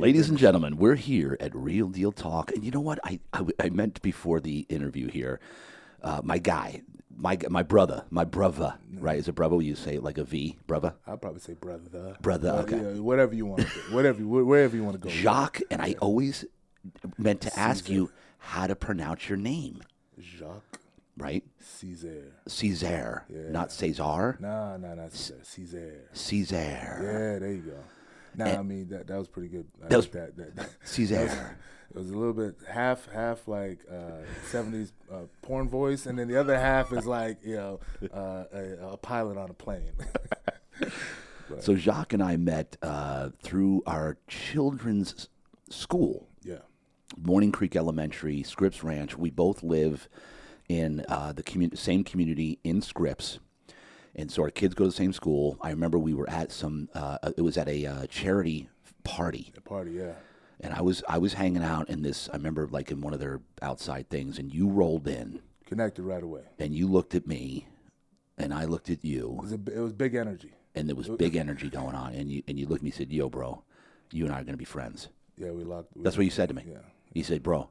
Ladies and gentlemen, we're here at Real Deal Talk, and you know what? I I, I meant before the interview here, uh, my guy, my my brother, my brother, right? Is it brother? You say it like a V, brother? I'll probably say brother. Brother, okay. yeah, whatever you want, whatever, you- wherever you want to go. Jacques, and I always meant to ask you how to pronounce your name, Jacques right? Caesar. Caesar, not Cesar. Nah, nah, not Caesar. Caesar. Caesar. Yeah, there you go. Nah, I mean that that was pretty good. I That was- that, that, that- Caesar. It was a little bit half half like uh, 70s uh, porn voice, and then the other half is like you know uh, a, a pilot on a plane. So Jacques and I met uh, through our children's school, yeah, Morning Creek Elementary, Scripps Ranch. We both live in uh, the same community in Scripps. And so our kids go to the same school. I remember we were at some, uh, it was at a uh, charity party. the party. Yeah, And I was I was hanging out in this, I remember like in one of their outside things, and you rolled in connected right away. and you looked at me and I looked at you It was, a, it was big energy. and there was big energy going on. And you, and you looked at me and said, Yo, bro, you and I are going to be friends. Yeah, we locked. We, That's what you said to me. Yeah. He said, "Bro,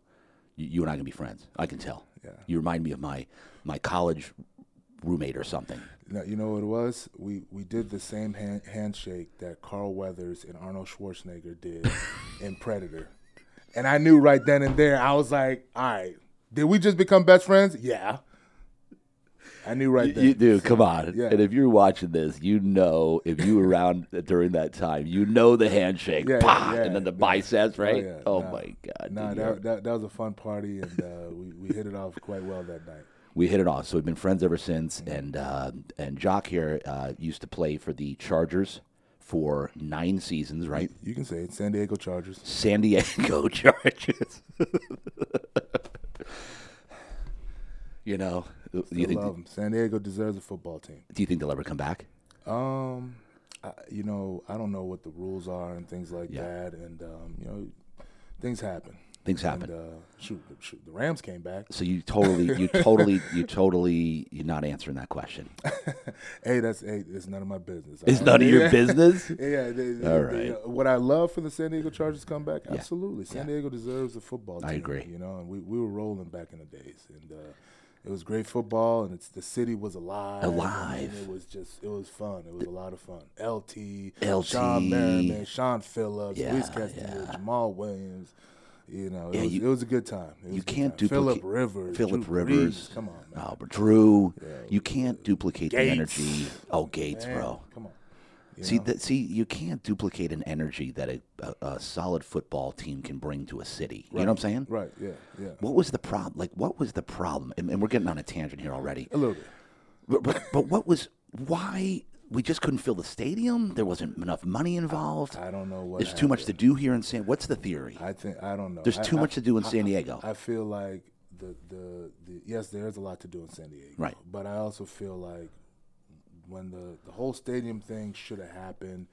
you, you and I are gonna be friends. I can tell. Yeah. You remind me of my my college roommate or something." Now, you know what it was? We we did the same hand, handshake that Carl Weathers and Arnold Schwarzenegger did in Predator, and I knew right then and there. I was like, "All right, did we just become best friends?" Yeah, I knew right then. You do. Come on. yeah. And if you're watching this, you know if you were around during that time, you know the handshake, Yeah, yeah, and then the biceps, right? yeah. Oh, Nah. my God. Nah, that, that that was a fun party, and uh, we we hit it off quite well that night. We hit it off. So we've been friends ever since. And uh, and Jacques here uh, used to play for the Chargers for nine seasons, right? You can say it, San Diego Chargers. San Diego Chargers. you know, do you think love them. San Diego deserves a football team. do you think they'll ever come back? Um, I, you know, I don't know what the rules are and things like Yeah. that, and um, you know, things happen. Things happen. And, uh, shoot, shoot, the Rams came back. So you totally, you totally, you totally, you're not answering that question. Hey, that's hey, it's none of my business. It's Uh, none of your yeah. business. Yeah, they, they, All they- right. what I love for the San Diego Chargers come back, absolutely. San Diego deserves a football team. I agree. You know, and we, we were rolling back in the days, and uh, it was great football, and it's the city was alive. and Alive. it was just it was fun. It was a lot of fun. LT, LT. Shawne Merriman, Shaun Phillips, Yeah, Luis Castillo, yeah. Jamal Williams. You know, it, Yeah, was, you- it was a good time. It You can't time. duplicate Philip Rivers, Philip Drew Rivers. Brees. Come on, man. Albert Drew. You can't duplicate the energy. Oh, Gates, Man, bro. Come on. You See that? See, you can't duplicate an energy that a, a, a solid football team can bring to a city. You know what I'm saying? Right. Yeah. Yeah. What was the problem? Like, what was the problem? And, and we're getting on a tangent here already. A little bit. But, but, but what was why we just couldn't fill the stadium? There wasn't enough money involved. I don't know what. There's too much to do here in San. What's the theory? I think I don't know. There's I- too I- much to do in I- San Diego. I feel like the, the the yes, there is a lot to do in San Diego. Right. But I also feel like when the the whole stadium thing should have happened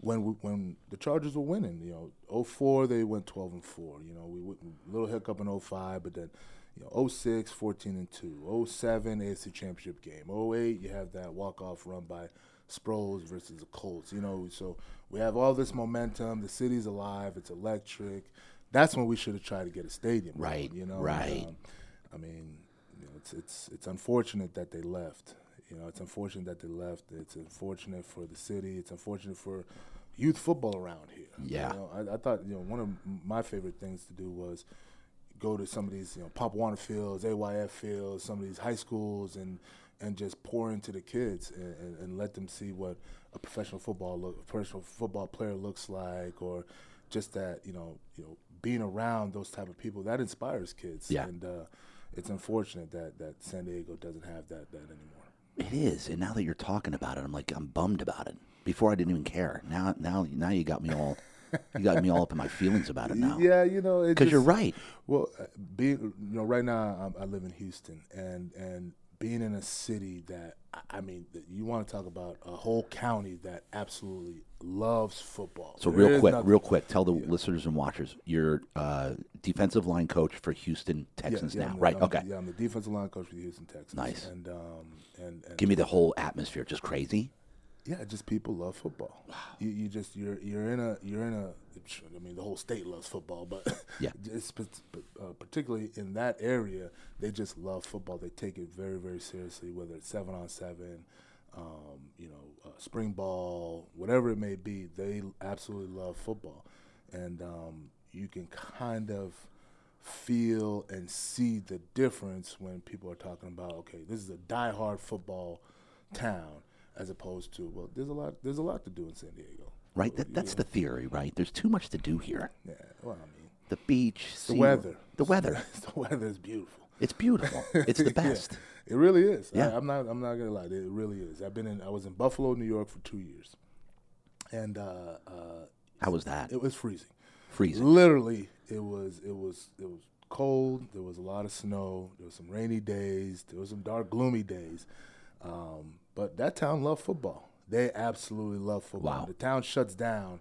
when we, when the Chargers were winning. You know, 04 they went 12 and four. You know, we went little hiccup in 05, but then. You know, 06, 14 and 2. 07, AFC Championship game. 08, you have that walk-off run by Sproles versus the Colts. You know, so we have all this momentum. The city's alive. It's electric. That's when we should have tried to get a stadium. Right, You know. right. Um, I mean, you know, it's it's it's unfortunate that they left. You know, it's unfortunate that they left. It's unfortunate for the city. It's unfortunate for youth football around here. Yeah. You know, I, I thought you know one of my favorite things to do was go to some of these you know Pop Warner fields, AYF fields, some of these high schools, and and just pour into the kids and, and, and let them see what a professional football look, professional football player looks like, or just that you know you know being around those type of people that inspires kids. Yeah. And uh, it's unfortunate that that San Diego doesn't have that that anymore. It is, and now that you're talking about it, I'm like, I'm bummed about it. Before I didn't even care. Now, now, now you got me all, you got me all up in my feelings about it now. Yeah, you know, because you're right. Well, uh, being you know, right now I'm, I live in Houston, and and being in a city that I- I mean, that you want to talk about a whole county that absolutely loves football. So There real quick, nothing- real quick, tell the listeners and watchers, you're uh, defensive line coach for Houston Yeah, Texans yeah, now, I'm right? I'm- okay. Yeah, I'm the defensive line coach for the Houston Texans. Nice. And um and, and Give me the whole atmosphere. Just crazy. Yeah, just people love football. Wow. You, you just you're you're in a you're in a. I mean, the whole state loves football, but yeah, it's, uh, particularly in that area, they just love football. They take it very very seriously, whether it's seven on seven, um, you know, uh, spring ball, whatever it may be. They absolutely love football, and um, you can kind of feel and see the difference when people are talking about okay, this is a die-hard football town as opposed to well, there's a lot there's a lot to do in San Diego. Right, that, that's the theory, right? There's too much to do here. Yeah, well, I mean, the beach, the weather, the weather, the weather is beautiful. It's beautiful. It's the best. yeah, it really is. Yeah. I, am not. I'm not gonna lie. It really is. I've been in. I was in Buffalo, New York for two years, and uh, uh, how was that? It was freezing. Freezing. Literally, it was. It was. It was cold. There was a lot of snow. There was some rainy days. There was some dark, gloomy days. Um, but that town loved football. They absolutely love football. Wow. The town shuts down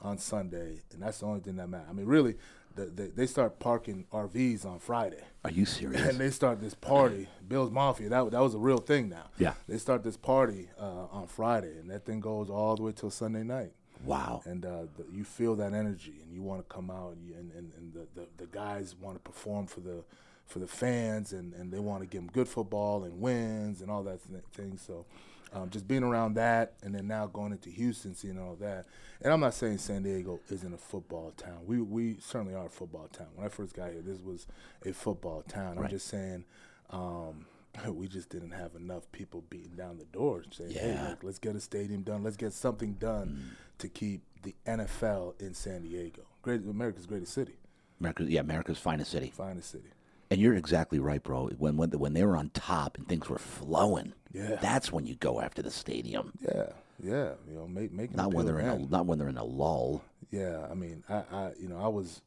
on Sunday, and that's the only thing that matters. I mean, really, the, the, they start parking RVs on Friday. Are you serious? And they start this party, Bills Mafia. That that was a real thing now. Yeah. They start this party uh, on Friday, and that thing goes all the way till Sunday night. Wow. And uh, the, you feel that energy, and you want to come out, and, you, and, and, and the, the, the guys want to perform for the for the fans, and, and they want to give them good football and wins and all that th- thing. So um, just being around that, and then now going into Houston, seeing all that. And I'm not saying San Diego isn't a football town. We we certainly are a football town. When I first got here, this was a football town. Right. I'm just saying. Um, we just didn't have enough people beating down the doors saying, Yeah. "Hey, look, let's get a stadium done. Let's get something done to keep the NFL in San Diego, great America's greatest city, America, yeah, America's finest city. finest city." And you're exactly right, bro. When when when they were on top and things were flowing, Yeah. that's when you go after the stadium. Yeah, yeah, you know, make, making Not when they're in a not when they're in a lull. Yeah, I mean, I, I, you know, I was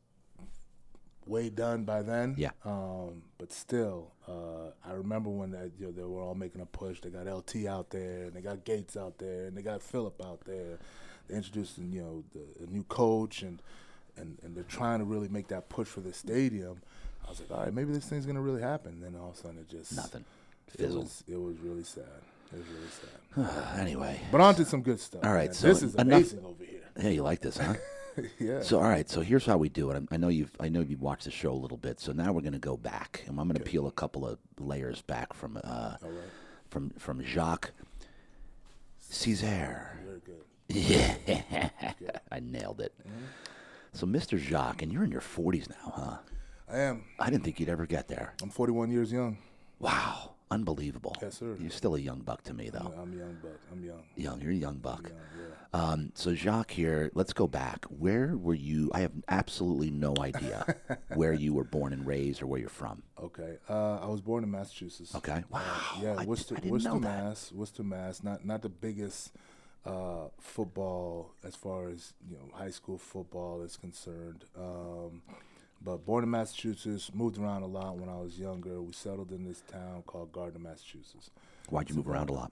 way done by then. Yeah. Um, but still, uh, I remember when that, you know, they were all making a push. They got LT out there, and they got Gates out there, and they got Phillip out there. They introduced, you know, the, a new coach, and, and and they're trying to really make that push for the stadium. I was like, all right, maybe this thing's gonna really happen. then all of a sudden, it just Nothing. It was, it was really sad. It was really sad. anyway. But on to some good stuff. All right, man. so this is enough- amazing over here. Hey, you like this, huh? yeah. So, all right. So here's how we do it. I, know you've I know you've watched the show a little bit. So now we're going to go back, and I'm going to peel a couple of layers back from uh, right. from from Jacques Césaire. Very good. Yeah, I nailed it. So, Mr. Jacques, and you're in your 40s now, huh? I am. I didn't think you'd ever get there. I'm 41 years young. Wow, unbelievable. Yes, sir. You're still a young buck to me, though. I'm young, but I'm young. Young, you're a young buck. Young, yeah. Um, so Jacques here, let's go back. Where were you? I have absolutely no idea where you were born and raised or where you're from. Okay. Uh, I was born in Massachusetts. Okay. Wow. Yeah, I, Worcester, I Worcester. Mass. Worcester, Mass. Not not the biggest uh, football as far as you know high school football is concerned. Um, but born in Massachusetts, moved around a lot when I was younger. We settled in this town called Gardner, Massachusetts. Why'd you move around a lot?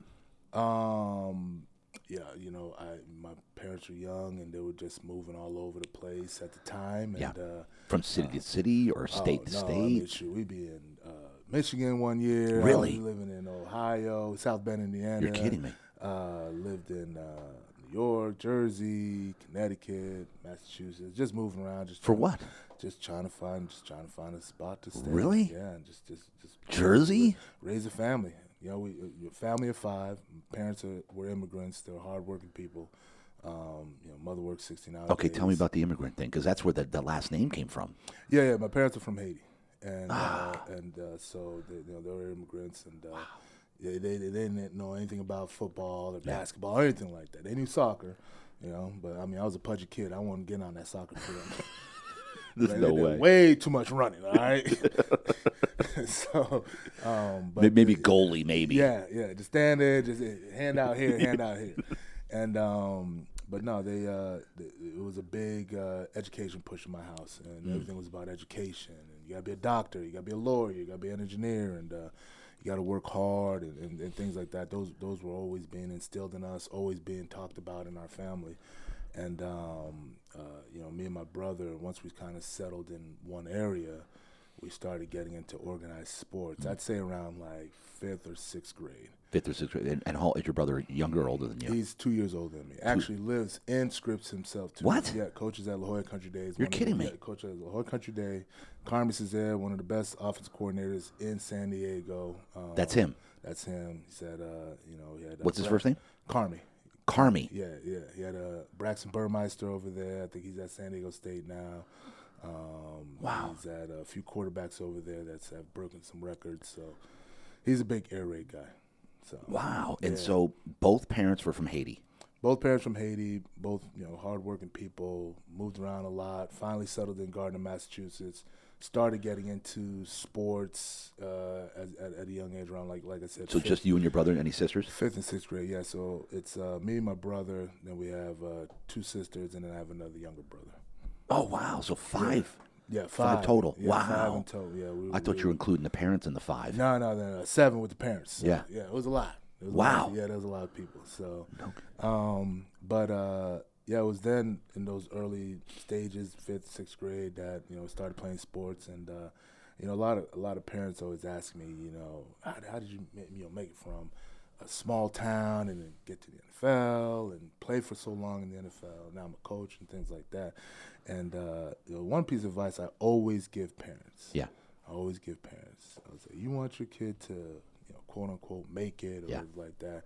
Um, yeah, you know, I my parents were young and they were just moving all over the place at the time. And, Yeah. Uh, From city to city or state oh, to no, I state? mean, shoot, we'd be in uh, Michigan one year. Really? I living in Ohio, South Bend, Indiana. You're kidding me. Uh, lived in uh, New York, Jersey, Connecticut, Massachusetts. Just moving around. Just For what? Just trying to find, just trying to find a spot to stay. Really? Yeah, and just, just, just Jersey? raise a family. You know, we a family of five. Parents are, were immigrants. They're hardworking people. Um, you know, mother worked sixteen hours. Okay, tell me about the immigrant thing because that's where the, the last name came from. Yeah, yeah. My parents are from Haiti, and Ah. uh, and uh, so they, you know they were immigrants, and uh, yeah, they, they didn't know anything about football or basketball or anything like that. They knew soccer, you know. But I mean, I was a pudgy kid. I wasn't getting on that soccer field. There's no way. Way too much running. All right. so, um, but May- Maybe goalie, maybe. yeah, yeah. Just stand there, just eh, hand out here, hand out here, and um, but no, they uh, it was a big uh, education push in my house, and Mm. everything was about education. And you gotta be a doctor, you gotta be a lawyer, you gotta be an engineer, and uh, you gotta work hard and, and, and things like that. Those those were always being instilled in us, always being talked about in our family. And um, uh, you know, me and my brother, once we kind of settled in one area, we started getting into organized sports. I'd say around like fifth or sixth grade. Fifth or sixth grade. And, and how is your brother younger or older than you? He's two years older than me. Actually lives in Scripps himself too. What? Yeah, coaches at La Jolla Country Days. You're kidding the, me. Yeah, coach at La Jolla Country Day. Carmes is there, one of the best offensive coordinators in San Diego. Um, That's him. That's him. He said, uh, you know, he had. Uh, What's his first name? Carmi. Carmi. Yeah, yeah. He had uh, Braxton Burmeister over there. I think he's at San Diego State now. Um, Wow. He's at a few quarterbacks over there that's have broken some records. So he's a big air raid guy. So Wow. And Yeah. so both parents were from Haiti. both parents from Haiti, both you know hardworking people, moved around a lot. Finally settled in Gardner, Massachusetts. Started getting into sports uh, at, at, at a young age, around like like I said. So fifth- just you and your brother, any sisters? fifth and sixth grade. Yeah, so it's uh, me and my brother. Then we have uh, two sisters, and then I have another younger brother. Oh wow. So five. Yeah, Five five, total. Yeah, Five Wow. in total. Yeah, we, I thought we- you were including the parents in the five. No, no, no, no, seven with the parents. So, Yeah. yeah, it was a lot. It was a Wow. lot. yeah, there was a lot of people. So, um, but uh, yeah, it was then in those early stages, fifth, sixth grade, that you know started playing sports, and uh, you know a lot of a lot of parents always ask me, you know, how, how did you you know make it from a small town and then get to the NFL and play for so long in the NFL. Now I'm a coach and things like that. And uh, you know, one piece of advice I always give parents. Yeah. I always give parents. I say, you want your kid to, you know, quote unquote, make it or Yeah. like that.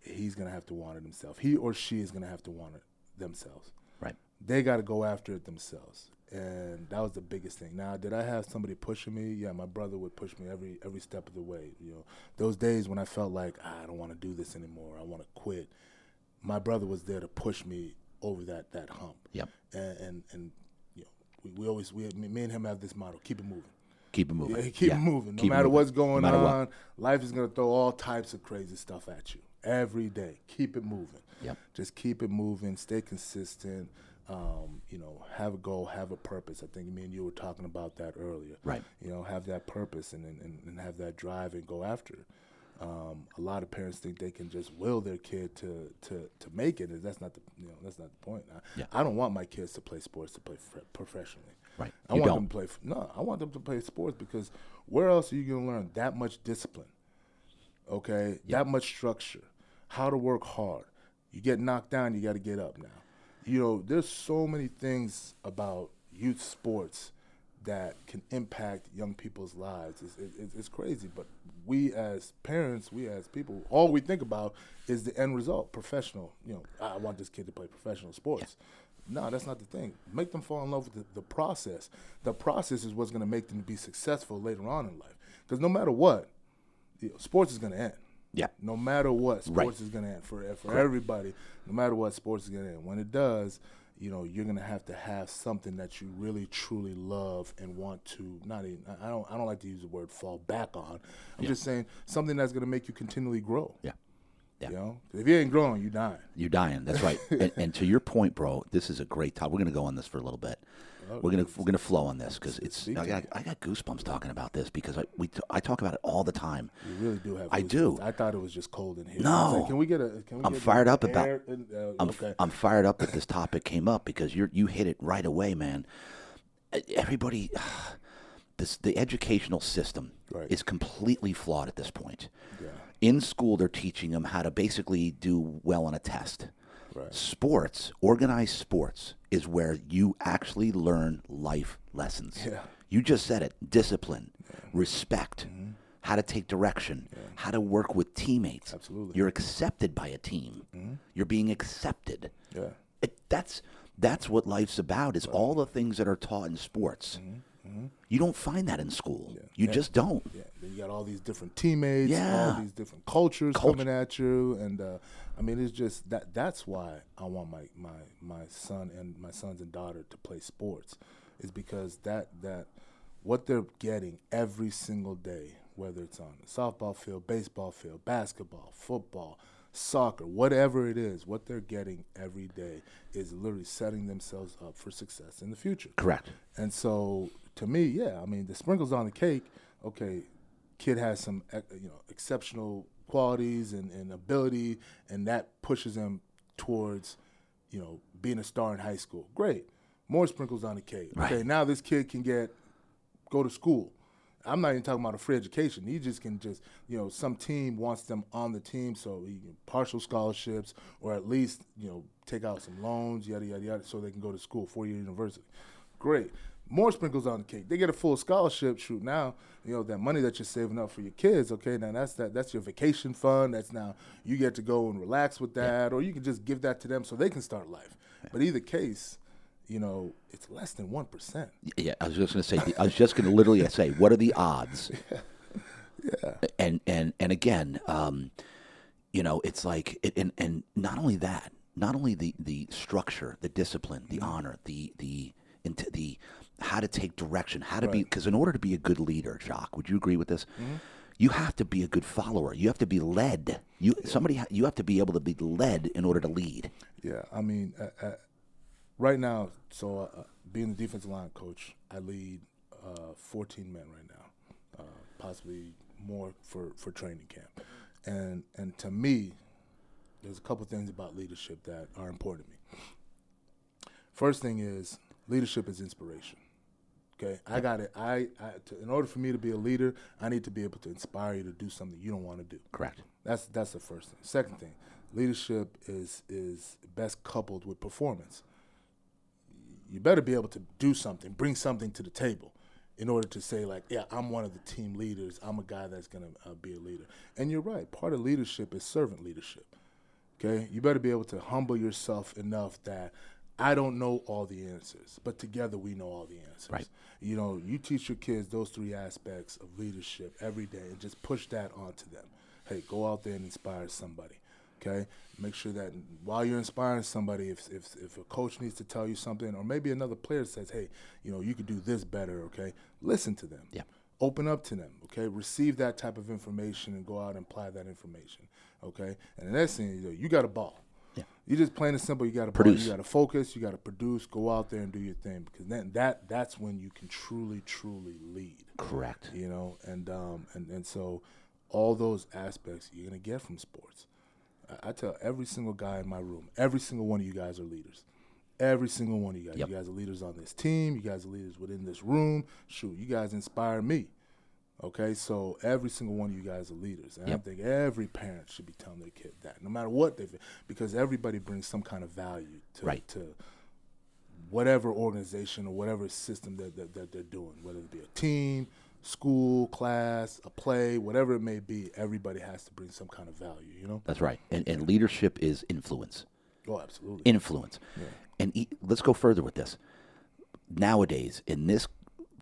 He's gonna have to want it himself. He or she is gonna have to want it themselves. Right. They got to go after it themselves, and that was the biggest thing. Now, did I have somebody pushing me? Yeah, my brother would push me every every step of the way. You know, those days when I felt like ah, I don't want to do this anymore, I want to quit. My brother was there to push me over that that hump. Yep. And and, and you know, we, we always we me and him have this motto: keep it moving. Keep it moving. Yeah, keep Yeah. it moving. No Keep matter moving. what's going No matter what. on, life is gonna throw all types of crazy stuff at you every day. Keep it moving. Yep. Just keep it moving. Stay consistent. Um, you know, have a goal, have a purpose. I think me and you were talking about that earlier. Right. You know, have that purpose and and, and have that drive and go after it. Um, a lot of parents think they can just will their kid to to to make it, and that's not the you know that's not the point. I, Yeah. I don't want my kids to play sports to play fr- professionally. Right. I You want don't. them to play. No, I want them to play sports because where else are you going to learn that much discipline? Okay, that much structure, how to work hard. You get knocked down, you got to get up now. You know, there's so many things about youth sports that can impact young people's lives. It's, it's, it's crazy, but we as parents, we as people, all we think about is the end result, professional. You know, I want this kid to play professional sports. No, that's not the thing. Make them fall in love with the, the process. The process is what's going to make them be successful later on in life. Because no matter what, you know, sports is going to end. Yeah. No matter what, Right. sports is going to end for for everybody. No matter what, sports is going to end. When it does, you know, you're going to have to have something that you really truly love and want to. Not even. I don't. I don't like to use the word fall back on. I'm just saying something that's going to make you continually grow. Yeah. Yeah. You know, if you ain't growing, you dying. You're dying. That's right. and, and to your point, bro, this is a great topic. We're going to go on this for a little bit. We're gonna we're gonna flow on this because it's I got, I got goosebumps talking about this because I we t- I talk about it all the time. You really do have. I goosebumps. do. I thought it was just cold in here. No. Like, can we get a? Can we I'm fired up about- in- uh, I'm okay. I'm fired up that this topic came up because you you hit it right away, man. Everybody, this the educational system Right. is completely flawed at this point. Yeah. In school, they're teaching them how to basically do well on a test. Right. Sports, organized sports, is where you actually learn life lessons. Yeah. You just said it: discipline, respect, mm-hmm. how to take direction, how to work with teammates. Absolutely. You're accepted by a team. Mm-hmm. You're being accepted. Yeah. It, that's that's what life's about. Is all the things that are taught in sports. Mm-hmm. You don't find that in school. You just don't. Yeah, you got all these different teammates, Yeah. all these different cultures Culture. coming at you, and uh, I mean, it's just that. That's why I want my my my son and my sons and daughter to play sports, is because that that what they're getting every single day, whether it's on the softball field, baseball field, basketball, football, soccer, whatever it is, what they're getting every day is literally setting themselves up for success in the future. Correct. And so, to me, yeah, I mean, the sprinkles on the cake. Okay, kid has some, you know, exceptional qualities and, and ability, and that pushes him towards, you know, being a star in high school. Great, more sprinkles on the cake. Okay, Right. now this kid can get go to school. I'm not even talking about a free education. He just can just, you know, some team wants them on the team, so he can partial scholarships or at least, you know, take out some loans, yada yada yada, so they can go to school, four year university. Great. More sprinkles on the cake. They get a full scholarship. Shoot, now you know that money that you're saving up for your kids. Okay, now that's that. That's your vacation fund. That's now you get to go and relax with that, yeah. or you can just give that to them so they can start life. Yeah. But either case, you know, it's less than one percent. Yeah, I was just going to say. I was just going to literally say, what are the odds? yeah. yeah. And and and again, um, you know, it's like, it, and and not only that, not only the the structure, the discipline, the mm-hmm. honor, the the into the how to take direction, how to right. be because in order to be a good leader, Jacques, would you agree with this? Mm-hmm. You have to be a good follower. You have to be led. You somebody you have to be able to be led in order to lead. Yeah, I mean, uh, uh, right now, so uh, being the defensive line coach, I lead uh, 14 men right now, uh, possibly more for for training camp, and and to me, there's a couple things about leadership that are important to me. First thing is leadership is inspiration. Okay, I got it. I, I to, in order for me to be a leader, I need to be able to inspire you to do something you don't want to do. Correct. That's that's the first thing. Second thing, leadership is is best coupled with performance. You better be able to do something, bring something to the table, in order to say like, yeah, I'm one of the team leaders. I'm a guy that's gonna uh, be a leader. And you're right. Part of leadership is servant leadership. Okay, you better be able to humble yourself enough that I don't know all the answers, but together we know all the answers. Right. You know, you teach your kids those three aspects of leadership every day and just push that onto them. Hey, go out there and inspire somebody. Okay? Make sure that while you're inspiring somebody, if, if, if a coach needs to tell you something, or maybe another player says, hey, you know, you could do this better, okay? Listen to them. Yeah. Open up to them, okay? Receive that type of information and go out and apply that information, okay? And the next thing is, you got a ball. Yeah. You just plain and simple. You got to produce. You got to focus. You got to produce. Go out there and do your thing because then that that's when you can truly, truly lead. Correct. You know, and um and and so all those aspects you're gonna get from sports. I, I tell every single guy in my room, every single one of you guys are leaders. Every single one of you guys. Yep. You guys are leaders on this team. You guys are leaders within this room. Shoot, you guys inspire me. Okay, so every single one of you guys are leaders, and yep. I think every parent should be telling their kid that, no matter what they've, because everybody brings some kind of value to right. to whatever organization or whatever system that, that, that they're doing, whether it be a team, school, class, a play, whatever it may be. Everybody has to bring some kind of value, you know. That's right, and and leadership is influence. Oh, absolutely. Influence, yeah. and e- let's go further with this. Nowadays, in this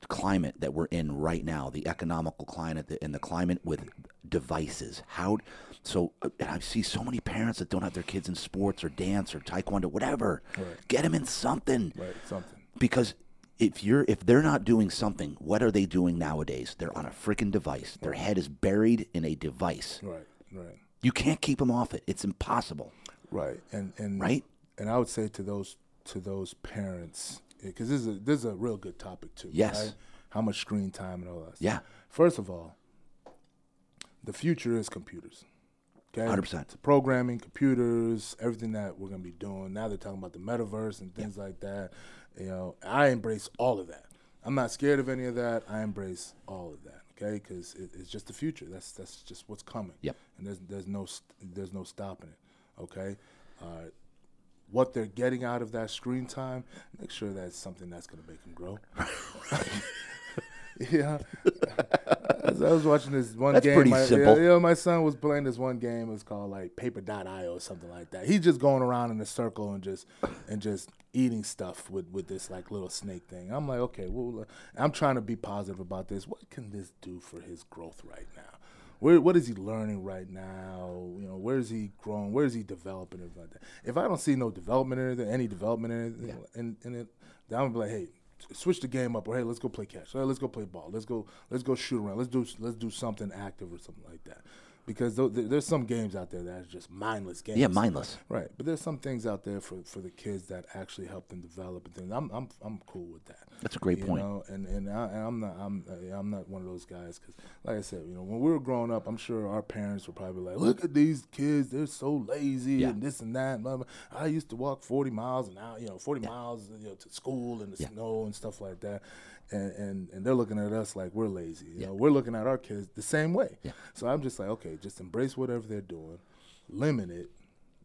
climate that we're in right now, the economical climate and the climate with devices. How so? Uh, and I see so many parents that don't have their kids in sports or dance or taekwondo, whatever. Right. Get them in something. Right, something. Because if you're if they're not doing something, what are they doing nowadays? They're on a freaking device. Their head is buried in a device. Right, right. You can't keep them off it. It's impossible. Right, and and right. And I would say to those to those parents because this is a, this is a real good topic too. Yes. Right? How much screen time and all that. Yeah. First of all, the future is computers. Okay. Hundred percent. Programming, computers, everything that we're gonna be doing. Now they're talking about the metaverse and things yeah. like that. You know, I embrace all of that. I'm not scared of any of that. I embrace all of that. Okay, because it, it's just the future. That's that's just what's coming. Yep. And there's there's no there's no stopping it. Okay. Uh, what they're getting out of that screen time, make sure that's something that's going to make them grow. yeah. As I was watching this one that's game. pretty my, simple. Yeah, you know, my son was playing this one game. It was called like Paper.io or something like that. He's just going around in a circle and just and just eating stuff with with this like little snake thing. I'm like, okay, well, I'm trying to be positive about this. What can this do for his growth right now? Where what is he learning right now? You know, where is he growing? Where is he developing? Everything like that. If I don't see no development in anything, any development in anything, yeah. in, in it, then I'm gonna be like, hey, switch the game up, or hey, let's go play catch. Hey, let's go play ball. Let's go, let's go shoot around. Let's do let's do something active or something like that. Because th- th- there's some games out there that are just mindless games. Yeah, mindless. Right, but there's some things out there for, for the kids that actually help them develop and things. I'm I'm I'm cool with that. That's a great you point. Know? And and, I, I'm not I'm I'm not one of those guys because like I said, you know, when we were growing up, I'm sure our parents were probably like, look at these kids, they're so lazy Yeah. and this and that. Blah, blah. I used to walk 40 miles an hour, you know, 40 miles you know, to school in the Yeah. snow and stuff like that. And, and and they're looking at us like we're lazy. You Yeah. know, we're looking at our kids the same way. Yeah. So I'm just like, okay, just embrace whatever they're doing, limit it,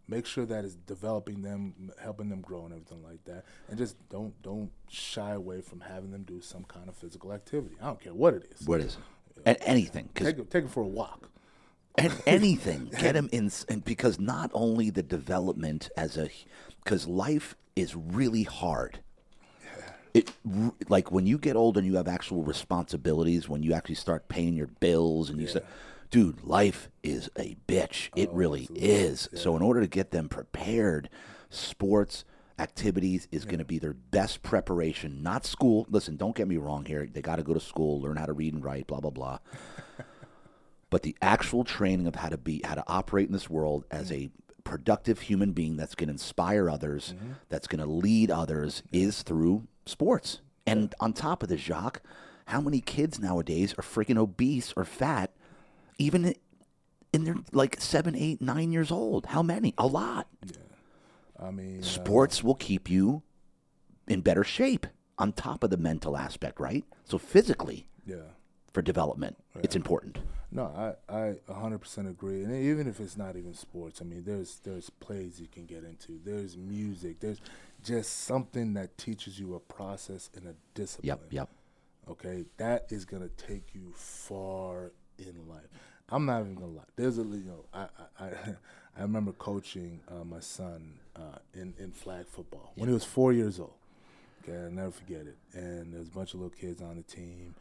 make sure that it's developing them, helping them grow and everything like that, and just don't don't shy away from having them do some kind of physical activity. I don't care what it is. What is? And anything, Take it, take it for a walk. and anything get him in and because not only the development as a because life is really hard it like when you get older and you have actual responsibilities when you actually start paying your bills and you say dude life is a bitch. It oh, really is. So in order to get them prepared sports activities is going to be their best preparation. Not school. Listen don't get me wrong here. They got to go to school learn how to read and write blah blah blah. But the actual training of how to be how to operate in this world as mm-hmm. a productive human being that's going to inspire others mm-hmm. that's going to lead others is through sports and on top of this jacques how many kids nowadays are freaking obese or fat even in their like seven eight nine years old how many a lot Yeah. I mean, uh, sports will keep you in better shape on top of the mental aspect right so physically yeah. for development it's important No, I I 100% agree. And even if it's not even sports, I mean, there's there's plays you can get into. There's music. There's just something that teaches you a process and a discipline. yep yep Okay, that is gonna take you far in life. I'm not even gonna lie. There's a you know I I, I, I remember coaching uh, my son uh, in in flag football when he was four years old. Okay, I'll never forget it. And there's a bunch of little kids on the team,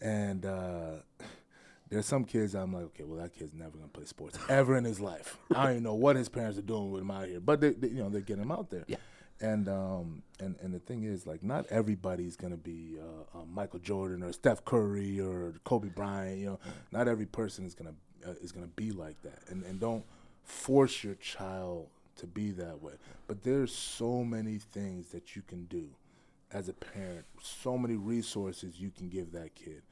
and uh, there's some kids I'm like, okay, well that kid's never gonna play sports ever in his life. I don't even know what his parents are doing with him out here, but they, they you know they get him out there. Yeah. And um and and the thing is like not everybody's gonna be uh, uh, Michael Jordan or Steph Curry or Kobe Bryant. You know, not every person is gonna uh, is gonna be like that. And and don't force your child to be that way. But there's so many things that you can do as a parent. So many resources you can give that kid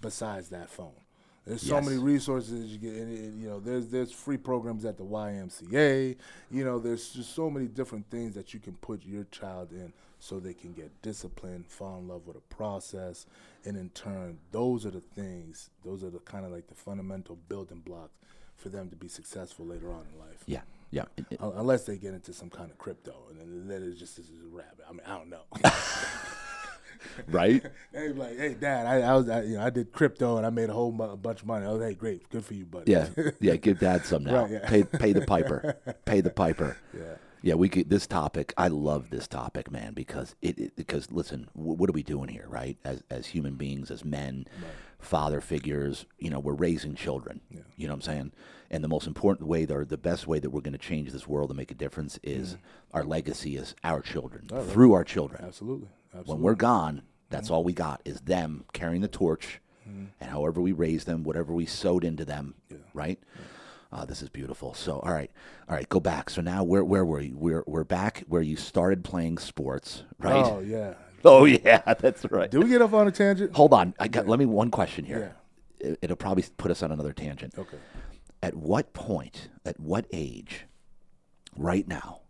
besides that phone. There's so many resources you get. And, you know, there's there's free programs at the YMCA. You know, there's just so many different things that you can put your child in so they can get disciplined, fall in love with a process, and in turn, those are the things. Those are the kind of like the fundamental building blocks for them to be successful later on in life. yeah yeah It- it- Unless they get into some kind of crypto, and then, then it's just this is a rabbit. I mean, I don't know. right They like, "Hey, Dad, I, I was, I, you know, I did crypto and I made a whole mu- bunch of money." Oh, hey, great, good for you, buddy. Yeah, yeah. Give Dad some now. Right, yeah. Pay pay the piper. Pay the piper. yeah, Yeah, we could. This topic, I love this topic, man, because it. it because listen, wh- what are we doing here, right? As as human beings, as men, father figures, you know, we're raising children. Yeah. You know what I'm saying? And the most important way, or the best way that we're going to change this world and make a difference, is Mm-hmm. our legacy is our children, through our children. absolutely, absolutely. When we're gone, that's all we got is them carrying the torch, and however we raise them, whatever we sowed into them, right? Uh, this is beautiful. So, all right, all right, go back. So now, where where were you? We're we're back where you started playing sports, right? Oh yeah. Oh, yeah, that's right. Do we get off on a tangent? Hold on, I got. Let me one question here. It, it'll probably put us on another tangent. Okay. At what point? At what age? Right now,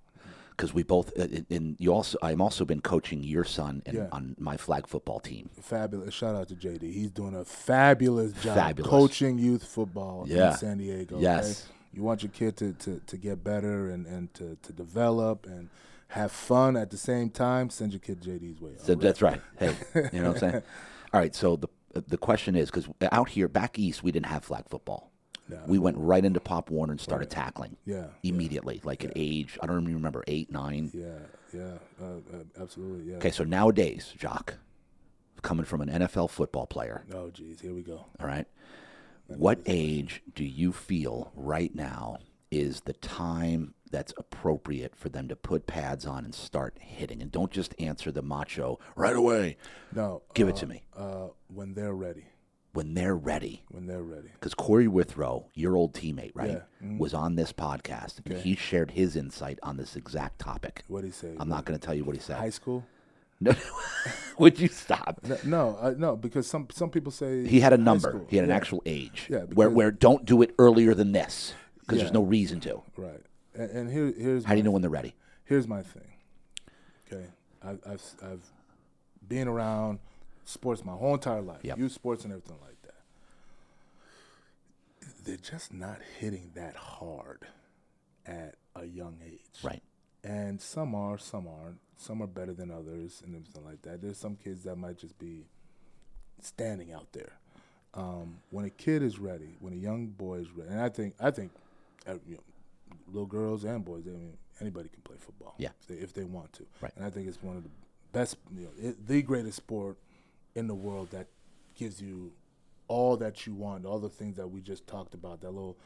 because we both. uh, And you also, I'm also been coaching your son in, Yeah. on my flag football team. Fabulous. Shout out to JD. He's doing a fabulous job Fabulous. coaching youth football Yeah. in San Diego. Yes. okay? You want your kid to, to, to get better and, and to, to develop and have fun at the same time, send your kid JD's way. So that's right. Hey, you know what I'm saying? All right. So the the question is because out here back east we didn't have flag football. No. We went right into Pop Warner and started tackling Yeah. immediately, like at age I don't even remember eight nine. Yeah. Yeah. Uh, uh, absolutely. Yeah. Okay, so nowadays, Jacques, coming from an NFL football player, Oh, geez. Here we go. all right, what age do you feel right now is the time that's appropriate for them to put pads on and start hitting? And don't just answer the macho right away. No. Give uh, it to me. Uh, when they're ready. When they're ready. when they're ready. Because Corey Withrow, your old teammate, right, Yeah. Mhm. was on this podcast and he shared his insight on this exact topic. What do you say? I'm not going to tell you what he said. high school. No, would you stop? No, no, uh, no, because some some people say He had a number. He had an Yeah, actual age. Yeah, where where don't do it earlier than this because there's no reason to. right. And, and here here's How do you know when they're ready? Here's my thing. Okay, I, I've I've been around sports my whole entire life, Yep. youth sports and everything like that. They're just not hitting that hard at a young age. Right. And some are, some aren't. Some are better than others, and everything like that. There's some kids that might just be standing out there. Um, when a kid is ready, when a young boy is ready, and I think, I think, uh, you know, little girls and boys, I mean, anybody can play football. Yeah. if they, if they want to. Right. And I think it's one of the best, you know, it, the greatest sport in the world that gives you all that you want, all the things that we just talked about, that little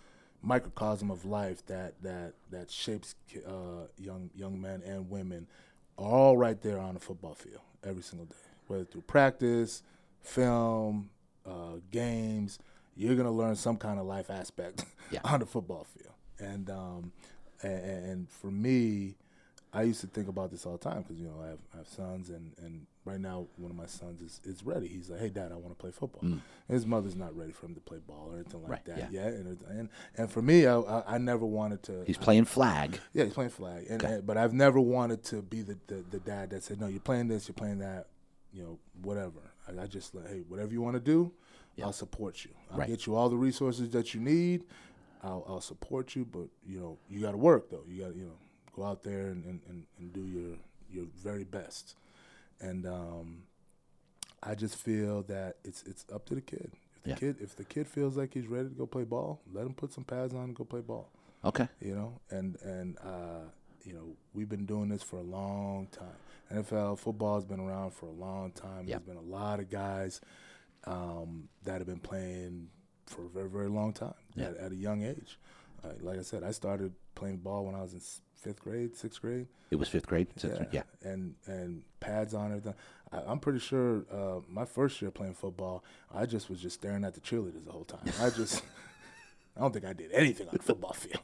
microcosm of life that that that shapes uh, young young men and women, are all right there on the football field every single day, whether through practice, film, uh, games. You're gonna learn some kind of life aspect Yeah. on the football field, and um, and, and for me, I used to think about this all the time because you know I have, I have sons, and, and right now one of my sons is, is ready. He's like, "Hey, Dad, I want to play football." And his mother's not ready for him to play ball or anything like Mm. Right, that yeah. yet. And, and and for me, I, I I never wanted to. He's playing flag. yeah, he's playing flag, and, Okay. and- but I've never wanted to be the, the the dad that said, "No, you're playing this, you're playing that." You know, whatever. I, I just like, hey, whatever you want to do, I'll support you. I'll Right. get you all the resources that you need. I'll, I'll support you, but you know, you got to work though. You got to you know go out there and, and, and, do your your very best. And um, I just feel that it's it's up to the kid. If the Yeah. kid if the kid feels like he's ready to go play ball, let him put some pads on and go play ball Okay. you know, and and uh, you know we've been doing this for a long time. NFL football has been around for a long time. Yep. There's been a lot of guys um, that have been playing for a very very long time Yeah. at, at a young age. Uh, like I said, I started playing ball when I was in fifth grade, sixth grade. It was fifth grade. Sixth- yeah. and and pads on everything. I, I'm pretty sure uh, my first year playing football, I just was just staring at the cheerleaders the whole time. I just, I don't think I did anything on the football field.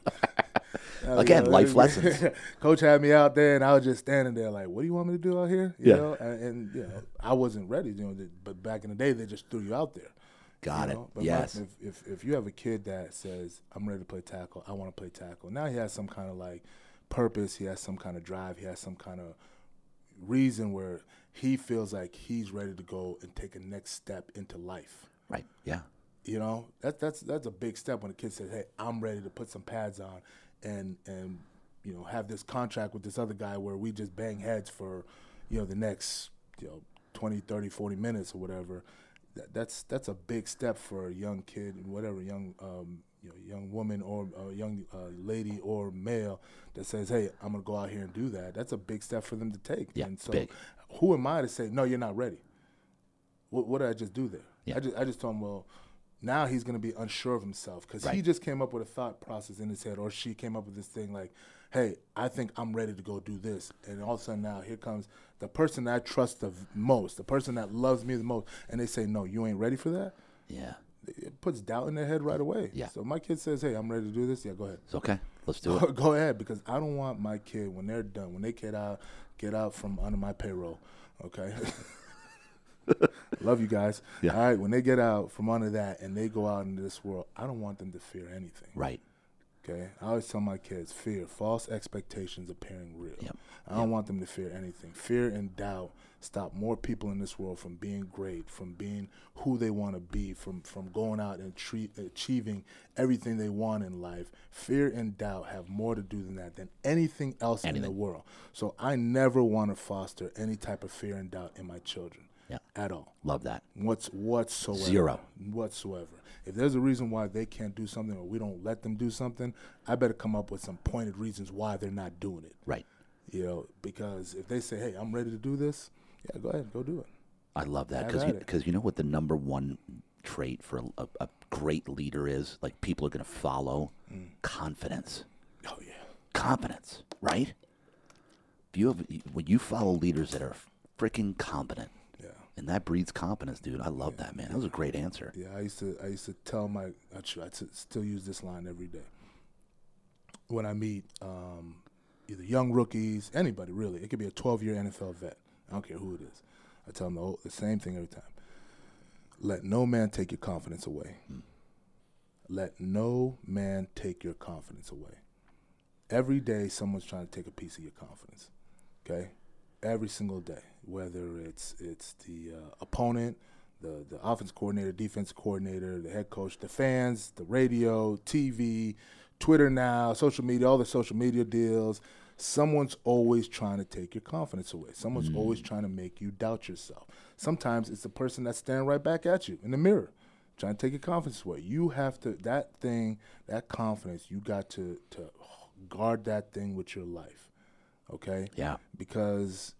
Uh, Again, you life lessons. Coach had me out there, and I was just standing there like, "What do you want me to do out here?" You Yeah. know, and, and you know, I wasn't ready. You know, but back in the day, they just threw you out there. Got you it. know? But my- yes. if, if if you have a kid that says, "I'm ready to play tackle. I want to play tackle," now he has some kind of like purpose. He has some kind of drive. He has some kind of reason where he feels like he's ready to go and take a next step into life. right. Yeah. You know, that that's that's a big step when a kid says, "Hey, I'm ready to put some pads on and and you know have this contract with this other guy where we just bang heads for you know the next you know 20, 30, 40 minutes or whatever." That, that's that's a big step for a young kid and whatever young um, you know young woman or a young uh, lady or male that says, "Hey, I'm gonna go out here and do that." That's a big step for them to take. Yeah, and so, big. who am I to say, "No, you're not ready"? What, what did I just do there? Yeah. I just I just told him, well, now he's to be unsure of himself because he just came up with a thought process in his head, or she came up with this thing like, hey, I think I'm ready to go do this, and all of a sudden now here comes the person that I trust the most, the person that loves me the most, and they say, no, you ain't ready for that. Yeah. It puts doubt in their head right away. Yeah. So my kid says, hey, I'm ready to do this. Yeah, go ahead. It's okay. Let's do it. Go ahead, because I don't want my kid when they're done, when they get out, get out from under my payroll. Okay. Love you guys. Yeah. All right. When they get out from under that and they go out into this world, I don't want them to fear anything. Right. Okay. I always tell my kids, fear, false expectations appearing real. Yep. I don't want them to fear anything. Fear and doubt stop more people in this world from being great, from being who they want to be, from from going out and treat, achieving everything they want in life. Fear and doubt have more to do than that than anything else in the world. So I never want to foster any type of fear and doubt in my children Yeah. at all. Love that. What's whatsoever. Zero. Whatsoever. If there's a reason why they can't do something or we don't let them do something, I better come up with some pointed reasons why they're not doing it. Right. You know, because if they say, "Hey, I'm ready to do this," yeah, go ahead, go do it. I love that Have because you, you know what the number one trait for a, a great leader is? Like people are going to follow Mm. confidence. Oh yeah. Confidence, right? If you have when you follow leaders that are freaking competent. And that breeds confidence, dude. I love that, man. That was a great answer. Yeah, I used to I used to tell my I, tr- I t- still use this line every day when I meet um, either young rookies, anybody really. It could be a 12 year NFL vet. I don't care who it is. I tell them the, whole- the same thing every time. Let no man take your confidence away. Let no man take your confidence away. Every day, someone's trying to take a piece of your confidence. Okay, every single day, whether it's it's the uh, opponent, the the offense coordinator, defense coordinator, the head coach, the fans, the radio, TV, Twitter now, social media, all the social media deals. Someone's always trying to take your confidence away. Someone's always trying to make you doubt yourself. Sometimes it's the person that's standing right back at you in the mirror, trying to take your confidence away. You have to that thing, that confidence. You got to to guard that thing with your life. Okay Yeah. because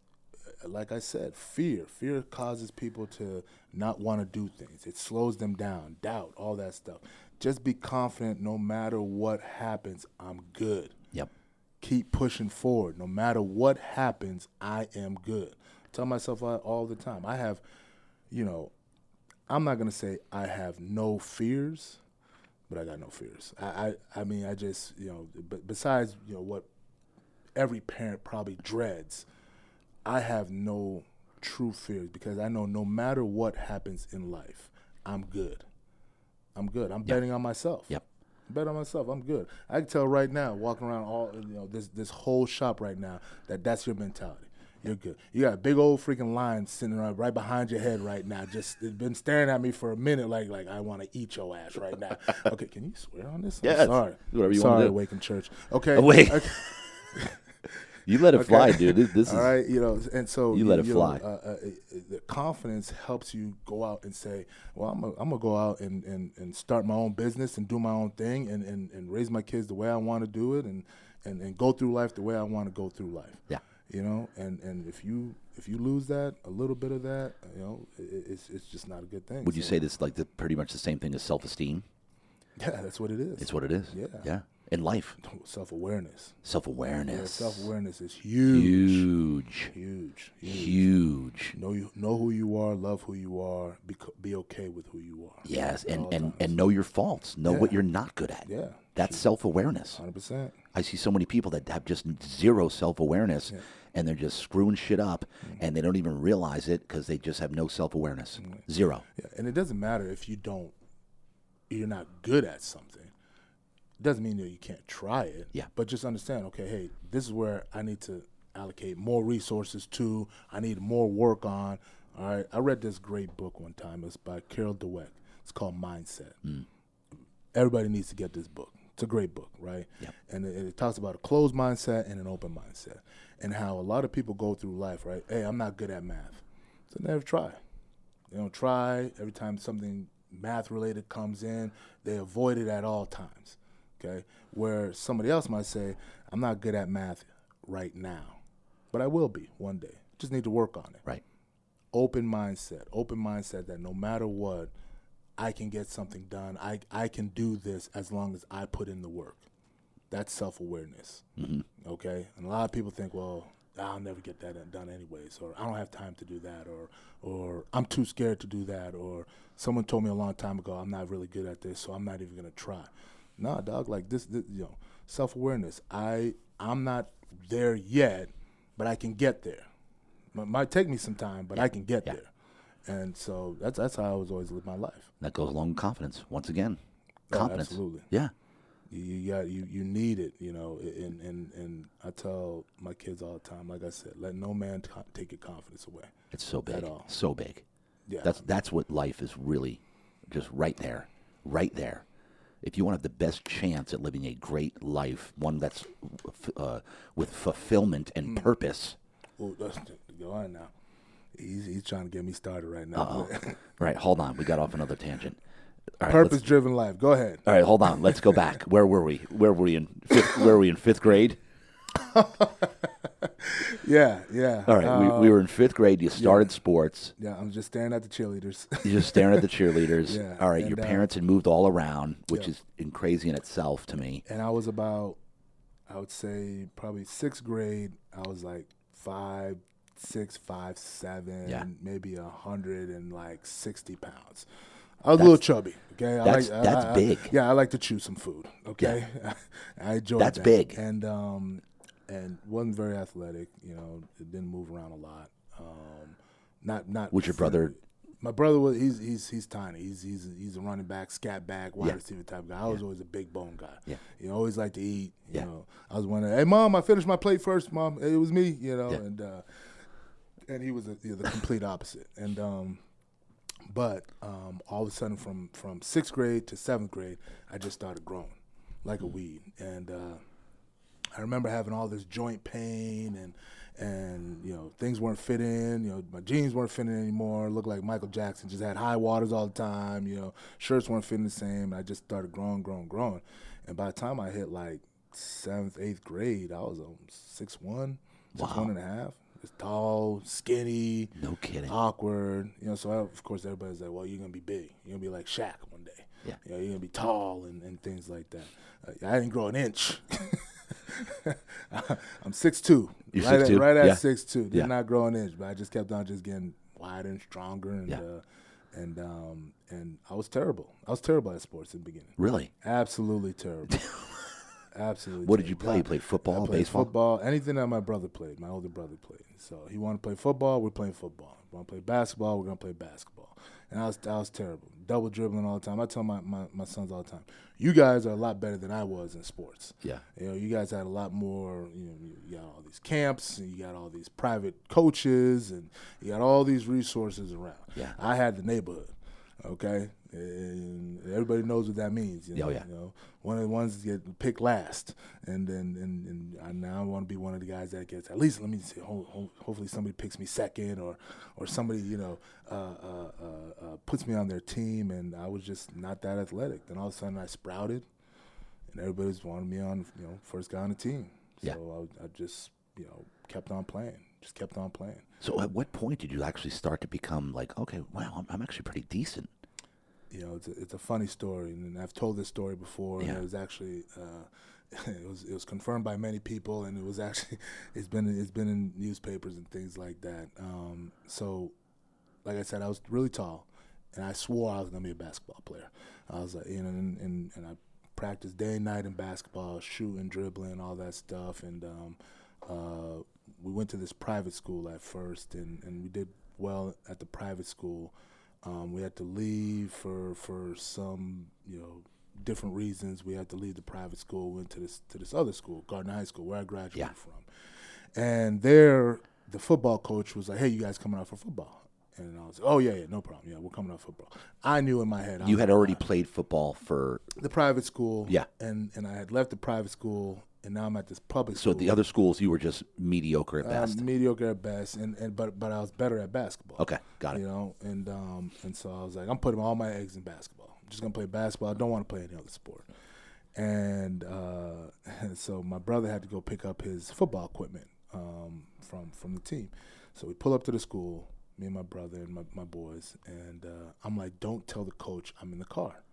like I said, fear. Fear causes people to not want to do things. It slows them down, doubt, all that stuff. Just be confident no matter what happens, I'm good. Yep. Keep pushing forward. No matter what happens, I am good. Tell myself all the time. I have, you know, I'm not gonna say I have no fears, but I got no fears. I, I, I mean, I just, you know, but besides, you know, what every parent probably dreads. I have no true fears because I know no matter what happens in life, I'm good. I'm good. I'm betting on myself. Yep. Bet on myself. I'm good. I can tell right now, walking around all you know this this whole shop right now, that that's your mentality. You're good. You got a big old freaking lion sitting right, right behind your head right now. Just it's been staring at me for a minute, like like I want to eat your ass right now. Okay, can you swear on this? Yes. sorry. Whatever you sorry. Awaken Church. Okay. Awake. okay. You let it fly, dude. This, this is All right, you know, and so You let it know, fly. uh, uh, uh, the confidence helps you go out and say, "Well, I'm gonna, go out and, and, and start my own business and do my own thing and, and, and raise my kids the way I want to do it and, and, and go through life the way I want to go through life." Yeah. You know, and, and if you if you lose that a little bit of that, you know, it, it's it's just not a good thing. Would you say this is like the pretty much the same thing as self esteem? Yeah, that's what it is. It's what it is. Yeah. Yeah. In life, self awareness. self Yeah, awareness. self awareness is huge. Huge. Huge. Huge. Huge. Know you know who you are, love who you are, be be okay with who you are. Yes, and, and, times. and know your faults. Know what you're not good at. Yeah. That's self awareness. Hundred percent. I see so many people that have just zero self awareness and they're just screwing shit up Mm. and they don't even realize it because they just have no self awareness. Zero. Yeah, and it doesn't matter if you don't, you're not good at something. Doesn't mean that you can't try it. Yeah. But just understand, okay, hey, this is where I need to allocate more resources to. I need more work on. All right. I read this great book one time. It's by Carol Dweck. It's called Mindset. Mm. Everybody needs to get this book. It's a great book, right? Yep. And it, it talks about a closed mindset and an open mindset, and how a lot of people go through life, right? Hey, I'm not good at math, so never try. They don't try. Every time something math related comes in, they avoid it at all times. Okay? Where somebody else might say, I'm not good at math right now, but I will be one day. Just need to work on it. Right. Open mindset. Open mindset that no matter what, I can get something done. I, I can do this as long as I put in the work. That's self awareness. Mm-hmm. Okay? And a lot of people think, well, I'll never get that done anyways, or I don't have time to do that, or or I'm too scared to do that, or someone told me a long time ago I'm not really good at this, so I'm not even gonna try. Nah, dog, like this, this you know, self awareness. I I'm not there yet, but I can get there. It might take me some time, but I can get Yeah. there. And so that's that's how I was always live my life. That goes along with confidence. Once again, Oh, confidence. absolutely. Yeah. You, you got you you need it, you know. And and and I tell my kids all the time, like I said, let no man t- take your confidence away. It's so big. all. So big. Yeah, That's that's what life is really, just right there, right there. If you want to have the best chance at living a great life, one that's uh, with fulfillment Mm. and purpose, Ooh, that's, go on now. He's he's trying to get me started right now. right? Hold on, we got off another tangent. Right, Purpose-driven life. Go ahead. all right, hold on. Let's go back. Where were we? Where were we in fifth? Where were we in fifth grade? Yeah, yeah. All right, we, Uh, we were in fifth grade. You started sports. yeah, I'm just staring at the cheerleaders. You're just staring at the cheerleaders. Yeah, All right, and, your uh, parents had moved all around, which yeah. is in crazy in itself to me. and I was about, I would say probably sixth grade. I was like five, six, five, seven, Yeah. maybe a hundred and like sixty pounds. I was a little chubby. Okay, I That's- like, that's I- I- big. yeah, I like to chew some food. Okay, I enjoy That's that. big. and um, and wasn't very athletic. You know, it didn't move around a lot. Um, not not. Was your brother- My brother was he's he's he's tiny. He's he's he's a running back, scat back, wide Yeah. receiver type guy. I was always a big bone guy. Yeah. You know, always like to eat. You Yeah. know, I was one of, hey mom, I finished my plate first, mom. It was me. You know, Yeah. and uh, and he was a, you know, the complete opposite. And um, but um, all of a sudden, from from sixth grade to seventh grade, I just started growing like a weed. And uh, I remember having all this joint pain and and you know things weren't fitting. You know my jeans weren't fitting anymore. Looked like Michael Jackson. Just had high waters all the time. You know shirts weren't fitting the same. I just started growing, growing, growing. And by the time I hit like seventh, eighth grade, I was um, six one, six Wow. one and a half. Just tall, skinny, No kidding. awkward. You know, so I, of course everybody's like, "Well, you're gonna be big. You're gonna be like Shaq one day. Yeah. You know, you're gonna be tall and, and things like that." Uh, I didn't grow an inch. I'm six two. You're right 6'2"? At, right Yeah. six two. Did Yeah. not grow an inch, but I just kept on just getting wider and stronger and Yeah. uh, and um and I was terrible. I was terrible at sports in the beginning. Really? Absolutely terrible. Absolutely. What did you play? You played football, played baseball? football, anything that my brother played, my older brother played. So he wanted to play football, we're playing football. Want to play basketball, we're gonna play basketball. And I was I was terrible, double dribbling all the time. I tell my, my, my sons all the time, you guys are a lot better than I was in sports. Yeah. You know, you guys had a lot more. You know, you got all these camps, and you got all these private coaches, and you got all these resources around. Yeah. I had the neighborhood. Okay, and everybody knows what that means. You know, Oh, yeah. you know, one of the ones that get picked last, and then and, and I now want to be one of the guys that gets at least. Let me see. Ho- ho- hopefully, somebody picks me second, or or somebody you know uh, uh, uh, uh, puts me on their team, and I was just not that athletic. Then all of a sudden, I sprouted, and everybody's wanted me on. You know, first guy on the team. Yeah. So I, I just you know kept on playing, just kept on playing. So at what point did you actually start to become like, okay, wow, I'm, I'm actually pretty decent? You know, it's a, it's a funny story, and I've told this story before. Yeah. And it was actually uh, it was it was confirmed by many people, and it was actually it's been it's been in newspapers and things like that. Um, so, like I said, I was really tall, and I swore I was gonna be a basketball player. I was like, you know, and and, and I practiced day and night in basketball, shooting, dribbling, all that stuff, and um, uh, we went to this private school at first, and, and we did well at the private school. Um, we had to leave for for some you know different reasons. We had to leave the private school, went to this to this other school, Gardner High School, where I graduated Yeah. from. And there, the football coach was like, "Hey, you guys coming out for football?" And I was like, "Oh yeah, yeah, no problem. Yeah, we're coming for football." I knew in my head I You had already played football for the private school. Yeah. and and I had left the private school, and now I'm at this public so school. the other schools you were just mediocre at um, best. mediocre at best, and, and but but I was better at basketball. Okay, got it. You know, and um and so I was like, I'm putting all my eggs in basketball. I'm just gonna play basketball. I don't want to play any other sport. And uh, and so my brother had to go pick up his football equipment um, from from the team. So we pull up to the school, me and my brother and my, my boys, and uh, I'm like, don't tell the coach I'm in the car.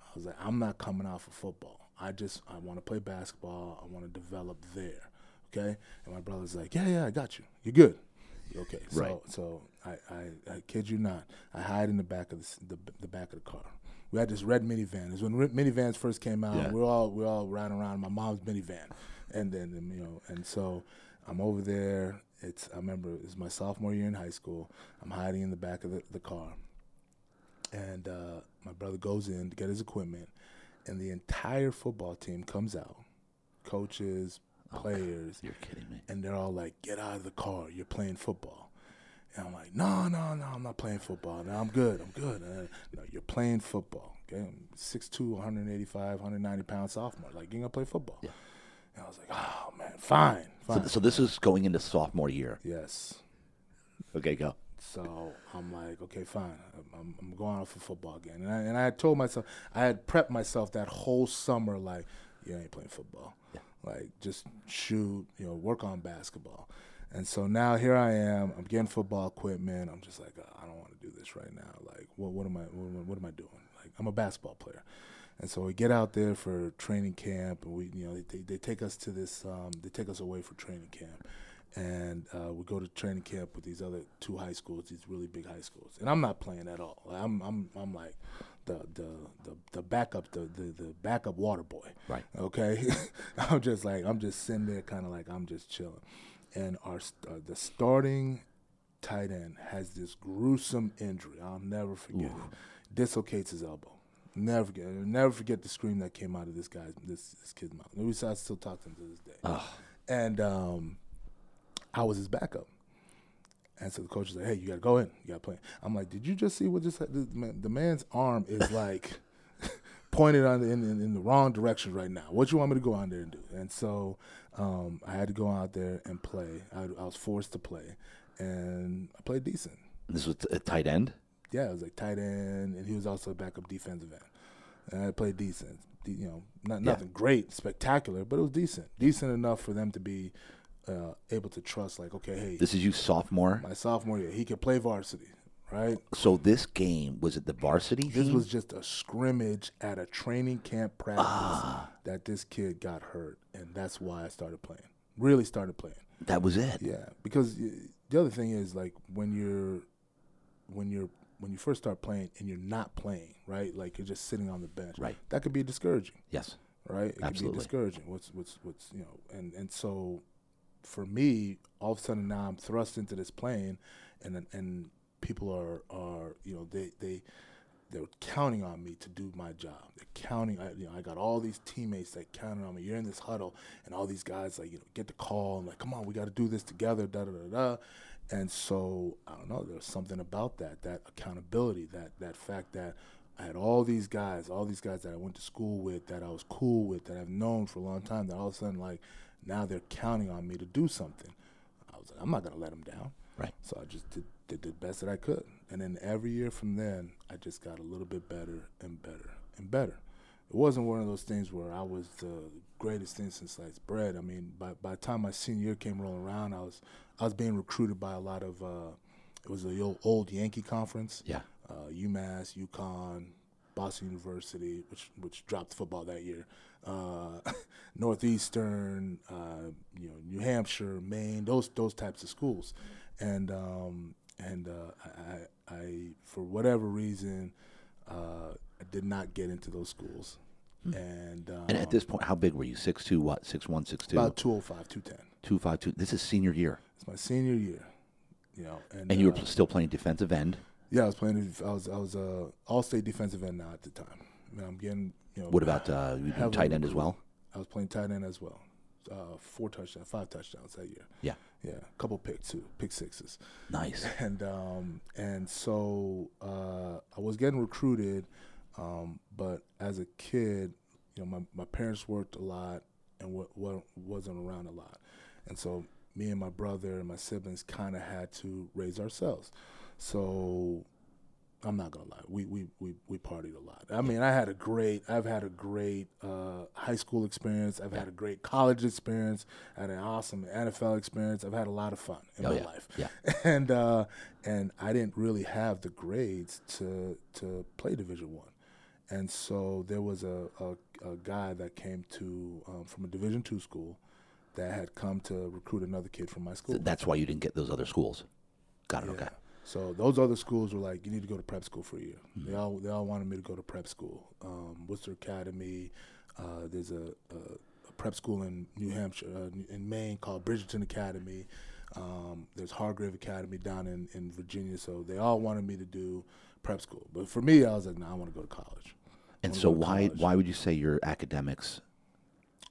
I was like, I'm not coming out for football. I just I want to play basketball. I want to develop there. Okay. And my brother's like, yeah, yeah, I got you. You're good. Okay. So Right. so I, I, I kid you not. I hide in the back of the, the the back of the car. We had this red minivan. It was when minivans first came out. Yeah. We are all we are all riding around in my mom's minivan, and then you know, and so I'm over there. It's I remember it's my sophomore year in high school. I'm hiding in the back of the, the car, and uh, my brother goes in to get his equipment, and the entire football team comes out, coaches, players, You're kidding me. and they're all like, "Get out of the car! You're playing football." And I'm like, "No, no, no! I'm not playing football. No, I'm good. I'm good. Uh, no, you're playing football. Okay, I'm 6'2", 185, 190 pound sophomore. Like, you're gonna play football." Yeah. And I was like, "Oh man, fine, So, fine." so this is going into sophomore year. yes. Okay, go. So I'm like, okay, fine. I'm, I'm, going out for football again. And I, and I had told myself, I had prepped myself that whole summer, like, you ain't playing football. Like, just shoot, you know, work on basketball. And so now here I am. I'm getting football equipment. I'm just like, uh, I don't want to do this right now. Like, what, what am I, what, what am I doing? Like, I'm a basketball player. And so we get out there for training camp, and we, you know, they, they take us to this, um, they take us away for training camp, and uh, we go to training camp with these other two high schools, these really big high schools, and I'm not playing at all. I'm I'm I'm like the the the, the backup the, the the backup water boy. Right. Okay. I'm just like I'm just sitting there, kind of like I'm just chilling, and our uh, the starting tight end has this gruesome injury. I'll never forget Ooh. it. Dislocates his elbow. Never forget. I'll never forget the scream that came out of this guy's this this kid's mouth. We I still talk to him to this day. Ugh. And um, I was his backup. And so the coach is like, "Hey, you gotta go in. You gotta play." I'm like, "Did you just see what just the, man, the man's arm is like pointed on the, in, in, in, the wrong direction right now? What you want me to go out there and do?" And so um, I had to go out there and play. I, I, was forced to play, and I played decent. This was a tight end. Yeah, it was like tight end, and he was also a backup defensive end. And I played decent. You know, not nothing yeah. great, spectacular, but it was decent, decent enough for them to be uh, able to trust. Like, okay, hey, this is you sophomore. My sophomore year, he could play varsity, right? So this game was it the varsity? This team? was just a scrimmage at a training camp practice ah. that this kid got hurt, and that's why I started playing. Really started playing. That was it. Yeah, because the other thing is like when you're when you're when you first start playing and you're not playing, right? Like you're just sitting on the bench. Right. That could be discouraging. Yes. Right. It Absolutely. could be discouraging. What's what's what's you know and and so for me, all of a sudden now I'm thrust into this plane, and and people are are you know they they they're counting on me to do my job. They're counting. I, you know, I got all these teammates that counted on me. You're in this huddle, and all these guys like you know get the call and like, come on, we got to do this together. Da da da da. And so I don't know. There's something about that, that accountability, that that fact that I had all these guys, all these guys that I went to school with, that I was cool with, that I've known for a long time. That all of a sudden like now they're counting on me to do something. I was like, I'm not gonna let them down. Right. So I just did, did the best that I could, and then every year from then, I just got a little bit better and better and better. It wasn't one of those things where I was the greatest thing since sliced bread. I mean, by by the time my senior year came rolling around, I was I was being recruited by a lot of. Uh, it was the old, old Yankee conference. Yeah. Uh, UMass, UConn, Boston University, which which dropped football that year uh, Northeastern, uh, you know, New Hampshire, Maine, those those types of schools, and um, and uh, I, I, for whatever reason, uh, I did not get into those schools. And and at this point, how big were you? Six two, what? Six one, six two. About 205, 210. 252. This is senior year. It's my senior year. You know, and, and you were uh, still playing defensive end. Yeah, I was playing. I was I was a all state defensive end now at the time. I mean, I'm getting you know, what about uh, you tight end as well? I was playing tight end as well. Uh, four touchdowns, five touchdowns that year. Yeah, yeah, a couple picks too, pick sixes. Nice. And um, and so uh, I was getting recruited, um, but as a kid, you know, my my parents worked a lot and what what wasn't around a lot, and so me and my brother and my siblings kind of had to raise ourselves. So I'm not gonna lie. We we we we partied a lot. I mean, I had a great. I've had a great uh, high school experience. I've had a great college experience. I had an awesome NFL experience. I've had a lot of fun in oh, my yeah. life. Yeah. And uh, and I didn't really have the grades to to play Division One, and so there was a, a, a guy that came to um, from a Division Two school that had come to recruit another kid from my school. So that's why you didn't get those other schools. Got it. Yeah. Okay. So those other schools were like, you need to go to prep school for a year. Mm-hmm. They all they all wanted me to go to prep school. Um, Worcester Academy. Uh, there's a, a, a, prep school in New Hampshire, uh, in Maine called Bridgton Academy. Um, there's Hargrave Academy down in, in Virginia. So they all wanted me to do prep school. But for me, I was like, no, nah, I want to go to college. And so why college. why would you say your academics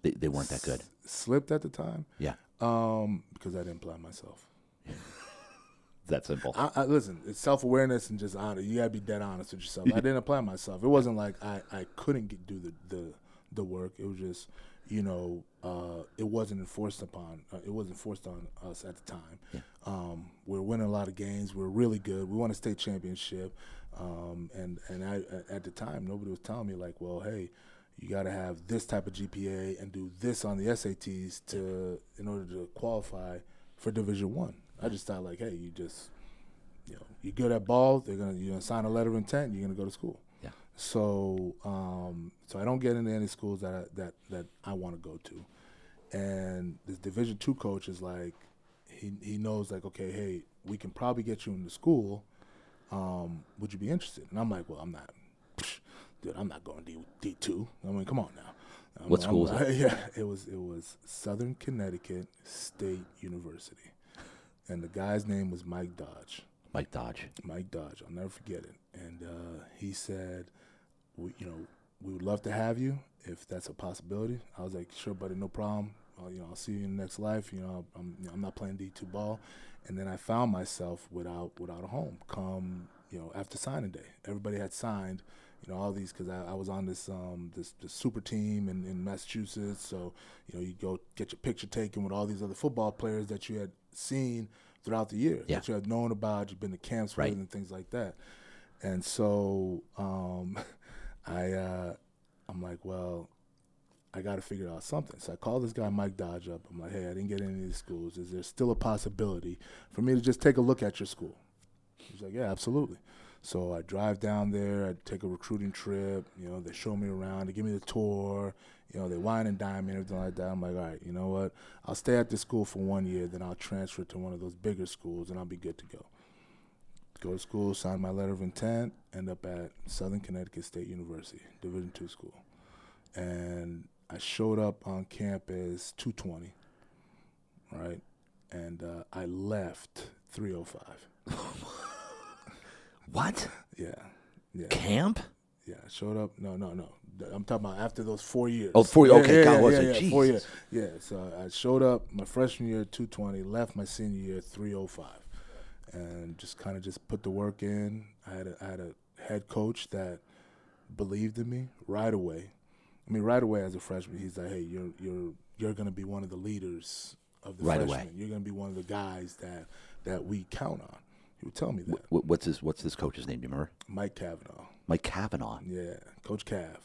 they, they weren't that good? S- slipped at the time. Yeah. Um, because I didn't plan myself that simple. I, I, listen, it's self awareness and just honest. You gotta be dead honest with yourself. I didn't apply myself. It wasn't like I, I couldn't get, do the, the the work. It was just, you know, uh, it wasn't enforced upon. Uh, it wasn't forced on us at the time. Yeah. Um, we are winning a lot of games. We are really good. We won a state championship. Um, and and I, at the time, nobody was telling me like, well, hey, you got to have this type of GPA and do this on the SATs to in order to qualify for Division One. I just thought like, hey, you just, you know, you're good at ball. They're gonna you're gonna sign a letter of intent. You're gonna go to school. So um, so I don't get into any schools that that that I want to go to, and this Division two coach is like, he he knows like, okay, hey, we can probably get you into school. Um, would you be interested? And I'm like, well, I'm not, dude. I'm not going D D two. I mean, come on now. I'm, What school was it? Yeah, it was it was Southern Connecticut State University, and the guy's name was Mike Dodge. Mike Dodge. Mike Dodge. I'll never forget it. And uh, he said, we, you know, we would love to have you if that's a possibility. I was like, sure, buddy, no problem. I'll, you know, I'll see you in the next life. You know, I'm, you know, I'm not playing D2 ball. And then I found myself without without a home come, you know, after signing day. Everybody had signed, you know, all these because I, I was on this um this, this super team in, in Massachusetts. So, you know, you go get your picture taken with all these other football players that you had seen throughout the year Yeah. that you had known about, you've been to camps Right. with and things like that. And so um, I uh, I'm like, well, I got to figure out something. So I called this guy Mike Dodge up. I'm like, hey, I didn't get any of these schools. Is there still a possibility for me to just take a look at your school? He's like, yeah, absolutely. So I drive down there. I take a recruiting trip. You know, they show me around. They give me the tour. You know, they wine and dine me and everything like that. I'm like, all right, you know what? I'll stay at this school for one year. Then I'll transfer to one of those bigger schools, and I'll be good to go. Go to school, sign my letter of intent, end up at Southern Connecticut State University, Division two school, and I showed up on campus 220, right, and uh, I left 305. What? Yeah, yeah, Camp? yeah. I showed up. No, no, no. I'm talking about after those four years. Oh, four- Yeah, okay, yeah, God, yeah, was yeah, yeah, four years. Yeah, so I showed up my freshman year 220, left my senior year 305, and just kind of just put the work in. I had a, I had a head coach that believed in me right away. I mean, right away as a freshman, he's like, "Hey, you're you're you're going to be one of the leaders of the Right away. You're going to be one of the guys that that we count on." He would tell me that. Wh- what's his What's this coach's name? Do you remember? Mike Cavanaugh. Mike Cavanaugh. Yeah, Coach Cav.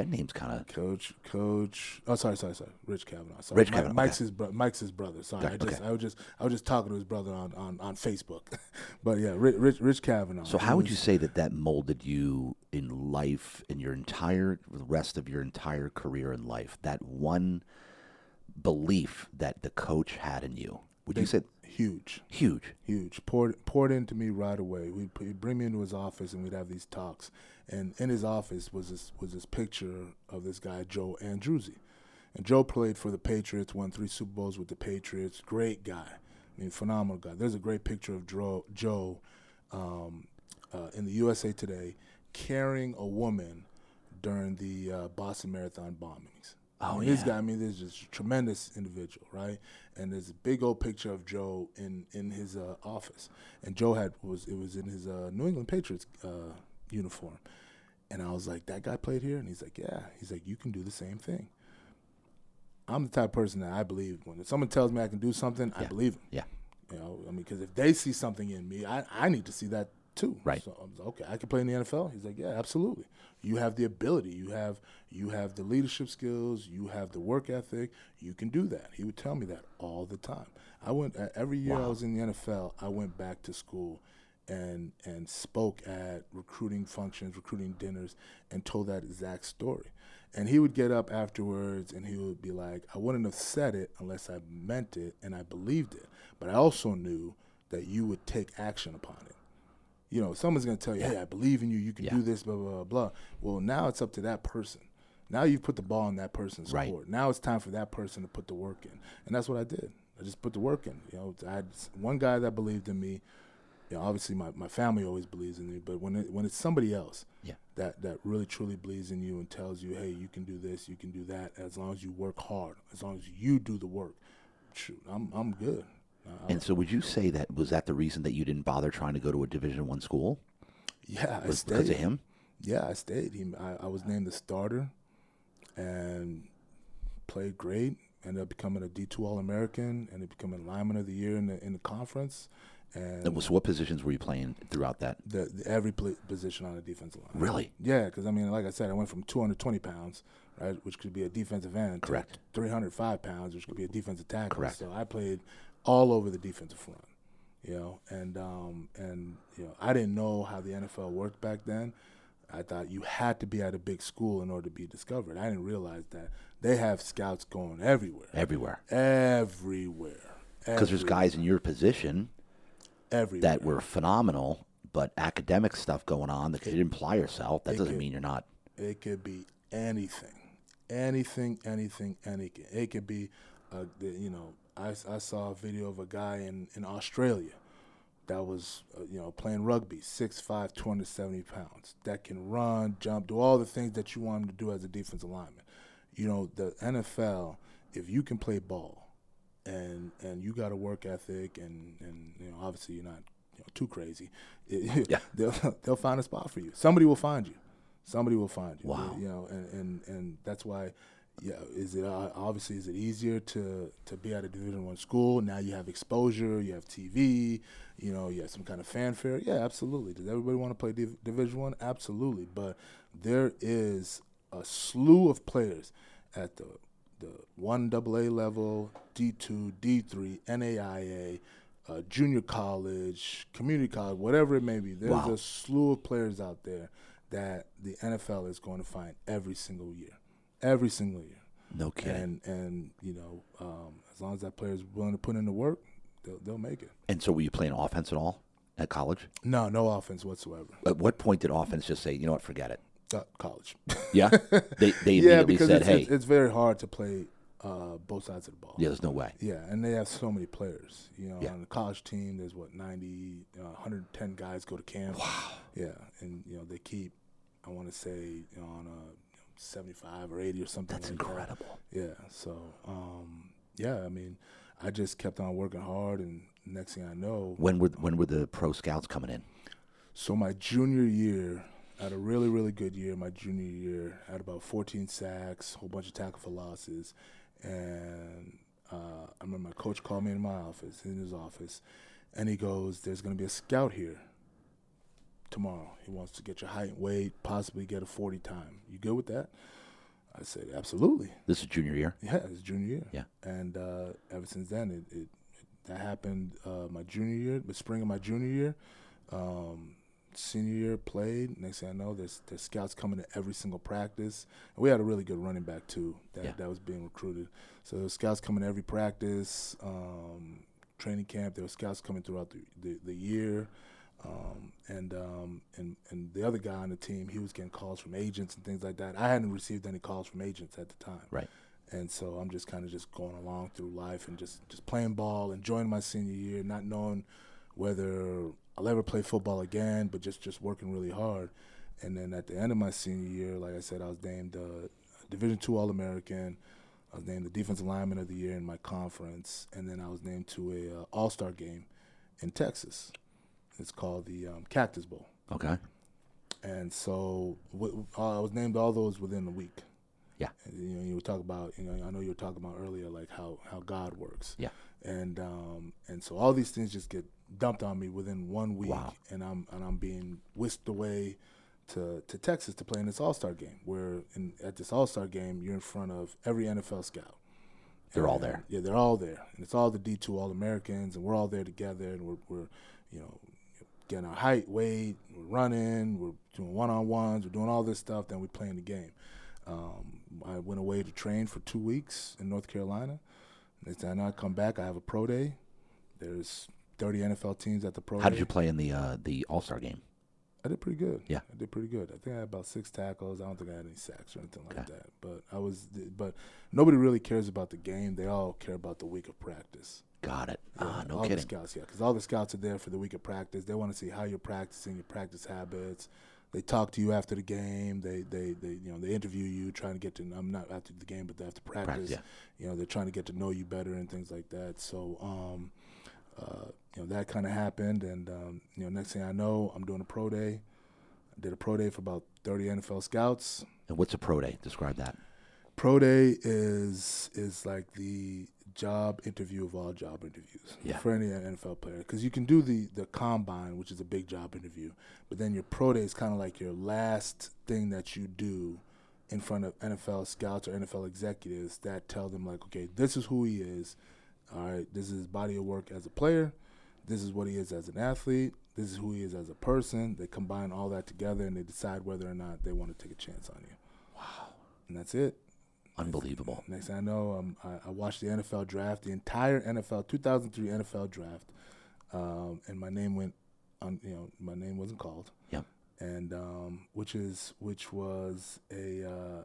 That name's kind of Coach, Coach. Oh, sorry, sorry, sorry. Rich Cavanaugh. Sorry. Rich Cavanaugh, Mike's his bro- Mike's his brother. Sorry, Got- I just, okay. I was just, I was just talking to his brother on on, on Facebook. but yeah, Rich, Rich, Rich Cavanaugh. So how would you say that that molded you in life, in your entire the rest of your entire career in life? That one belief that the coach had in you. Would you say huge? huge? huge. Poured poured into me right away. We'd, he'd bring me into his office and we'd have these talks. And in his office was this was this picture of this guy Joe Andruzzi, and Joe played for the Patriots, won three Super Bowls with the Patriots. Great guy, I mean phenomenal guy. There's a great picture of Joe Joe um, uh, in the USA Today carrying a woman during the uh, Boston Marathon bombings. I Oh, mean, This yeah. guy, I mean, this is just a tremendous individual, right? And there's a big old picture of Joe in in his uh, office, and Joe had was it was in his uh, New England Patriots uh, uniform, and I was like, that guy played here, and he's like, yeah, he's like, you can do the same thing. I'm the type of person that I believe when someone tells me I can do something, I believe them. Yeah. You know, I mean, because if they see something in me, I, I need to see that too. Right. So I'm like, okay, I can play in the NFL. He's like, yeah, absolutely. You have the ability. You have you have the leadership skills. You have the work ethic. You can do that. He would tell me that all the time. I went every year I was in the NFL. I went back to school and and spoke at recruiting functions, recruiting dinners, and told that exact story. And he would get up afterwards and he would be like, I wouldn't have said it unless I meant it and I believed it. But I also knew that you would take action upon it. You know, someone's going to tell you, hey, I believe in you. You can Yeah. do this, blah, blah, blah, blah. Well, now it's up to that person. Now you've put the ball in that person's Right. court. Now it's time for that person to put the work in. And that's what I did. I just put the work in. You know, I had one guy that believed in me. You know, obviously my, my family always believes in me, but when it, when it's somebody else Yeah. that that really truly believes in you and tells you, hey, you can do this, you can do that, as long as you work hard, as long as you do the work, shoot, I'm I'm good. I- And so, would you say that was that the reason that you didn't bother trying to go to a Division One school? yeah, I Was stayed. because of him? Yeah, I stayed. He, I, I was named the starter, and played great. Ended up becoming a D two All American, and becoming lineman of the year in the in the conference. And And So, what positions were you playing throughout that? the, the every pl- position on the defensive line. Really? Yeah, because I mean, like I said, I went from 220 pounds, right, which could be a defensive end, Correct. to 305 pounds, which could be a defensive tackle. Correct. So I played all over the defensive front, you know, and um, and you know, I didn't know how the NFL worked back then. I thought you had to be at a big school in order to be discovered. I didn't realize that they have scouts going everywhere Everywhere. everywhere, Because there's guys in your position everywhere. that were phenomenal, but academic stuff going on that you didn't apply yourself. That it doesn't could- mean you're not. It could be anything, anything, anything, anything. It could be, uh, you know, I, I saw a video of a guy in, in Australia that was, uh, you know, playing rugby, 6'5", 270 pounds, that can run, jump, do all the things that you want him to do as a defensive lineman. You know, the NFL, if you can play ball and and you got a work ethic and, and you know, obviously you're not you know, too crazy, Yeah. they'll, they'll find a spot for you. Somebody will find you somebody will find you. Wow. You know, and, and, and that's why, yeah. Is it uh, obviously is it easier to to be at a Division One school? Now you have exposure, you have TV, you know, you have some kind of fanfare. Yeah, absolutely. Does everybody want to play Div- Division One? Absolutely. But there is a slew of players at the the one AA level, D two, D three, NAIA. Uh, junior college, community college, whatever it may be, there's Wow. a slew of players out there that the NFL is going to find every single year, every single year. No kidding. And and you know, um, as long as that player is willing to put in the work, they'll, they'll make it. And so, were you playing offense at all at college? No, no offense whatsoever. At what point did offense just say, you know what, forget it? Uh, college. Yeah, they they yeah, immediately because said, it's, hey, it's, it's very hard to play uh, both sides of the ball. yeah, there's no way. Yeah, and they have so many players. You know, Yeah. on the college team, there's what 90, uh, 110 guys go to camp. Wow. Yeah, and you know they keep, I want to say, you know, on a 75 or 80 or something. That's like that. incredible. Yeah. So, um, yeah, I mean, I just kept on working hard, and next thing I know, When were when were the pro scouts coming in? so my junior year, I had a really, really good year. My junior year, I had about 14 sacks, a whole bunch of tackle for losses, and uh, I remember my coach called me in my office, in his office, and he goes, "There's going to be a scout here tomorrow. He wants to get your height, and weight, possibly get a 40 time. You good with that?" I said, "Absolutely." This is junior year. Yeah, it's junior year. Yeah. And uh, ever since then, it, it, it that happened uh, my junior year, the spring of my junior year. Um, senior year played. Next thing I know, there's there's scouts coming to every single practice. And we had a really good running back too that Yeah. that was being recruited. So there scouts coming to every practice, um, training camp. There were scouts coming throughout the the, the year. Um, and um, and and the other guy on the team, he was getting calls from agents and things like that. I hadn't received any calls from agents at the time Right. and so I'm just kind of just going along through life and just just playing ball, enjoying my senior year, not knowing whether I'll ever play football again, but just just working really hard. And then at the end of my senior year, like I said, I was named uh, Division two All American. I was named the Defensive Lineman of the Year in my conference, and then I was named to a uh, All Star game in Texas. It's called the um, Cactus Bowl, Okay. and so I was named all those within a week. Yeah. And, you know, you were talking about, you know, I know you were talking about earlier, like how, how God works. Yeah. And um, and so all these things just get dumped on me within one week, Wow. and I'm and I'm being whisked away to to Texas to play in this All Star game. Where in, at this All Star game, you're in front of every NFL scout. They're all there. Yeah, they're all there, and it's all the D two All Americans, and we're all there together, and we're, we're you know getting our height, weight, we're running, we're doing one on ones, we're doing all this stuff. Then we playing the game. Um, I went away to train for two weeks in North Carolina. Next time I come back, I have a pro day. There's 30 NFL teams at the pro How did you play in the uh, the All Star game? I did pretty good. Yeah. I did pretty good. I think I had about six tackles. I don't think I had any sacks or anything like Okay. that. But I was, but nobody really cares about the game. They all care about the week of practice. Got it. Yeah, Ah, no kidding. all kidding. the scouts, yeah, because all the scouts are there for the week of practice. They want to see how you're practicing, your practice habits. They talk to you after the game. They, they, they, you know, they interview you, trying to get to. I'm not after the game, but they after practice. Practice, yeah. You know, they're trying to get to know you better and things like that. So, um, uh, you know, that kind of happened, and um, you know, next thing I know, I'm doing a pro day. I did a pro day for about 30 NFL scouts. And what's a pro day? Describe that. Pro day is is like the job interview of all job interviews Yeah. for any NFL player because you can do the the combine, which is a big job interview, but then your pro day is kind of like your last thing that you do in front of NFL scouts or NFL executives that tell them like, okay, this is who he is. All right, this is his body of work as a player. This is what he is as an athlete. This is who he is as a person. They combine all that together and they decide whether or not they want to take a chance on you. Wow. And that's it. Unbelievable. Next thing I know, um, I, I watched the NFL draft, the entire NFL 2003 NFL draft, um, and my name went on. You know, my name wasn't called. Yep. And um, which is which was a uh,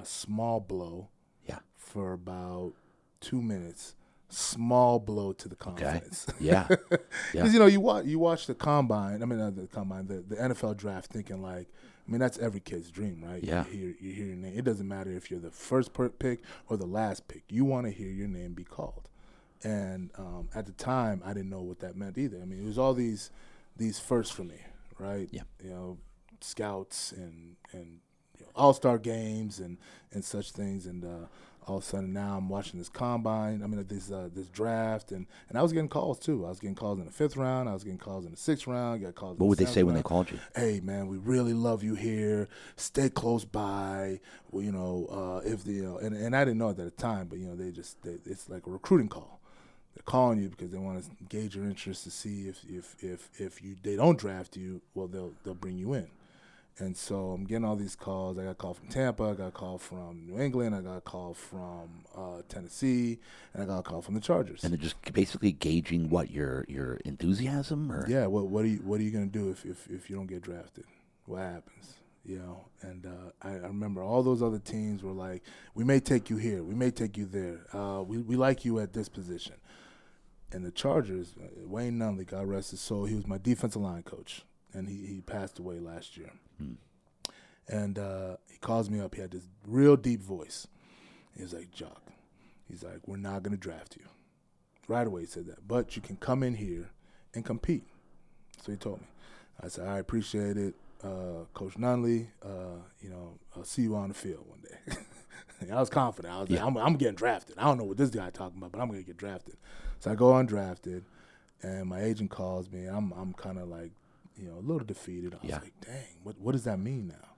a small blow Yeah. for about two minutes. Small blow to the Okay. confidence. Yeah. Yeah. Because you know you watch you watch the combine. I mean, not the combine, the, the NFL draft, thinking like, I mean, that's every kid's dream, right? Yeah. You hear, you hear your name. It doesn't matter if you're the first per- pick or the last pick. You want to hear your name be called. And um, at the time, I didn't know what that meant either. I mean, it was all these these firsts for me, right? Yeah. You know, scouts and and you know, all star games and and such things. And uh, all of a sudden now I'm watching this combine. I mean, this uh, this draft, and and I was getting calls too. I was getting calls in the fifth round. I was getting calls in the sixth round. Got calls. in What the would they seventh say when they called you? hey man, we really love you here. Stay close by. Well, you know, uh, if the you know, and, and I didn't know it at the time, but you know, they just they, it's like a recruiting call. They're calling you because they want to gauge your interest to see if if if if you they don't draft you, well they'll they'll bring you in. And so I'm getting all these calls. I got a call from Tampa. I got a call from New England. I got a call from uh, Tennessee, and I got a call from the Chargers. And they're just basically gauging what your your enthusiasm or Yeah, what what are you what are you gonna do if if, if you don't get drafted? What happens? You know, and uh, I, I remember all those other teams were like, "We may take you here, we may take you there. Uh, we we like you at this position." And the Chargers, uh, Wayne Nunnely, God rest his soul, he was my defensive line coach, and he he passed away last year. And uh, he calls me up. He had this real deep voice. He was like, "Jacques," he's like, "We're not gonna draft you." Right away, he said that, but you can come in here and compete. So he told me. I said, I appreciate it, uh, Coach Nunnely. Uh, you know, I'll see you on the field one day. I was confident. I was like, I'm, I'm getting drafted. I don't know what this guy talking about, but I'm gonna get drafted. So I go undrafted, and my agent calls me. I'm I'm kind of like, you know, a little defeated. I was like, dang, what what does that mean now?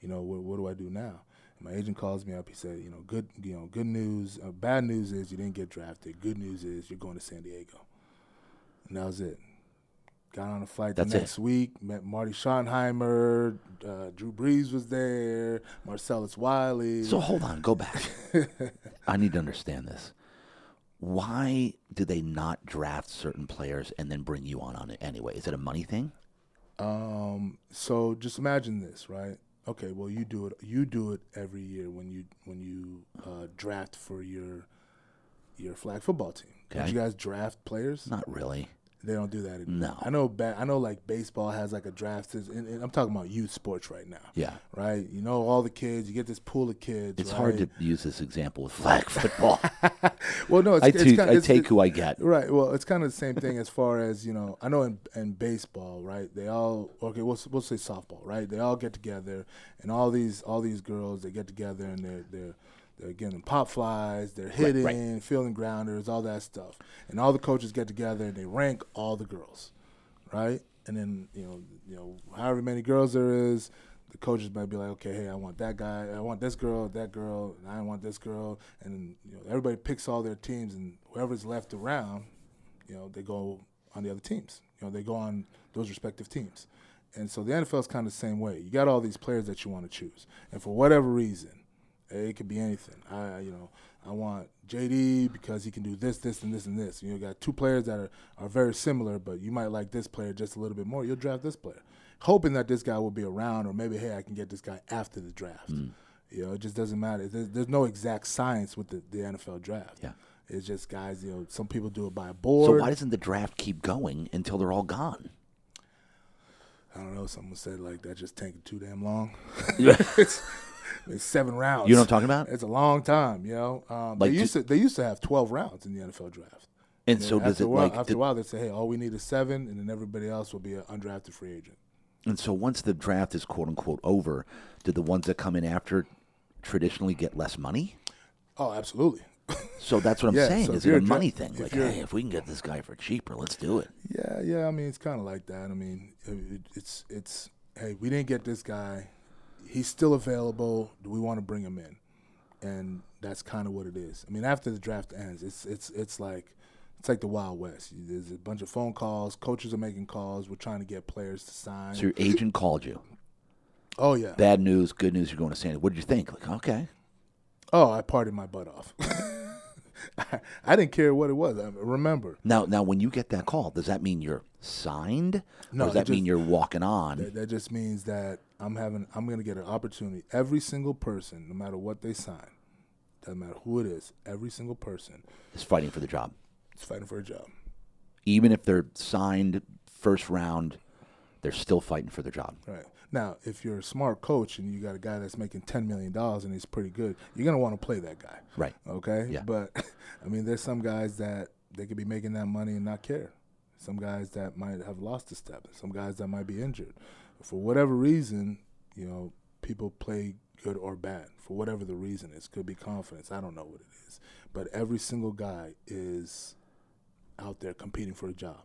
You know, what what do I do now? And my agent calls me up. He said, you know, good you know, good news. Uh, bad news is you didn't get drafted. Good news is you're going to San Diego. And that was it. Got on a flight That's the it. next week. Met Marty Schottenheimer. Uh, Drew Brees was there. Marcellus Wiley. So hold on, go back. I need to understand this. Why do they not draft certain players and then bring you on on it anyway? Is it a money thing? Um, so just imagine this, right? Okay, well you do it. You do it every year when you when you uh, draft for your your flag football team. Okay. you guys draft players? Not really. They don't do that anymore. No. I know. Ba- I know. Like baseball has like a draft. And, and I'm talking about youth sports right now. Yeah. Right. You know all the kids. You get this pool of kids. It's hard to use this example with flag football. Well, no. It's, I, it's took- kinda- I take who I get. Right. Well, it's kind of the same thing as far as you know. I know in in baseball, right? They all okay. We'll we'll say softball, right? They all get together, and all these all these girls they get together and they're they're they're getting pop flies, they're hitting, right. fielding grounders, all that stuff, and all the coaches get together and they rank all the girls, right? And then you know you know however many girls there is. The coaches might be like, okay, hey, I want that guy, I want this girl, that girl, and I want this girl, and then, you know everybody picks all their teams, and whoever's left around, you know, they go on the other teams. You know, they go on those respective teams. And so the NFL is kind of the same way. You got all these players that you want to choose, and for whatever reason, it could be anything. I, you know, I want JD because he can do this, this, and this, and this. You know, you got two players that are, are very similar, but you might like this player just a little bit more. You'll draft this player, hoping that this guy will be around, or maybe hey, I can get this guy after the draft. Mm. You know, it just doesn't matter. There's, there's no exact science with the, the NFL draft. Yeah. It's just guys, you know, some people do it by a board. So why doesn't the draft keep going until they're all gone? I don't know. Someone said like that just taking too damn long. Yeah. It's, seven rounds. You know what I'm talking about? It's a long time. You know, um, Like they used to they used to have twelve rounds in the NFL draft. And so after does a it while, like? after did- a while they say, hey, all we need is seven, and then everybody else will be an undrafted free agent. and so once the draft is quote unquote over, do the ones that come in after traditionally get less money? Oh, absolutely. So that's what I'm Yeah, saying. so Is it a a dra- money thing? Like, hey, if we can get this guy for cheaper, let's do it. Yeah, yeah. I mean, it's kind of like that. I mean, it, it's it's hey, we didn't get this guy. He's still available. Do we want to bring him in? And that's kind of what it is. I mean, after the draft ends, it's it's it's like it's like the Wild West. There's a bunch of phone calls. Coaches are making calls. We're trying to get players to sign. So your agent called you. oh yeah. Bad news, good news. You're going to San. Diego. What did you think? Like, okay, Oh, I partied my butt off. I, I didn't care what it was. I remember. Now, now, when you get that call, does that mean you're signed? No, or does that mean you're walking on? That, that just means that I'm having I'm going to get an opportunity. Every single person, no matter what they sign, doesn't matter who it is, every single person is fighting for the job, is fighting for a job. even if they're signed first round. They're still fighting for their job. Right. Now, if you're a smart coach and you got a guy that's making ten million dollars and he's pretty good, you're gonna want to play that guy. Right. Okay. Yeah. But I mean, there's some guys that they could be making that money and not care. Some guys that might have lost a step. Some guys that might be injured. For whatever reason, you know, people play good or bad. For whatever the reason is, could be confidence. I don't know what it is. But every single guy is out there competing for a job.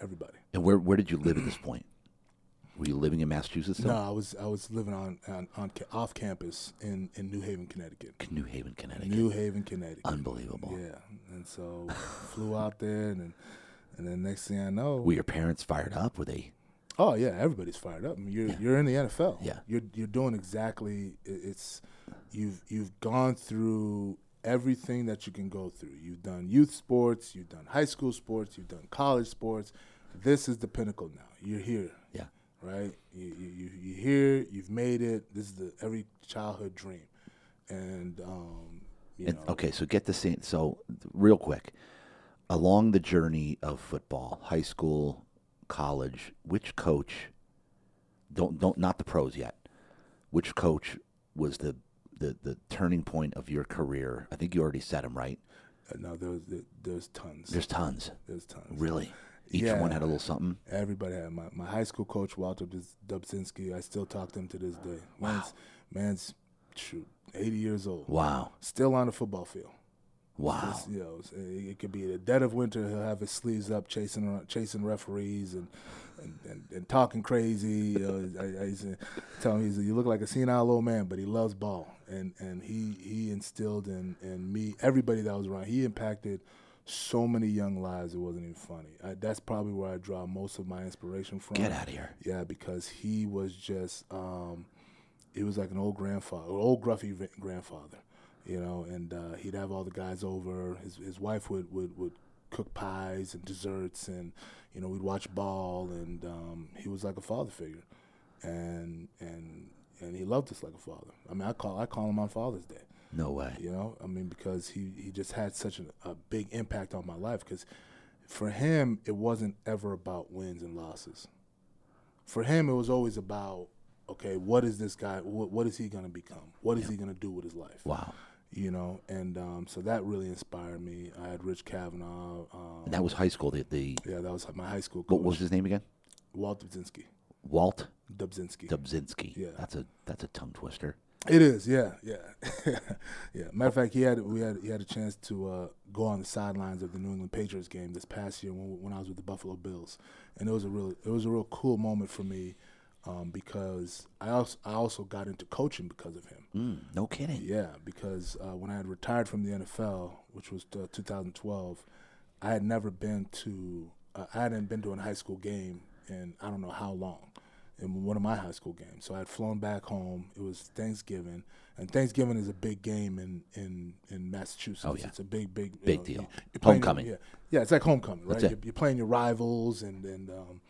Everybody. And where where did you live at this point? Were you living in Massachusetts? Still? No, I was I was living on, on, on off campus in, in New Haven, Connecticut. New Haven, Connecticut. New Haven, Connecticut. Unbelievable. Yeah, and so flew out there, and then, and then next thing I know, Were your parents fired up? Were they? Oh yeah, everybody's fired up. I mean, you're you're in the NFL. Yeah. you're you're doing exactly. It's you've you've gone through everything that you can go through. You've done youth sports, you've done high school sports, you've done college sports. This is the pinnacle now. You're here. Yeah. right? You, you, you, you're here, you've made it. This is the every childhood dream, and um, you And, know, okay, so get this in. So, real quick, along the journey of football, high school, college, which coach? Don't don't not the pros yet. Which coach was the the, the turning point of your career? I think you already said him, right? uh, no, there's there's tons. There's tons. There's tons. Really, each Yeah. one had a little something. Everybody had my, my high school coach Walter Dubs- Dubzinski. I still talk to him to this day. Man's man's shoot, 80 years old. Wow, Still on the football field. Wow. You know, it, it could be the dead of winter. He'll have his sleeves up, chasing around- chasing referees and and, and, and talking crazy. You know, I, I used to tell him, he's, "You look like a senile old man, but he loves ball." And and he he instilled in in me everybody that was around. He impacted so many young lives. It wasn't even funny. I, that's probably where I draw most of my inspiration from. Get out of here. Yeah, because he was just um, he was like an old grandfather, old gruffy grandfather, you know. And uh, he'd have all the guys over. His his wife would would would cook pies and desserts, and you know we'd watch ball, and um, he was like a father figure, and and and he loved us like a father. I mean, I call I call him on Father's Day. No way. You know, I mean, because he, he just had such an, a big impact on my life. Because for him, it wasn't ever about wins and losses. For him, it was always about, okay, what is this guy? What, what is he going to become? What is he going to do with his life? Wow. You know, and um, so that really inspired me. I had Rich Cavanaugh. Um, And that was high school. The, the yeah, that was my high school coach, what was his name again? Walt Dubzinski. Walt Dubzinski. Dubzinski. Yeah. That's a that's a tongue twister. It is, yeah, yeah, yeah. Matter of fact, he had we had he had a chance to uh, go on the sidelines of the New England Patriots game this past year when, when I was with the Buffalo Bills, and it was a really it was a real cool moment for me um, because I also I also got into coaching because of him. Mm, no kidding. Yeah, because uh, when I had retired from the NFL, which was uh, 2012, I had never been to uh, I hadn't been to a high school game in I don't know how long, in one of my high school games. So I had flown back home. It was Thanksgiving, and Thanksgiving is a big game in in, in Massachusetts. Oh, yeah. It's a big big Big know, deal. you- you're playing your- Homecoming. yeah, yeah, it's like homecoming, right? You're, you're playing your rivals, and and um,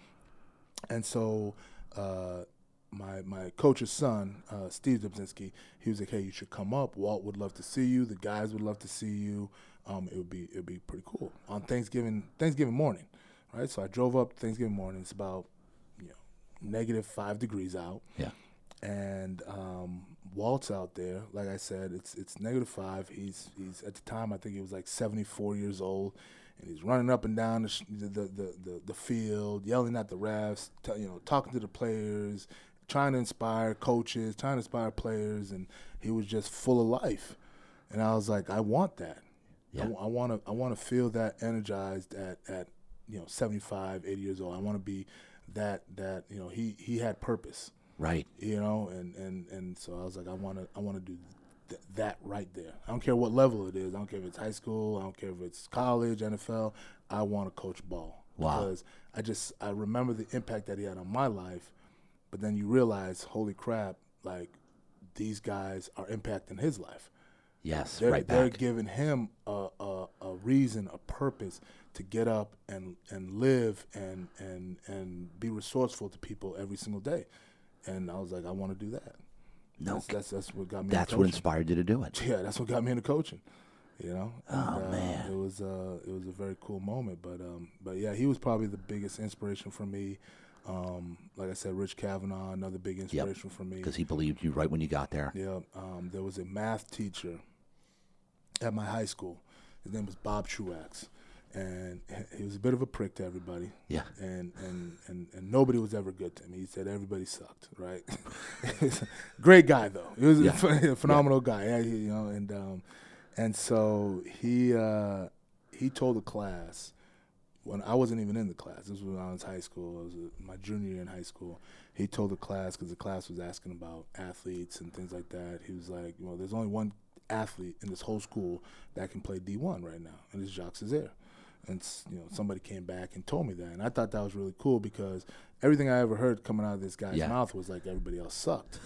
and so uh, my my coach's son, uh, Steve Dubzinski, he was like, "Hey, you should come up. Walt would love to see you. The guys would love to see you. Um, it would be it would be pretty cool on Thanksgiving Thanksgiving morning, right? So I drove up Thanksgiving morning. It's about you know negative five degrees out, Yeah. and um, Walt's out there. Like I said, it's it's negative five. He's he's at the time I think he was like seventy four years old, and he's running up and down the the, the, the, the field, yelling at the refs, t- you know, talking to the players, trying to inspire coaches, trying to inspire players, and he was just full of life. And I was like, I want that. Yeah. I want to I want to feel that energized at at you know 75, 80 years old. I want to be that that you know he he had purpose Right. you know and and and so i was like i want to i want to do th- that right there i don't care what level it is i don't care if it's high school i don't care if it's college nfl i want to coach ball Wow. because i just i remember the impact that he had on my life but then you realize holy crap like these guys are impacting his life Yes, they're, right they're back. giving him a, a, a reason, a purpose to get up and, and live and, and and be resourceful to people every single day. And I was like, I want to do that. No, that's, that's that's what got me. That's what inspired you to do it. Yeah, that's what got me into coaching. You know. Oh, And, uh, man. it was uh, it was a very cool moment. But um, but yeah, he was probably the biggest inspiration for me. Um, like I said, Rich Cavanaugh, another big inspiration for me. Because he believed you right when you got there. Yeah, um, there was a math teacher at my high school. His name was Bob Truax, and he was a bit of a prick to everybody. Yeah. And and and, and nobody was ever good to him. He said everybody sucked. Right. Great guy though. He was Yeah. a ph- a phenomenal guy. Yeah, he- you know, and um, and so he uh, he told the class when I wasn't even in the class. This was when I was high school. It was uh, my junior year in high school. He told the class because the class was asking about athletes and things like that. He was like, "Well, there's only one athlete in this whole school that can play D1 right now, and it's Jacques Césaire." And you know, somebody came back and told me that, and I thought that was really cool because everything I ever heard coming out of this guy's Yeah. mouth was like everybody else sucked.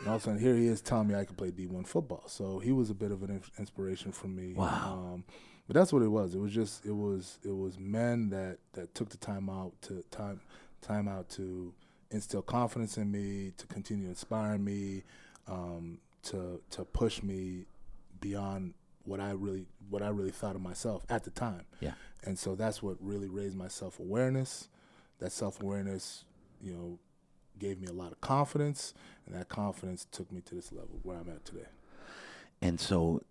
And all of a sudden, here he is telling me I could play D1 football. So he was a bit of an ins- inspiration for me. Wow. Um, but that's what it was. It was just it was it was men that that took the time out to time time out to instill confidence in me, to continue inspiring me, um, to to push me beyond what I really what I really thought of myself at the time. Yeah. And so that's what really raised my self awareness. That self awareness, you know, gave me a lot of confidence, and that confidence took me to this level where I'm at today. And so,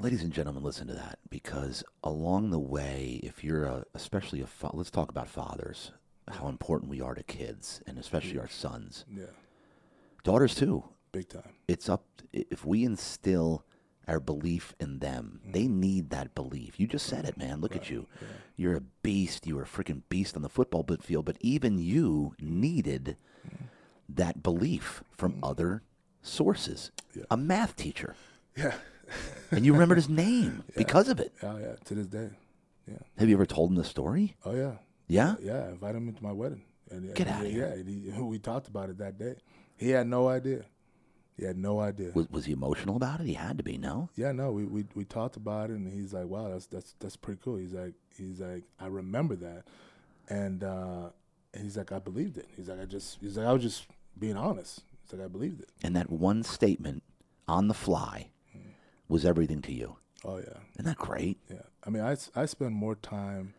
ladies and gentlemen, listen to that because along the way, if you're a, especially a, fa- let's talk about fathers, how important we are to kids and especially our sons, Yeah, daughters too. big time. It's up if we instill our belief in them. Mm. They need that belief. You just said it, man. Look at you. You're a beast. You were a freaking beast on the football field, but even you needed mm. that belief from mm. other sources. Yeah. A math teacher. Yeah. And you remembered his name because of it. Oh yeah, to this day. Yeah. Have you ever told him the story? Oh yeah. Yeah? Yeah. I invited him to my wedding. And, Get and outta he- here. Yeah. we talked about it that day. He had no idea. He had no idea. Was, was he emotional about it? He had to be, no? Yeah, no, we, we we talked about it, and he's like, "Wow, that's that's that's pretty cool." He's like, he's like, I remember that, and uh, and he's like, I believed it. He's like, I just, he's like, I was just being honest. He's like, I believed it. And that one statement on the fly was everything to you. Oh yeah, Isn't that great? yeah. I mean, I I spend more time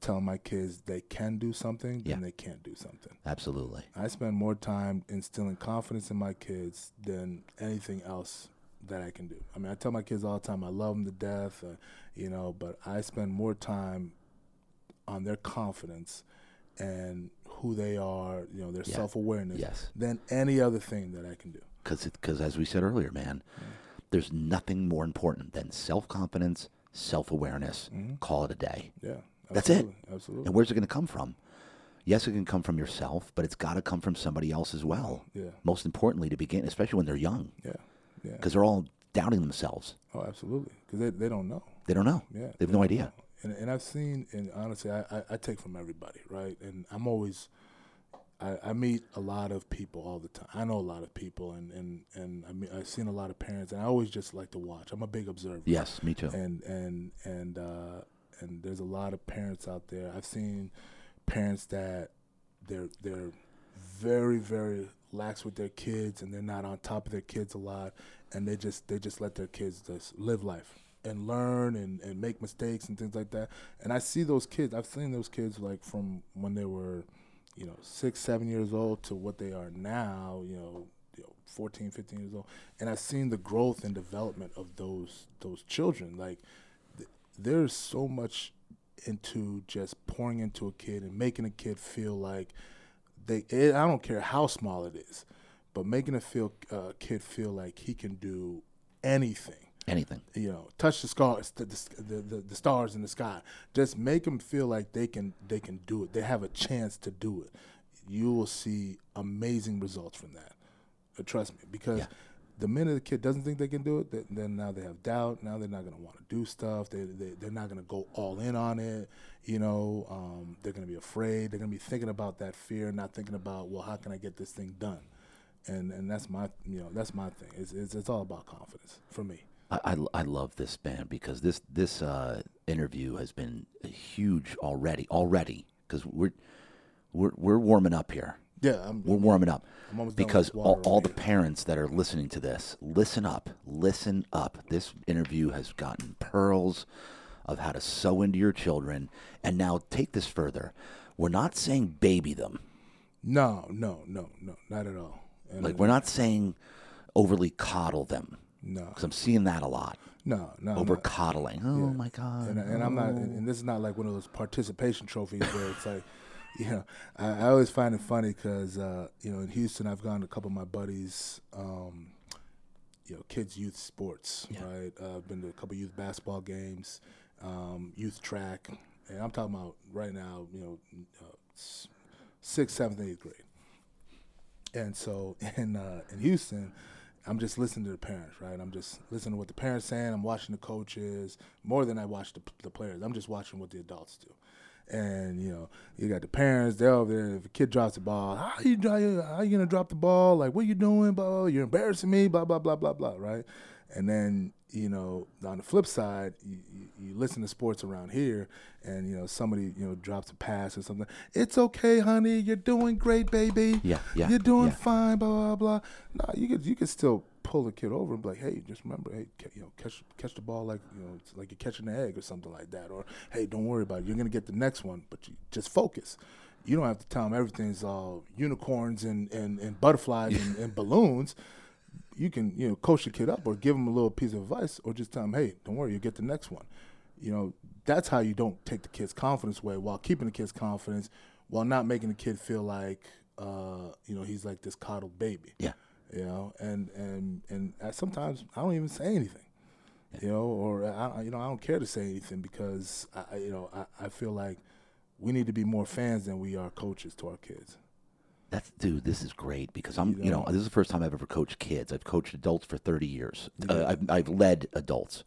telling my kids they can do something Yeah. they can't do something. Absolutely. I spend more time instilling confidence in my kids than anything else that I can do. I mean, I tell my kids all the time I love them to death, uh, you know, but I spend more time on their confidence and who they are, you know, their Yeah. self awareness Yes. than any other thing that I can do. Because, as we said earlier, man, there's nothing more important than self confidence, self awareness. Call it a day. Yeah, That's it. absolutely. And where's it going to come from? Yes, it can come from yourself, but it's got to come from somebody else as well. Yeah, Most importantly, to begin, especially when they're young, yeah, yeah. because they're all doubting themselves. Oh, absolutely. Because they, they don't know. They don't know. Yeah, They have no idea. And and I've seen, and honestly, I, I, I take from everybody, right? And I'm always, I, I meet a lot of people all the time. I know a lot of people, and and and I mean, I've seen a lot of parents, and I always just like to watch. I'm a big observer. Yes, me too. And and and uh, and there's a lot of parents out there. I've seen parents that they're they're very very lax with their kids, and they're not on top of their kids a lot, and they just they just let their kids just live life and learn and, and make mistakes and things like that. And I see those kids. I've seen those kids like from when they were, you know, six, seven years old to what they are now. You know, you know 14, 15 years old, and I've seen the growth and development of those those children. Like, there's so much into just pouring into a kid and making a kid feel like they. It, I don't care how small it is, but making a feel uh, kid feel like he can do anything Anything. you know, touch the stars, the, the, the, the stars in the sky. Just make them feel like they can they can do it. They have a chance to do it. You will see amazing results from that. Uh, trust me, because Yeah. The minute the kid doesn't think they can do it, then, now they have doubt. Now they're not going to want to do stuff. They, they they're not going to go all in on it. You know, um, they're going to be afraid. They're going to be thinking about that fear, not thinking about well, how can I get this thing done? And and that's my you know that's my thing. It's it's, it's all about confidence for me. I, I, I love this band because this this uh, interview has been huge already already because we're we're we're warming up here. Yeah, I'm, We're warming up I'm almost done with because all, all the parents that are listening to this, listen up, listen up. This interview has gotten pearls of how to sew into your children. And now take this further. We're not saying baby them. no, no, no, no, not at all. And Like we're not saying overly coddle them no, because I'm seeing that a lot. no, no. Over coddling. Oh my god. and, and I'm not, and, and oh. this is not like one of those participation trophies where it's like, you know, I, I always find it funny because, uh, you know, in Houston, I've gone to a couple of my buddies, um, you know, kids' youth sports, right? Uh, I've been to a couple youth basketball games, um, youth track, and I'm talking about right now, you know, uh, sixth, seventh, eighth grade. And so in uh, in Houston, I'm just listening to the parents, right? I'm just listening to what the parents saying. I'm watching the coaches more than I watch the, the players. I'm just watching what the adults do. And you know, you got the parents. They're over there. If a kid drops the ball, how you how you gonna drop the ball? Like, what you doing? Blah. You're embarrassing me. Blah blah blah blah blah. Right? And then you know, on the flip side, you, you, you listen to sports around here, and you know, somebody you know drops a pass or something. It's okay, honey. You're doing great, baby. Yeah, yeah, You're doing yeah. fine. Blah blah blah. No, you could you could still pull the kid over and be like, hey, just remember, hey, ca- you know, catch catch the ball like you know, it's like you're catching an egg or something like that. Or hey, don't worry about it. You're gonna get the next one, but you just focus. You don't have to tell them everything's all unicorns and and, and butterflies and, and balloons. You can you know coach the kid up or give him a little piece of advice or just tell him, hey, don't worry, you'll get the next one. You know, that's how you don't take the kid's confidence away while keeping the kid's confidence, while not making the kid feel like uh, you know he's like this coddled baby yeah. You know and and and I, sometimes i don't even say anything you know or I, you know i don't care to say anything because i you know I, I feel like we need to be more fans than we are coaches to our kids That's dude. This is great because I'm, you know, know? this is the first time I've ever coached kids. I've coached adults for 30 years. Uh, I've, I've led adults,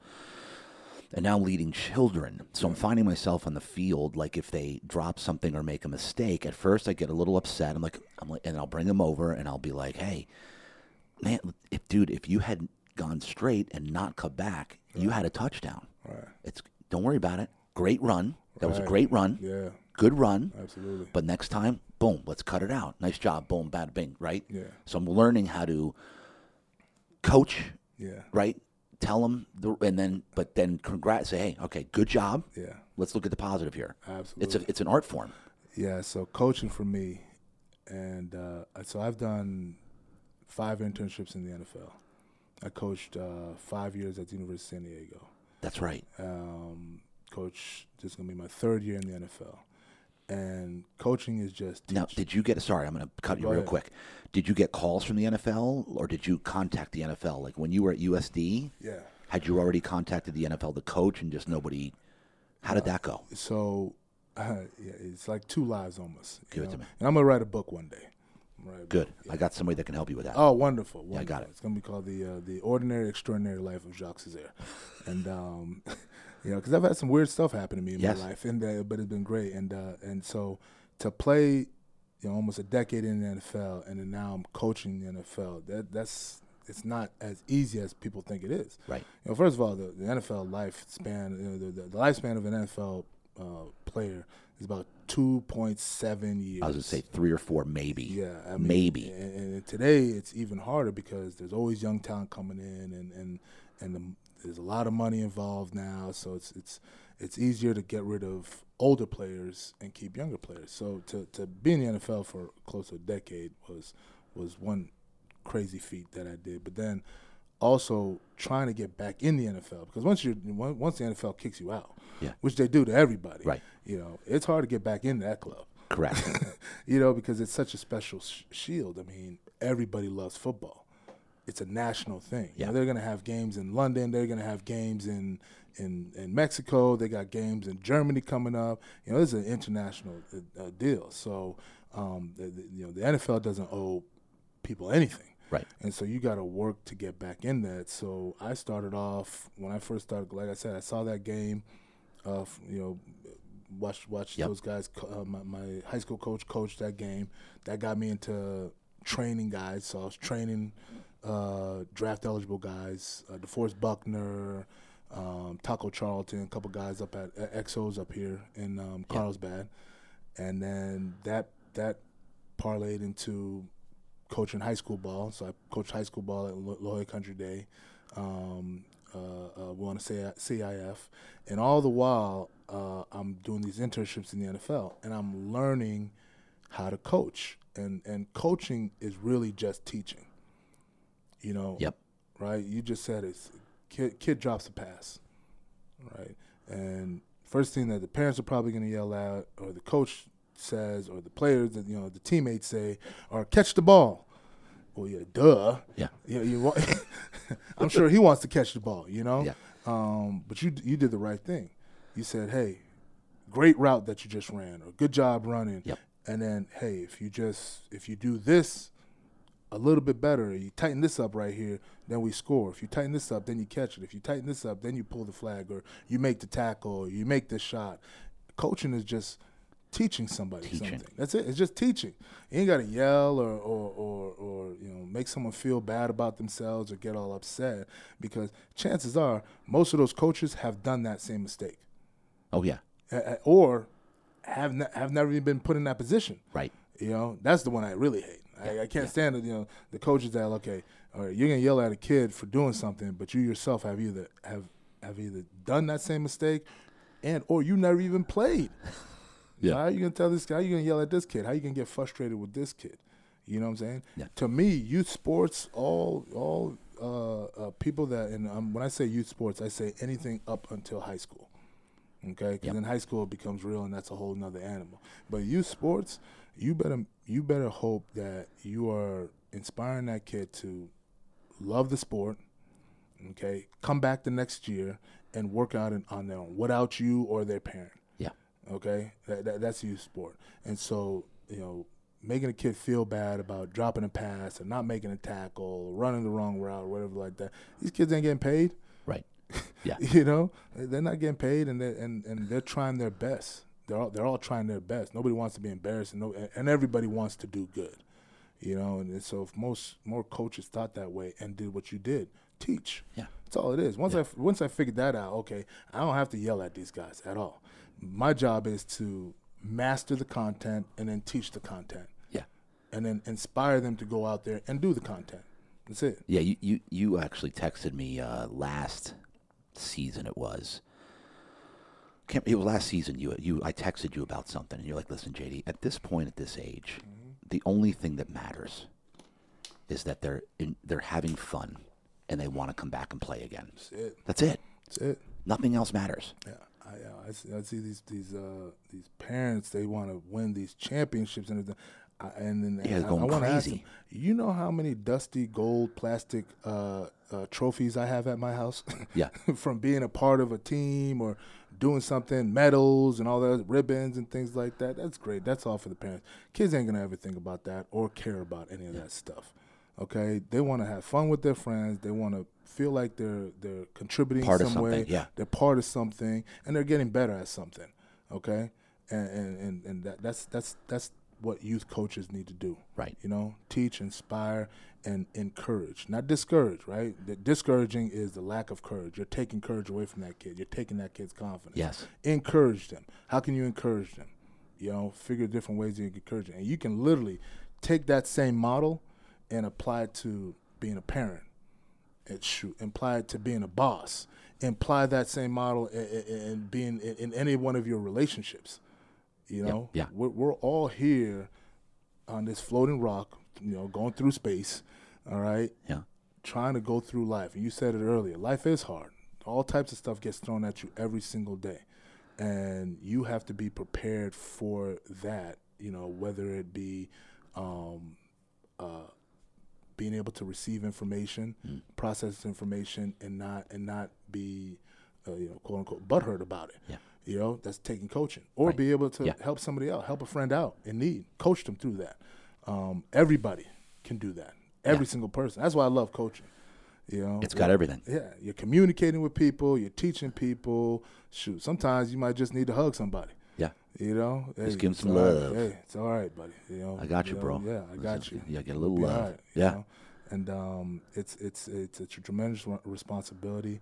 and now I'm leading children. So I'm finding myself on the field. Like if they drop something or make a mistake, at first I get a little upset. I'm like, I'm like, and I'll bring them over and I'll be like, hey, man, if dude, if you had gone straight and not come back, you had a touchdown. right It's don't worry about it. Great run. That was a great run. yeah Good run. absolutely But next time, boom, let's cut it out. Nice job, boom, bada bing, right? Yeah. So I'm learning how to coach, yeah right? Tell them, the, and then, but then congrats, say, hey, okay, good job. yeah Let's look at the positive here. absolutely It's a, it's an art form. yeah so coaching for me and uh, so i've done five internships in the nfl i coached uh, five years at the university of san diego That's right. um, coach. This is gonna be my third year in the NFL, and coaching is just Now, did you get? Sorry, I'm going to cut you Go real ahead. quick. Did you get calls from the NFL, or did you contact the NFL? Like when you were at USD, yeah. had you already contacted the NFL the coach, and just nobody? How did that go? So uh, yeah, it's like two lives almost. Give it to me. And I'm gonna write a book one day. I'm gonna write a Good. book, I got somebody that can help you with that. Oh, wonderful! I got it. It's gonna be called the uh, the Ordinary Extraordinary Life of Jacques Césaire, and um, you know, because I've had some weird stuff happen to me in Yes. my life, and uh, but it's been great, and uh, and so to play, you know, almost a decade in the NFL, and then now I'm coaching the NFL. That that's it's not as easy as people think it is. Right. You know, first of all, the, the NFL lifespan, you know, the, the, the lifespan of an NFL uh, player is about two point seven years. I was going to say three or four, maybe. Yeah, I mean, maybe. And, and today it's even harder because there's always young talent coming in, and and and the, there's a lot of money involved now. So it's it's it's easier to get rid of older players and keep younger players. So to to be in the NFL for close to a decade was was one crazy feat that I did. But then also trying to get back in the NFL because once you once the NFL kicks you out, Yeah. which they do to everybody, Right. You know, it's hard to get back into that club Correct. you know, because it's such a special sh- shield. I mean, everybody loves football. It's a national thing. You Yeah. know, they're going to have games in London. They're going to have games in, in in Mexico. They got games in Germany coming up. You know, this is an international uh, uh, deal. So, um, the, the, you know, the NFL doesn't owe people anything. Right. And so you got to work to get back in that. So I started off when I first started. Like I said, I saw that game. Uh, you know, watched watched Yep. those guys. Uh, my, my high school coach coached that game. That got me into training guys. So I was training uh, draft eligible guys, uh, DeForest Buckner, um, Taco Charlton, a couple guys up at, at Exos up here in um, Carlsbad, and then that that parlayed into coaching high school ball. So I coached high school ball at La Jolla Country Day. Um, uh, uh, we want to say CIF, and all the while uh, I'm doing these internships in the NFL, and I'm learning how to coach. And and coaching is really just teaching. You know. Yep. Right. You just said it's kid kid drops a pass. Right. And first thing that the parents are probably going to yell out, or the coach says, or the players, that you know, the teammates say, or catch the ball. Well, yeah, duh. Yeah. Yeah, you, wa- I'm sure he wants to catch the ball, you know. Yeah. Um, but you you did the right thing. You said, "Hey, great route that you just ran, or good job running." Yep. And then, hey, if you just if you do this a little bit better, you tighten this up right here, then we score. If you tighten this up, then you catch it. If you tighten this up, then you pull the flag, or you make the tackle, or you make the shot. Coaching is just teaching somebody Teaching. something. That's it. It's just teaching. You ain't got to yell or, or or or you know make someone feel bad about themselves or get all upset because chances are most of those coaches have done that same mistake Oh yeah. or have ne- have never even been put in that position. Right. You know, that's the one I really hate. I, I can't stand it. You know, the coaches that okay, all right, you're gonna yell at a kid for doing something, but you yourself have either have have either done that same mistake, and or you never even played. Yeah. How are you gonna tell this guy? How are you gonna yell at this kid? How are you gonna get frustrated with this kid? You know what I'm saying? Yeah. To me, youth sports, all all uh, uh, people that, and um, when I say youth sports, I say anything up until high school. Okay, because Yep. in high school it becomes real, and that's a whole nother animal. But youth sports, you better you better hope that you are inspiring that kid to love the sport. Okay, come back the next year and work out on their own without you or their parent. Yeah. Okay, that, that, that's youth sport, and so you know, making a kid feel bad about dropping a pass or not making a tackle, or running the wrong route, or whatever like that. These kids ain't getting paid. Right. Yeah. You know, they're not getting paid, and they're, and and they're trying their best. They're all, they're all trying their best. Nobody wants to be embarrassed, and no, and everybody wants to do good. You know, and so if most more coaches thought that way and did what you did, teach. Yeah. That's all it is. Once I once I figured that out, okay, I don't have to yell at these guys at all. My job is to master the content and then teach the content, Yeah. and then inspire them to go out there and do the content. That's it. Yeah, you, you, you actually texted me uh, last season. It was. Can't, it was last season. You you I texted you about something, and you're like, "Listen, JD, at this point, at this age, the only thing that matters is that they're in, they're having fun, and they want to come back and play again. That's it. That's it. That's it. Nothing else matters. Yeah, I, I, see, I see these these uh, these parents. They want to win these championships and everything. I, and then Yeah, I, going I want to ask crazy. them, you know how many dusty gold plastic uh, uh, trophies I have at my house? Yeah. from being a part of a team or doing something, medals and all those ribbons and things like that. That's great. That's all for the parents. Kids ain't gonna ever think about that or care about any of that stuff. Okay, they want to have fun with their friends. They want to feel like they're they're contributing Part some way. yeah. They're part of something, and they're getting better at something. Okay, and and and, and that, that's that's that's what youth coaches need to do. Right. You know, teach, inspire, and encourage, not discourage. Right. The discouraging is the lack of courage. You're taking courage away from that kid. You're taking that kid's confidence. Yes. Encourage them. How can you encourage them? You know, figure different ways you can encourage them, and you can literally take that same model and apply it to being a parent. And shoot, it to being a boss. Apply that same model and being in, any one of your relationships. You know, yeah. We're, we're all here on this floating rock, you know, going through space. All right, Yeah. trying to go through life. And you said it earlier. Life is hard. All types of stuff gets thrown at you every single day. And you have to be prepared for that, you know, whether it be um, uh, being able to receive information, Mm. process information, and not and not be, uh, you know, quote unquote, butthurt about it. Yeah. You know, that's taking coaching, or Right. be able to Yeah. help somebody out, help a friend out in need, coach them through that. Um, everybody can do that. Every single person. That's why I love coaching. You know, It's got everything. yeah, you're communicating with people, you're teaching people. Shoot, sometimes you might just need to hug somebody. Yeah. You know, Just Hey, give 'em it's some all right. love. Hey, it's all right, buddy. You know, I got you, know, bro. Yeah, I got you. yeah, get a little all love. right, you Yeah. know? and um, it's it's it's a tremendous responsibility,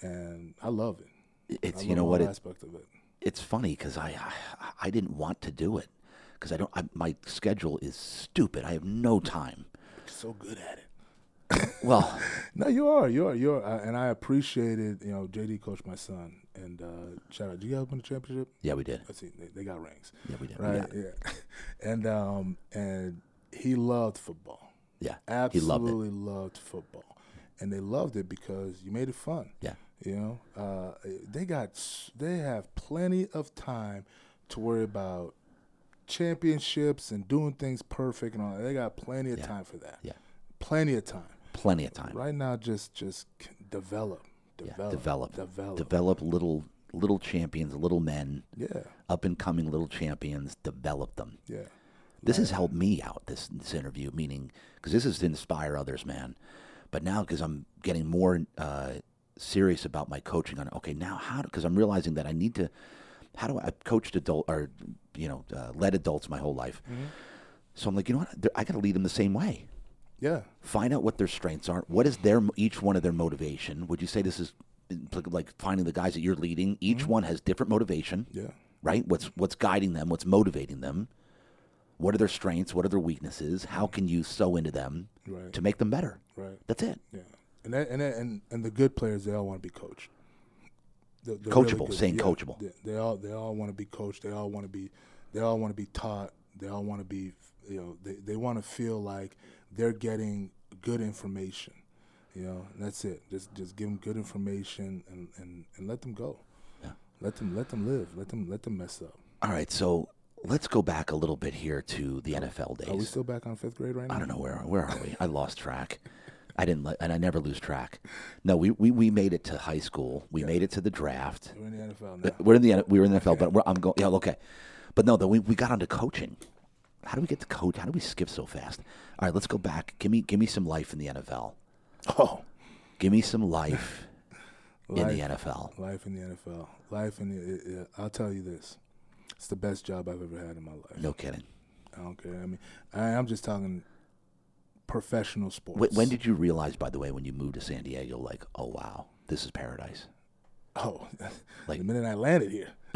and I love it. It's I you know what it, aspect of it. it's funny because I, I I didn't want to do it because I don't I, my schedule is stupid. I have no time. You're so good at it. Well, No, you are, you are, you are, uh, and I appreciated. You know, JD coached my son, and uh, shout out. Did you guys win the championship? yeah, we did. I see they, they got rings, Yeah, we did. Right? it. Yeah, and um, and he loved football. Yeah, Absolutely he loved it. loved football, and they loved it because you made it fun. Yeah, You know, uh, they got they have plenty of time to worry about championships and doing things perfect and all. They got plenty of Yeah. time for that. Yeah. plenty of time. plenty of time. Right now, just just c- develop, Yeah, develop, develop, develop, little little champions, little men, Yeah, up and coming little champions. Develop them. yeah, This has helped me out this this interview, meaning because this is to inspire others, man. But now, because I'm getting more uh, serious about my coaching, on okay, now how? Because I'm realizing that I need to. How do I? I've coached adult or you know uh, led adults my whole life, so I'm like, you know what? I got to lead them the same way. Yeah. Find out what their strengths are. What is their each one of their motivation? Would you say this is like finding the guys that you're leading? Each mm-hmm. one has different motivation Yeah, right? What's what's guiding them? What's motivating them? What are their strengths? What are their weaknesses? How can you sew into them Right. to make them better? right. That's it. Yeah, and that, and that, and and the good players, they all want to be coached. The, the Coachable, good- saying coachable. They, they all they all want to be coached. They all want to be they all want to be taught. They all want to be you know they they want to feel like they're getting good information. You know, that's it. Just just give them good information and, and, and let them go. Yeah. Let them let them live. Let them let them mess up. All right, so let's go back a little bit here to the NFL days. Are we still back on fifth grade right now? I don't know where where are we? I lost track. I didn't, let, and I never lose track. No, we, we, we made it to high school. We made it to the draft. We're in the NFL now. We're in the we were in the NFL, but we're, I'm going. Yeah, okay. But no, though we, we got onto coaching. How do we get to coach? How do we skip so fast? All right, let's go back. Give me give me some life in the NFL. Oh, Give me some life in the NFL. Life in the NFL. Life in the. It, it, I'll tell you this. It's the best job I've ever had in my life. No kidding. I don't care. I mean, I, I'm just talking professional sports. When, when did you realize, by the way, when you moved to San Diego, like, oh wow, this is paradise? Oh, Like- the minute I landed here,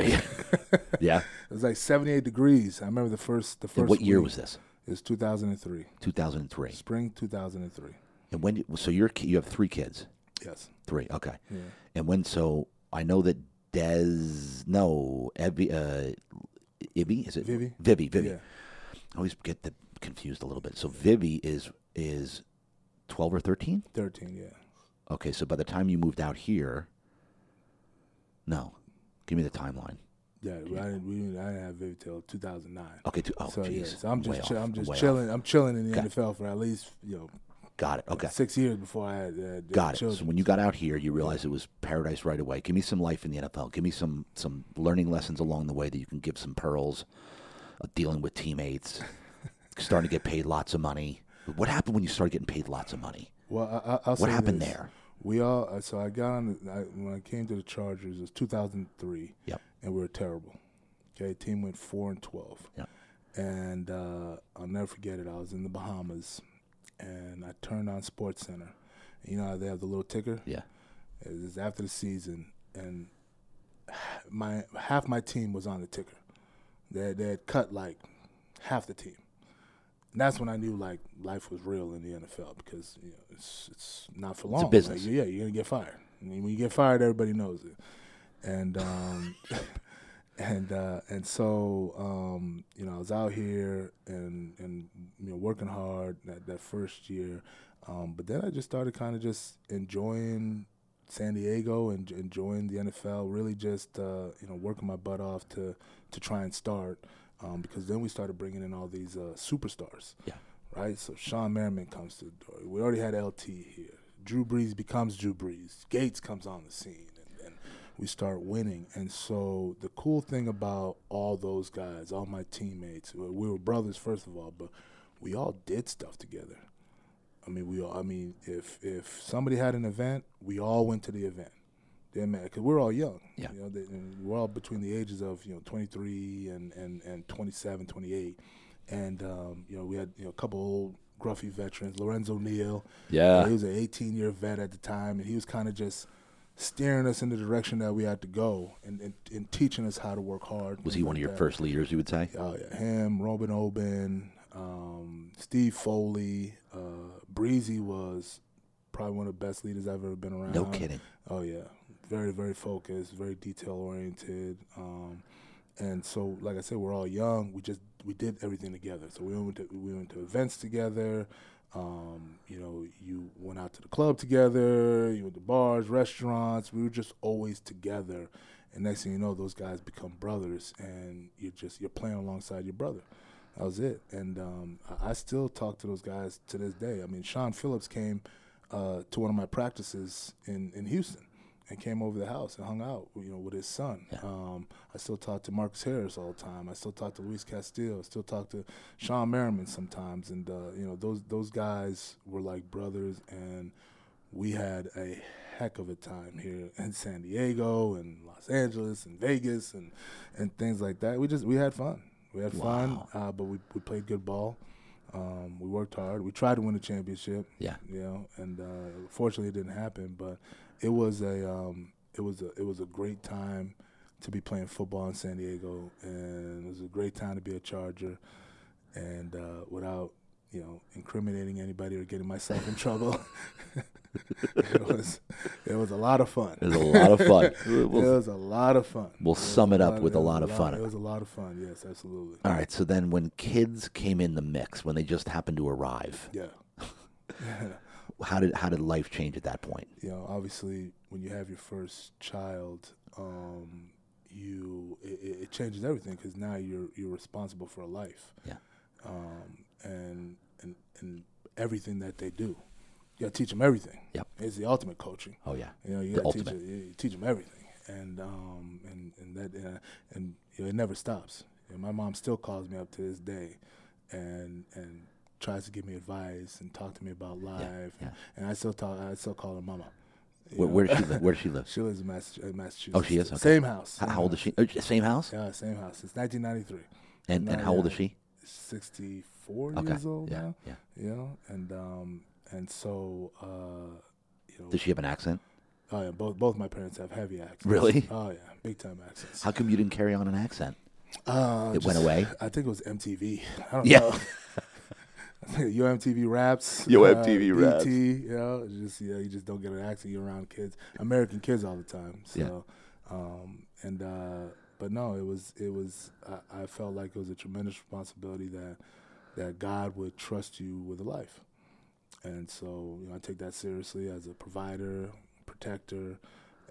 yeah. it was like 78 degrees. I remember the first. The first. And what year was this? It was 2003, 2003. spring 2003. And when? So you're you have three kids. Yes. Three. Okay. Yeah. And when? So I know that Des. No, Evie. Uh, Ivy is it? Vivi? Vivi. Vivi. Yeah. I always get the, confused a little bit. So Vivi is is twelve or thirteen. 13. Yeah. Okay. So by the time you moved out here, no, give me the timeline. Yeah. I didn't. We didn't, I didn't have Vivi till 2009. Okay. To, oh, so jeez. yeah. So I'm just. off, I'm just way off. chilling. I'm chilling in the Okay. NFL for at least you know Got it. Okay. six years before I had. Uh, Got it. children. So when you got out here, you realized it was paradise right away. Give me some life in the NFL. Give me some some learning lessons along the way that you can give some pearls of dealing with teammates, starting to get paid lots of money. What happened when you started getting paid lots of money? Well, I, What happened this. there? We all uh, so I got on the, I, when I came to the Chargers. It was 2003. Yep. And we were terrible. Okay, team went four and 12. Yep. And uh, I'll never forget it. I was in the Bahamas, and I turned on Sports Center. You know how they have the little ticker. Yeah. It was after the season, and my half my team was on the ticker. They they had cut like half the team. And that's when I knew like life was real in the NFL because you know it's it's not for long. It's a business. Like, yeah, you're gonna get fired. I mean, when you get fired, everybody knows it. And um, and uh, and so um, you know I was out here and and you know working hard that that first year, um, but then I just started kind of just enjoying San Diego and enjoying the NFL. Really, just uh, you know working my butt off to to try and start. Um, because then we started bringing in all these uh, superstars, Yeah. right? So Shawne Merriman comes to the door. We already had LT here. Drew Brees becomes Drew Brees. Gates comes on the scene, and, and we start winning. And so the cool thing about all those guys, all my teammates, we we were brothers first of all, but we all did stuff together. I mean, we all. I mean, if if somebody had an event, we all went to the event. Yeah, man, because we're all young. Yeah. You know, they, we're all between the ages of you know 23 and and and 27, 28, and um, you know we had you know a couple old scruffy veterans. Lorenzo Neal, Yeah. he was an 18 year vet at the time, and he was kind of just steering us in the direction that we had to go and, and, and teaching us how to work hard. Was he one of your that. first leaders? You would say. Oh yeah, him, Roman Oben, um, Steve Foley, uh, Breezy was probably one of the best leaders I've ever been around. No kidding. Oh yeah, very very focused, very detail oriented, um, and so like I said, we're all young. We just we did everything together. So we went to we went to events together. Um, you know, you went out to the club together. You went to bars, restaurants. We were just always together. And next thing you know, those guys become brothers, and you're just you're playing alongside your brother. That was it. And um, I, still talk to those guys to this day. I mean, Shaun Phillips came uh, to one of my practices in, in Houston and came over the house and hung out, you know, with his son. Yeah. Um, I still talk to Marcus Harris all the time. I still talk to Luis Castillo. I still talk to Shawne Merriman sometimes. And uh, you know, those those guys were like brothers, and we had a heck of a time here in San Diego and Los Angeles and Vegas and and things like that. We just we had fun. We had fun, uh, but we we played good ball. Um, we worked hard. We tried to win the championship Yeah. you know, and uh, fortunately it didn't happen. But it was a um, it was a it was a great time to be playing football in San Diego, and it was a great time to be a Charger, and uh, without you know incriminating anybody or getting myself in trouble. it was it was a lot of fun. It was a lot of fun. it was a lot of fun. we'll sum it up with a lot of fun. It was a lot of fun. Yes, absolutely. All right. So then, when kids came in the mix, when they just happened to arrive, Yeah. how did how did life change at that point? you know, obviously, when you have your first child, um, you it, it changes everything because now you're you're responsible for a life, Yeah. um, and and and everything that they do. You got to teach them everything. Yep. It's the ultimate coaching. Oh yeah. You know, you got to teach, you teach them everything, and um, and and that uh, and you know, it never stops. You know, my mom still calls me up to this day, and and tries to give me advice and talk to me about life, yeah. and I still talk. I still call her mama. Where, where does she live? Where does she live? She lives in Massachusetts. Oh, she is? Okay. Same house. How, same how old is she? Oh, same house. Yeah, same house. Since 1993. And and how old is she? 64 Okay. years old Yeah. now. Yeah. You know, and um, and so uh, you know, Does she have an accent? oh yeah, both both my parents have heavy accents. Really? Oh yeah, big time accents. How come you didn't carry on an accent? Uh, It went away? I think it was MTV. I don't Yeah. know. UMTV raps. Yo, uh, MTV raps. ET, you know, just yeah, you just don't get an accent. You're around kids, American kids all the time. So, um, and uh, but no, it was it was. I, I felt like it was a tremendous responsibility that that God would trust you with a life, and so you know I take that seriously as a provider, protector,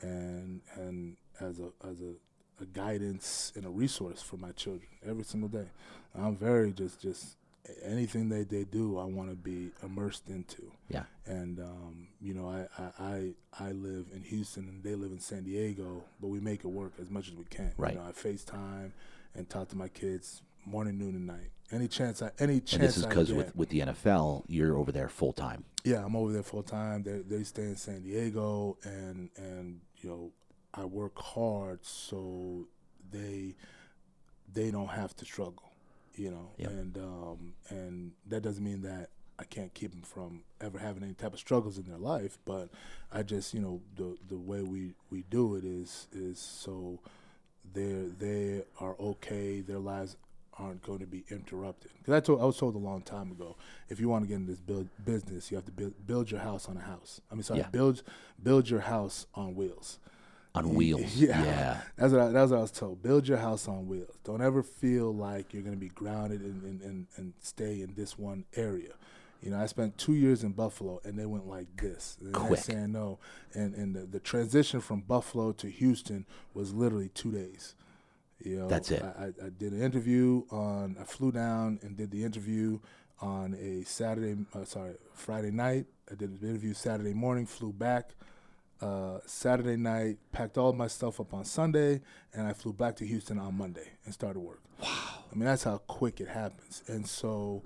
and and as a as a a guidance and a resource for my children every single day. I'm very just just anything that they do, I want to be immersed into. Yeah. And um, you know, I, I I live in Houston and they live in San Diego, but we make it work as much as we can. Right. You know, I FaceTime and talk to my kids morning, noon, and night. Any chance I any chance And this is I because with with the NFL, you're over there full time. Yeah, I'm over there full time. They they stay in San Diego, and and you know I work hard so they they don't have to struggle, you know. Yep. And um and that doesn't mean that I can't keep them from ever having any type of struggles in their life, but I just you know the the way we we do it is is so they they are okay. Their lives aren't going to be interrupted. Because I told I was told a long time ago, if you want to get in this build, business, you have to build build your house on a house. I mean, sorry, Yeah. build build your house on wheels. On wheels. Yeah. yeah. That's what I, that's what I was told. Build your house on wheels. Don't ever feel like you're going to be grounded and, and, and, and stay in this one area. You know, I spent two years in Buffalo, and they went like this. And Quick. Saying no, and and the, the transition from Buffalo to Houston was literally two days. You know, That's it. I, I, did an interview on. I flew down and did the interview on a Saturday. Uh, sorry, Friday night. I did the interview Saturday morning. Flew back uh, Saturday night, packed all my stuff up on Sunday, and I flew back to Houston on Monday and started work. Wow. I mean, that's how quick it happens. And so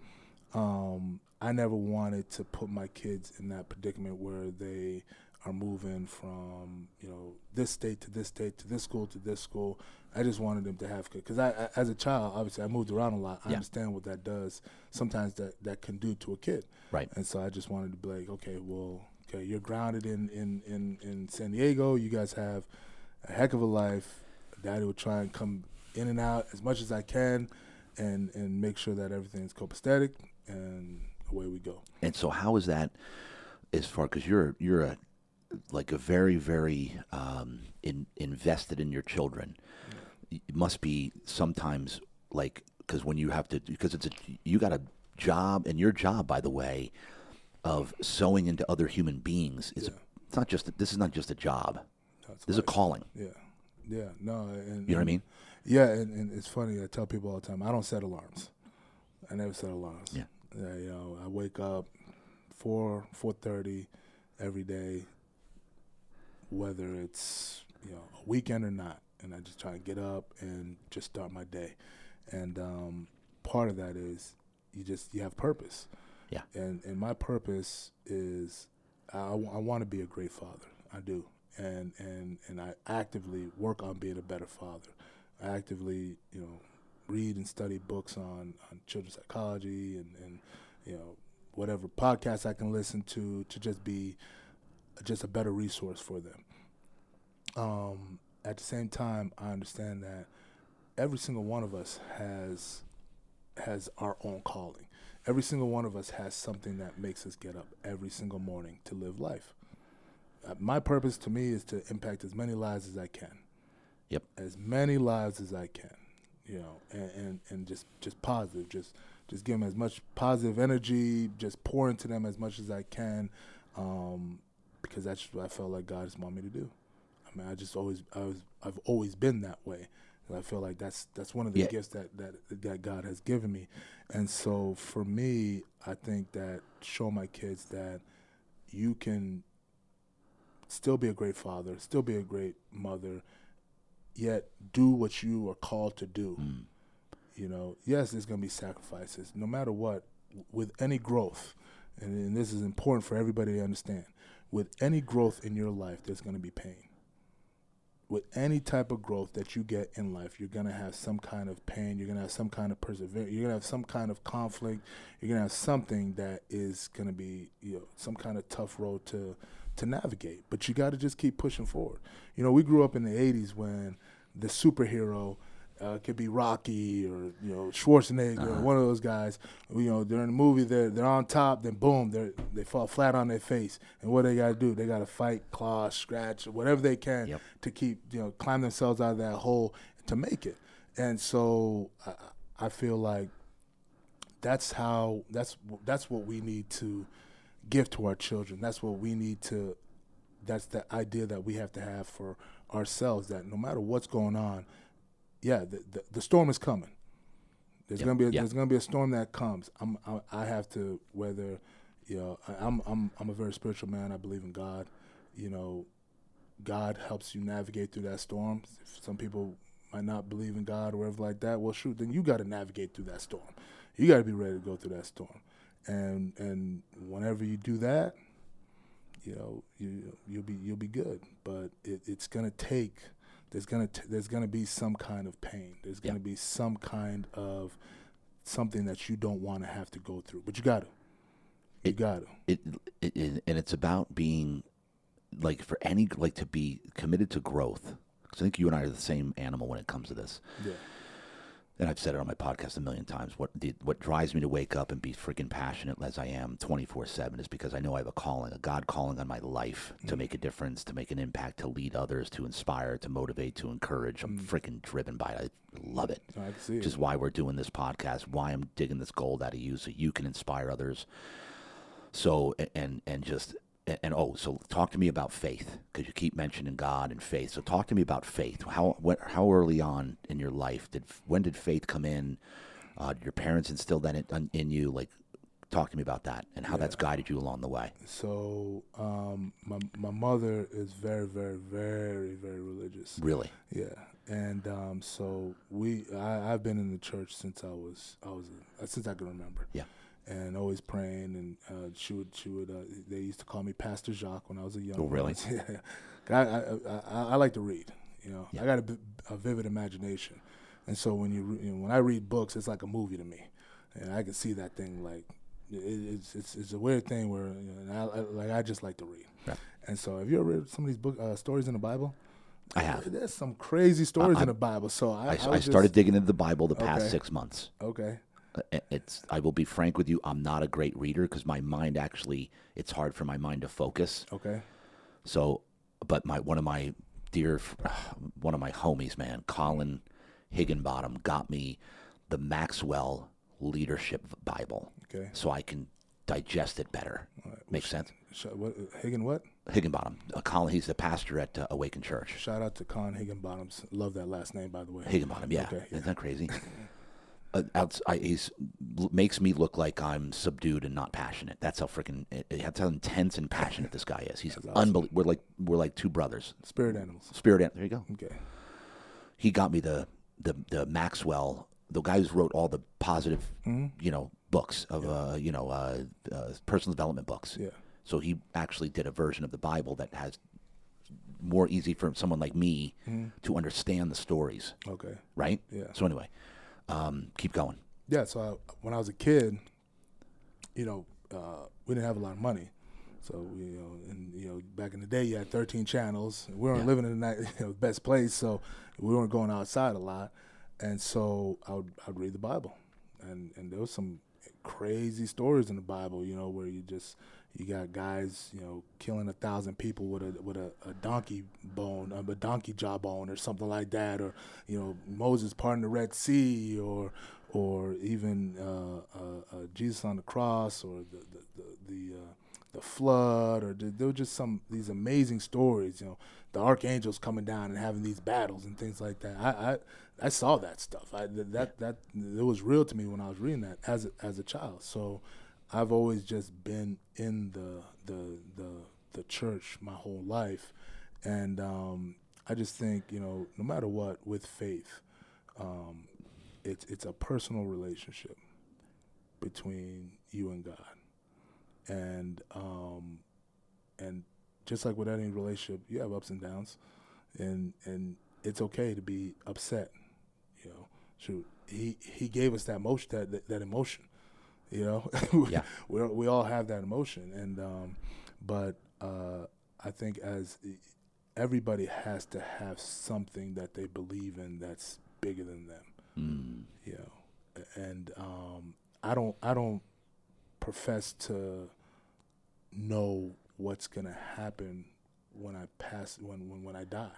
um, I never wanted to put my kids in that predicament where they are moving from you know this state to this state to this school to this school. I just wanted them to have because I, I, as a child, obviously, I moved around a lot. I Yeah. understand what that does. Sometimes that that can do to a kid. Right. And so I just wanted to be like, okay, well, okay, you're grounded in in in, in San Diego. You guys have a heck of a life. Daddy will try and come in and out as much as I can, and and make sure that everything's copacetic, and away we go. And so, how is that as far because you're you're a like a very very um, in, invested in your children. It must be sometimes like because when you have to because it's a you got a job and your job by the way of sowing into other human beings is it's not just this is not just a job. That's This is a calling. Yeah, yeah, no, and You know what I mean? Yeah, and, and it's funny. I tell people all the time, I don't set alarms. I never set alarms. Yeah. Yeah, you know, I wake up four four thirty every day, whether it's you know a weekend or not, and I just try to get up and just start my day. And um, part of that is you just you have purpose. Yeah. And and my purpose is I, I want to be a great father. I do. And and and I actively work on being a better father. I actively, you know, read and study books on, on children's psychology and, and you know whatever podcasts I can listen to to just be just a better resource for them. Um, at the same time, I understand that every single one of us has has our own calling. Every single one of us has something that makes us get up every single morning to live life. Uh, my purpose to me is to impact as many lives as I can Yep. as many lives as I can, you know, and, and, and just just positive, just just give them as much positive energy, just pour into them as much as I can, um, because that's what I felt like God has wanted me to do. I mean, I just always I was I've always been that way, and I feel like that's that's one of the Yeah. gifts that that that God has given me, and so for me, I think that show my kids that you can still be a great father, still be a great mother, yet do what you are called to do. Mm. You know, yes, there's going to be sacrifices, no matter what. With any growth, and, and this is important for everybody to understand. With any growth in your life, there's going to be pain. With any type of growth that you get in life, you're to have some kind of pain. You're to have some kind of perseverance. You're to have some kind of conflict. You're to have something that is to be, you know, some kind of tough road to to navigate. But you got to just keep pushing forward. You know, we grew up in the '80s when the superhero uh, could be Rocky or you know Schwarzenegger or one of those guys. You know, during the movie they're they're on top, then boom, they they fall flat on their face. And what they got to do? They got to fight, claw, scratch, whatever they can Yep. to keep you know climb themselves out of that hole to make it. And so I, I feel like that's how that's that's what we need to give to our children. That's what we need to. That's the idea that we have to have for ourselves. That no matter what's going on, yeah, the the, the storm is coming. There's Yep, gonna be a, yeah. there's gonna be a storm that comes. I'm I, I have to whether you know I, I'm I'm I'm a very spiritual man. I believe in God. You know, God helps you navigate through that storm. If some people might not believe in God or whatever like that, well, shoot, then you got to navigate through that storm. You got to be ready to go through that storm. And and whenever you do that, you know you you'll be you'll be good. But it, it's gonna take there's gonna t- there's gonna be some kind of pain. There's gonna Yeah. be some kind of something that you don't want to have to go through. But you got to. You It- got to. it, it, it and it's about being like for any like to be committed to growth. Because I think you and I are the same animal when it comes to this. Yeah. And I've said it on my podcast a million times. What the, what drives me to wake up and be freaking passionate as I am 24 7 is because I know I have a calling, a God calling on my life to mm. make a difference, to make an impact, to lead others, to inspire, to motivate, to encourage. I'm mm. freaking driven by it. I love it. I. Which is why we're doing this podcast, why I'm digging this gold out of you so you can inspire others. So, and, and just, and, oh, so talk to me about faith because you keep mentioning God and faith. So talk to me about faith. How, what, how early on in your life did, when did faith come in? Uh, did your parents instill that in, in you? Like, talk to me about that and how that's guided you along the way. So um, my my mother is very, very, very, very religious. Really? Yeah, and um, so we I, I've been in the church since I was I was since I can remember. Yeah. And always praying, and uh, she would she would. Uh, they used to call me Pastor Jacques when I was a young. Oh, really? yeah. I, I, I, I like to read. You know, Yeah. I got a, a vivid imagination, and so when you, re- you know, when I read books, it's like a movie to me, and I can see that thing like it, it's it's it's a weird thing where you know, I, I, like I just like to read. Yeah. And so, have you ever read some of these book uh, stories in the Bible? I have. There's some crazy stories I- in the Bible. So I, I, I, I started just- digging into the Bible the past Okay. six months. okay. It- It's. I will be frank with you. I'm not a great reader because my mind actually. It's hard for my mind to focus. Okay. So, but my one of my dear, one of my homies, man, Colin Higginbottom, got me the Maxwell Leadership Bible, Okay. so I can digest it better. Makes sense. Sh- what, Higgin what? Higginbottom, uh, Colin. He's the pastor at uh, Awaken Church. Shout out to Colin Higginbottoms. Love that last name, by the way. Higginbottom, yeah. Okay, yeah. Isn't that crazy? uh, outs, I, he's makes me look like I'm subdued and not passionate. That's how freaking. That's how intense and passionate this guy is. He's unbelievable. We're like we're like two brothers. Spirit animals. Spirit. an- There you go. Okay. he got me the the the Maxwell, the guy who wrote all the positive, Mm-hmm. you know, books of uh, you know, uh, uh, personal development books. Yeah. So he actually did a version of the Bible that has more easy for someone like me to understand the stories, Okay. right? Yeah. So anyway, um, keep going. Yeah. So I, when I was a kid, you know, uh, we didn't have a lot of money. So we, you know, and you know, back in the day, you had 13 channels. and We weren't Yeah. living in the night, you know, best place, so we weren't going outside a lot. And so I would, I'd read the Bible, and and there was some crazy stories in the Bible, you know, where you just you got guys, you know, killing a thousand people with a with a, a donkey bone, uh, a donkey jawbone, or something like that, or you know, Moses parting the Red Sea, or or even uh, uh, uh, Jesus on the cross, or the the the, the uh, the flood, or the, there were just some these amazing stories. You know, the archangels coming down and having these battles and things like that. I I, I saw that stuff. I that that it was real to me when I was reading that as a, as a child. So I've always just been in the the the the church my whole life, and um, I just think you know no matter what with faith, um, it's it's a personal relationship between you and God, and um, and just like with any relationship, you have ups and downs, and and it's okay to be upset. You know, shoot, he he gave us that motion, that that, that emotion. You know, Yeah. we we all have that emotion, and um, but uh, I think as everybody has to have something that they believe in that's bigger than them Mm. you know and um, i don't i don't profess to know what's gonna happen when i pass when when, when i die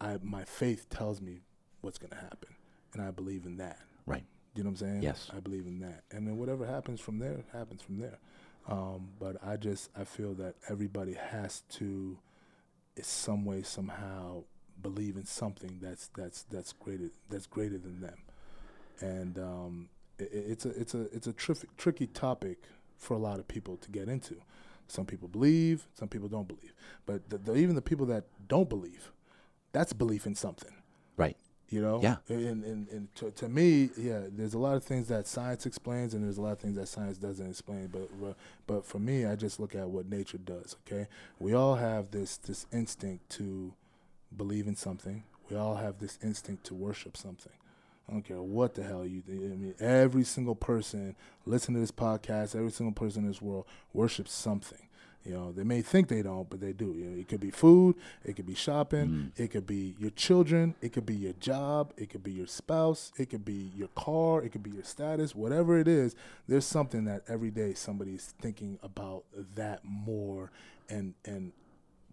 i my faith tells me what's gonna happen and i believe in that Right. You know what i'm saying? Yes. i believe in that. And then whatever happens from there happens from there. Um, but i just i feel that everybody has to in some way somehow believe in something that's that's that's greater that's greater than them. And um, it, it's a it's a it's a tricky tricky topic for a lot of people to get into. Some people believe some people don't believe. But the, the, even the people that don't believe that's belief in something. You know Yeah. and, and, and to, to me yeah there's a lot of things that science explains and there's a lot of things that science doesn't explain but but- for me i just look at what nature does okay we all have this this instinct to believe in something we all have this instinct to worship something I don't care what the hell you think. I mean, every single person listen to this podcast, every single person in this world worships something. You know, they may think they don't, but they do. You know, it could be food, it could be shopping, mm. it could be your children, it could be your job, it could be your spouse, it could be your car, it could be your status, whatever it is. There's something that every day somebody's thinking about that more and and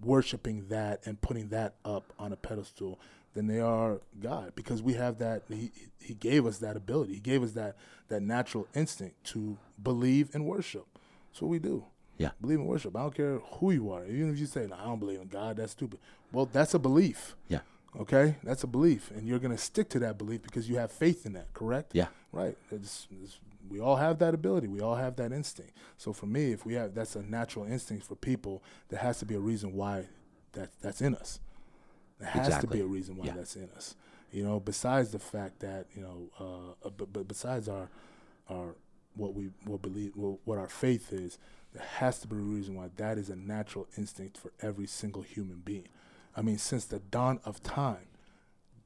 worshiping that and putting that up on a pedestal than they are God because we have that he he gave us that ability. He gave us that that natural instinct to believe and worship. That's what we do. Yeah. Believe in worship. I don't care who you are. Even if you say, no, I don't believe in God, that's stupid. Well, that's a belief. Yeah. Okay? That's a belief. And you're going to stick to that belief because you have faith in that, correct? Yeah. Right. It's, it's, we all have that ability. We all have that instinct. So for me, if we have that's a natural instinct for people, there has to be a reason why that that's in us. There has Exactly. to be a reason why Yeah. that's in us. You know, besides the fact that you know, uh, uh, but, but besides our our what we what believe what, what our faith is, there has to be a reason why that is a natural instinct for every single human being. I mean, since the dawn of time,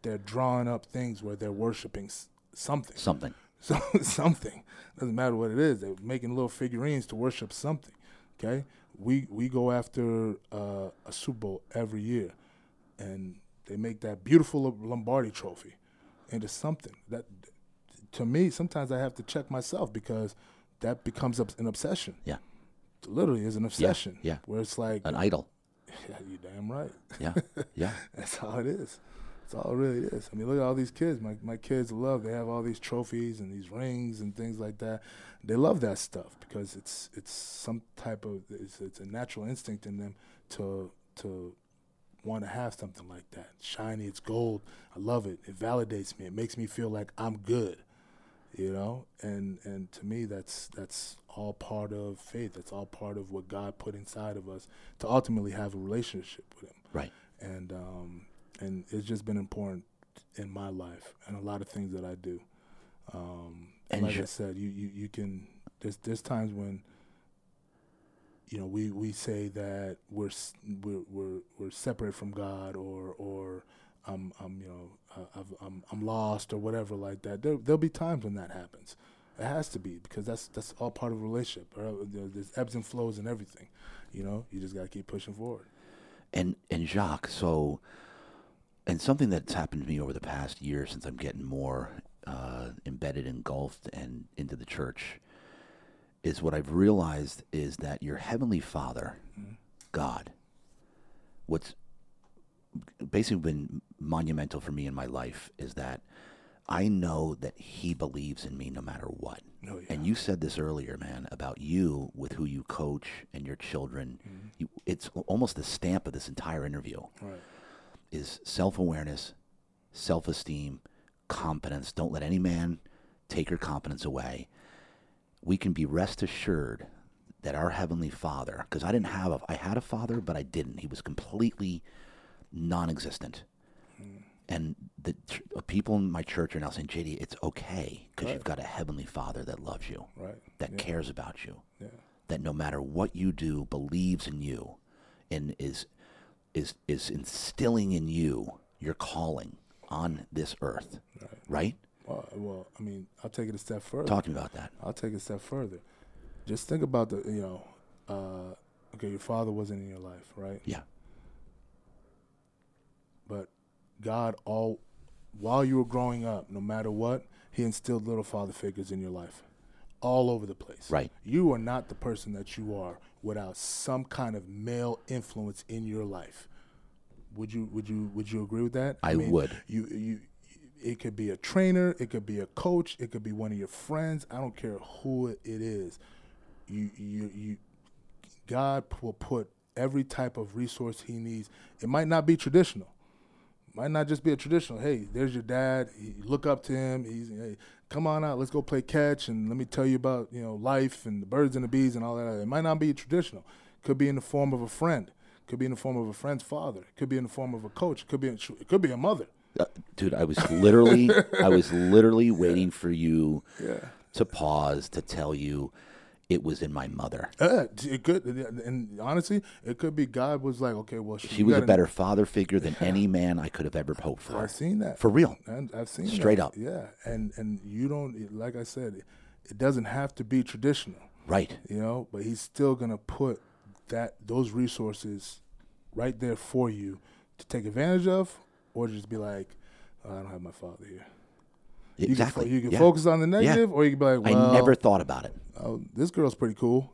they're drawing up things where they're worshiping something. Something. So, something doesn't matter what it is. They're making little figurines to worship something. Okay, we we go after uh, a Super Bowl every year, and they make that beautiful Lombardi Trophy into something that, to me, sometimes I have to check myself because that becomes an obsession. Yeah. It literally is an obsession. yeah. Where it's like, An idol. yeah, you damn right. Yeah. Yeah. That's all it is. That's all it really is. I mean, look at all these kids. My my kids love. They have all these trophies and these rings and things like that. They love that stuff because it's it's some type of it's, it's a natural instinct in them to to want to have something like that. Shiny, it's gold. I love it. It validates me. It makes me feel like I'm good. You know, and and to me, that's that's all part of faith. That's all part of what God put inside of us to ultimately have a relationship with Him Right. and um, and it's just been important in my life and a lot of things that I do. Um, And like I said, you, you you can there's there's times when you know we, we say that we're we're we're we're separate from God or or I'm I'm you know uh, I've, I'm I'm lost or whatever like that. There there'll be times when that happens. It has to be because that's that's all part of a relationship. There's ebbs and flows and everything. You know, you just gotta keep pushing forward. And and Jacques, so and something that's happened to me over the past year since I'm getting more uh, embedded, engulfed, and into the church is what I've realized is that your heavenly Father, God, what's basically been monumental for me in my life is that I know that He believes in me no matter what. Oh, yeah. And you said this earlier, man, about you with who you coach and your children. Mm-hmm. You, it's almost the stamp of this entire interview Right. is self-awareness, self-esteem, competence. Don't let any man take your competence away. We can be rest assured that our heavenly Father, because I didn't have a, I had a father, but I didn't. He was completely non-existent. And the ch- uh, people in my church are now saying, JD, it's okay because you've got a heavenly Father that loves you, Right. that Yeah. cares about you Yeah. that no matter what you do believes in you and is is is instilling in you your calling on this earth right, Well, well, I mean, I'll take it a step further. talk to me about that I'll take it a step further. Just think about the, you know, uh, okay, your father wasn't in your life, right? yeah But God, all while you were growing up, no matter what, He instilled little father figures in your life, all over the place. Right. You are not the person that you are without some kind of male influence in your life. Would you? Would you? Would you agree with that? I would. You you. It could be a trainer. It could be a coach. It could be one of your friends. I don't care who it is. You you you. God will put every type of resource He needs. It might not be traditional might not just be a traditional. Hey, there's your dad. You look up to him. He's hey, come on out. Let's go play catch and let me tell you about you know life and the birds and the bees and all that. It might not be traditional. Could be in the form of a friend. Could be in the form of a friend's father. Could be in the form of a coach. It could be in, it could be a mother. Uh, dude i was literally i was literally waiting for you yeah. to pause to tell you it was in my mother Uh, it could, and honestly, it could be God was like, okay, well, she was a better father figure than any man i could have ever hoped for I've seen that for real And I've seen Straight that. up. Yeah, and and you don't like I said, it doesn't have to be traditional. right you know but he's still gonna put that those resources right there for you to take advantage of or just be like oh, i don't have my father here you exactly can, you can yeah. focus on the negative or you can be like well i never thought about it oh, this girl's pretty cool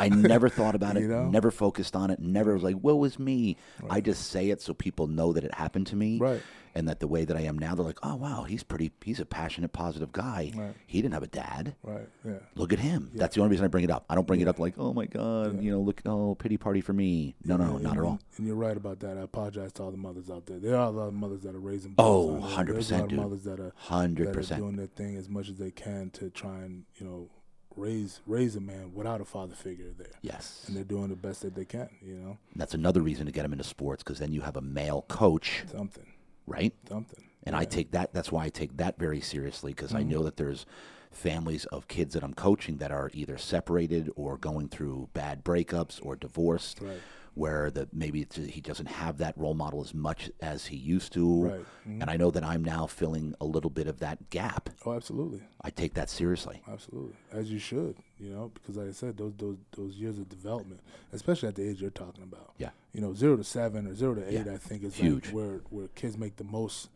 I never thought about it, You know? never focused on it, never was like, "What was me?" I just say it so people know that it happened to me, Right. And that the way that I am now, they're like, "Oh wow, he's pretty. He's a passionate, positive guy. Right. He didn't have a dad. right yeah Look at him. That's the only reason I bring it up. I don't bring it up like, "Oh my God, you know, look, oh, pity party for me." No, no, no, not at all. And you're right about that. I apologize to all the mothers out there. There are a lot of mothers that are raising. Oh, boys out there. There's a 100%, lot of dude. mothers that are Hundred percent. doing their thing as much as they can to try and you know raise raise a man without a father figure there. Yes, And they're doing the best that they can. You know, that's another reason to get him into sports because then you have a male coach, something. Right? something. And I take that. That's why I take that very seriously because I mm-hmm. know that there's families of kids that I'm coaching that are either separated or going through bad breakups or divorced, Right. Where the maybe he doesn't have that role model as much as he used to. Right. And I know that I'm now filling a little bit of that gap. Oh, absolutely. I take that seriously. Absolutely, as you should, you know, because like I said, those those those years of development, especially at the age you're talking about, Yeah. you know, zero to seven or zero to eight, Yeah. I think is Huge. like where where kids make the most,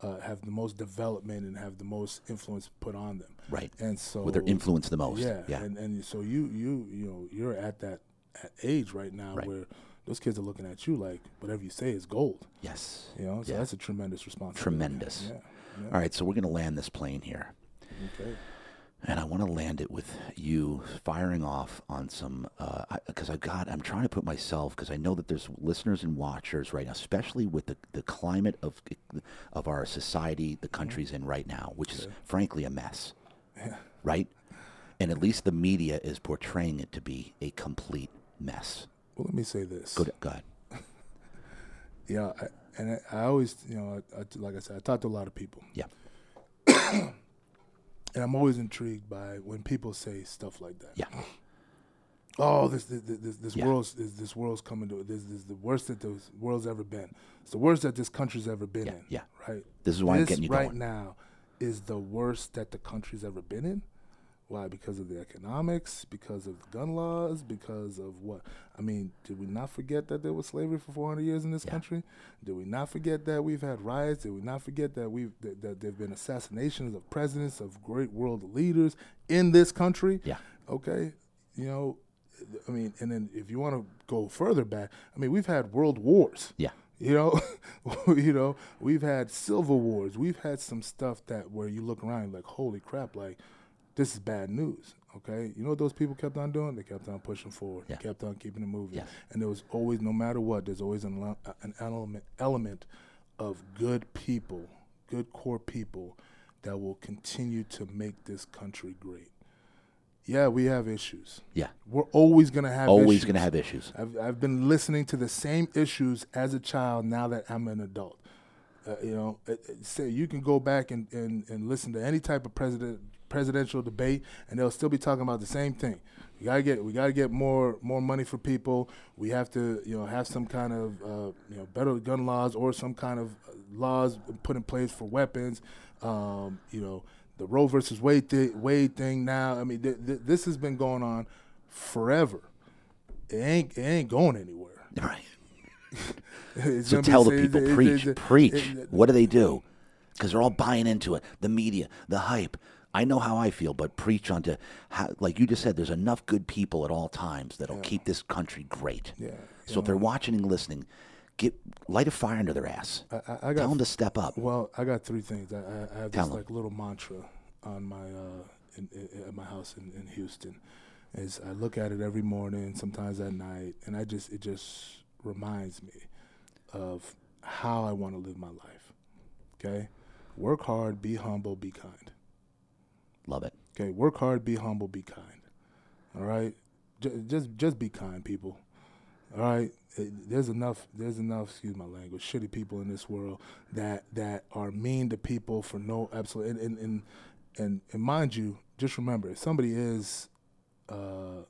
uh, have the most development and have the most influence put on them, Right. and so Where they're influenced the most. yeah, Yeah. and and so you you you know you're at that at age right now Right. where those kids are looking at you like whatever you say is gold, yes. you know, so Yeah. that's a tremendous responsibility. Tremendous. Yeah. yeah. All right. So we're going to land this plane here. Okay. And I want to land it with you firing off on some, uh, because I've got, I'm trying to put myself, because I know that there's listeners and watchers right now, especially with the, the climate of of our society, the mm-hmm. country's in right now, which is frankly a mess, Yeah. right? And at least the media is portraying it to be a complete mess. Well, let me say this. Go, go ahead. Yeah, I, and I, I always, you know, I, like I said, I talk to a lot of people, Yeah. and I'm always intrigued by when people say stuff like that. Yeah. Oh, this this this, this Yeah. world's this, this world's coming to this, this is the worst that the world's ever been. It's the worst that this country's ever been Yeah, in. yeah. Right. This is why I'm getting you right going. now is the worst that the country's ever been in. Why? Because of the economics, because of the gun laws, because of what? I mean, did we not forget that there was slavery for 400 years in this Yeah. country? Did we not forget that we've had riots? Did we not forget that we've that, that there've been assassinations of presidents of great world leaders in this country? Yeah. Okay, you know, I mean, and then if you want to go further back, I mean, we've had world wars. Yeah. You know, you know, we've had civil wars. We've had some stuff that where you look around like, holy crap, like this is bad news. Okay, you know what those people kept on doing? They kept on pushing forward. Yeah. They kept on keeping it moving. Yes. And there was always, no matter what, there's always an, an element element of good people, good core people that will continue to make this country great. Yeah, we have issues. Yeah. We're always gonna have Always issues. going to have issues. I've I've been listening to the same issues as a child now that I'm an adult. Uh, you know, it, it, say you can go back and, and, and listen to any type of president presidential debate, and they'll still be talking about the same thing. We gotta get we gotta get more more money for people. We have to you know have some kind of uh, you know better gun laws or some kind of laws put in place for weapons. Um, you know the Roe versus Wade thi- Wade thing. Now, I mean th- th- this has been going on forever. It ain't it ain't going anywhere. Right. So tell the people, preach, preach. what do they do? Because they're all buying into it. The media, the hype. I know how I feel, but preach onto how, like you just said. There's enough good people at all times that'll keep this country great. Yeah, So if they're watching and listening, get light a fire under their ass. I, I, I got Tell them to step up. Well, I got three things. I, I, have Tell this 'em. like little mantra on my uh, in, in, at my house in, in Houston. Is I look at it every morning, sometimes at night, and I just it just reminds me of how I want to live my life. Okay, work hard, be humble, be kind. Love it. Okay, work hard, be humble, be kind. All right, J- just just be kind, people. All right, Eh, there's enough. There's enough. Excuse my language. Shitty people in this world that that are mean to people for no absolute. And and and, and, and mind you, just remember, if somebody is uh,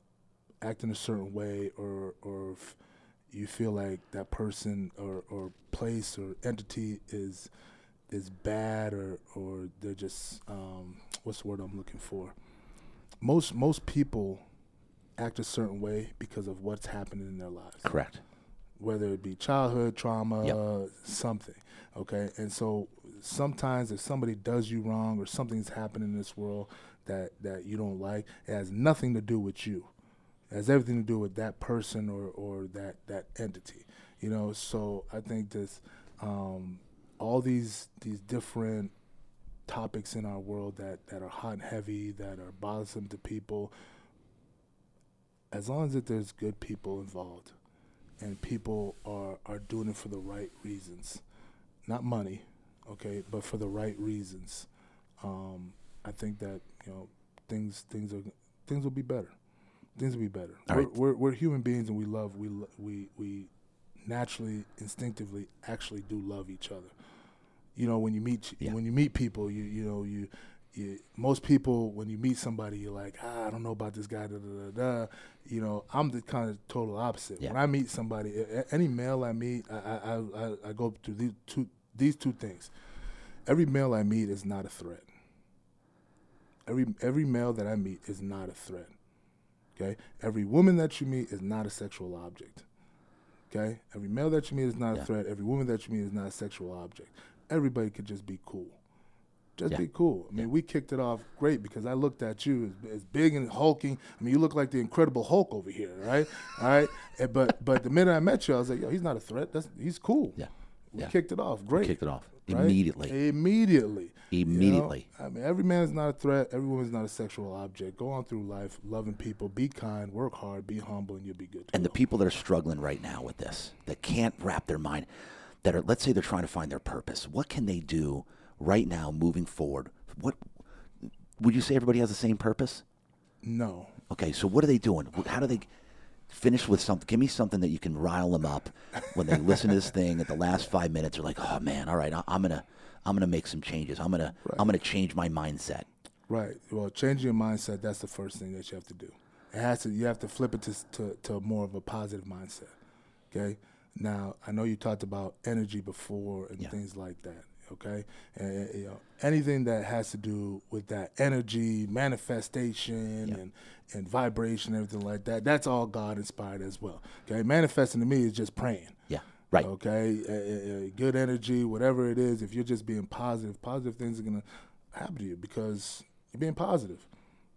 acting a certain way, or or you feel like that person or or place or entity is is bad or or they're just um, what's the word I'm looking for? Most most people act a certain way because of what's happening in their lives, Correct. whether it be childhood trauma, Yep. something. Okay, and so sometimes if somebody does you wrong or something's happening in this world that that you don't like, it has nothing to do with you. It has everything to do with that person or or that that entity. You know, so I think this um, all these these different topics in our world that, that are hot and heavy, that are bothersome to people, as long as that there's good people involved and people are, are doing it for the right reasons, not money, okay, but for the right reasons, um, I think that you know things things are things will be better. Things will be better. We're, right. we're, we're human beings and we love we we we naturally instinctively actually do love each other you know when you meet Yeah. when you meet people, you you know you. You, most people, when you meet somebody, you're like, ah, I don't know about this guy. Da, da, da, da. You know, I'm the kind of total opposite. Yeah. When I meet somebody, any male I meet, I, I, I, I- I go through these two these two things. Every male I meet is not a threat. Every every male that I meet is not a threat. Okay? Every woman that you meet is not a sexual object. Okay? Every male that you meet is not Yeah. a threat. Every woman that you meet is not a sexual object. Everybody could just be cool. Just Yeah. be cool. I mean, we kicked it off great because I looked at you as, as big and hulking. I mean, you look like the Incredible Hulk over here, right? All right. And- but but the minute I met you, I was like, yo, he's not a threat. That's he's cool. Yeah. We Yeah. kicked it off great. Kicked it off right? immediately. Immediately. you know? Immediately. I mean, every man is not a threat. Every woman is not a sexual object. Go on through life, loving people, be kind, work hard, be humble, and you'll be good. And the people that are struggling right now with this, that can't wrap their mind, that are, let's say they're trying to find their purpose, what can they do right now moving forward? What would you say everybody has the same purpose? no, Okay, so what are they doing? How do they finish with something? Give me something that you can rile them up when they listen to this thing at the last five minutes. They're like, "Oh man, all right, I- I'm gonna, I'm gonna make some changes. I'm gonna, I'm gonna change my mindset." right. Well, changing your mindset. That's the first thing that you have to do. It has to. You have to flip it to to, to more of a positive mindset. Okay. Now, I know you talked about energy before and Yeah. things like that. Okay, and you know anything that has to do with that energy, manifestation, Yeah. and and vibration, everything like that. That's all God inspired as well. Okay, manifesting to me is just praying. Yeah, right. Okay, uh, uh, uh, good energy, whatever it is. If you're just being positive, positive things are gonna happen to you because you're being positive.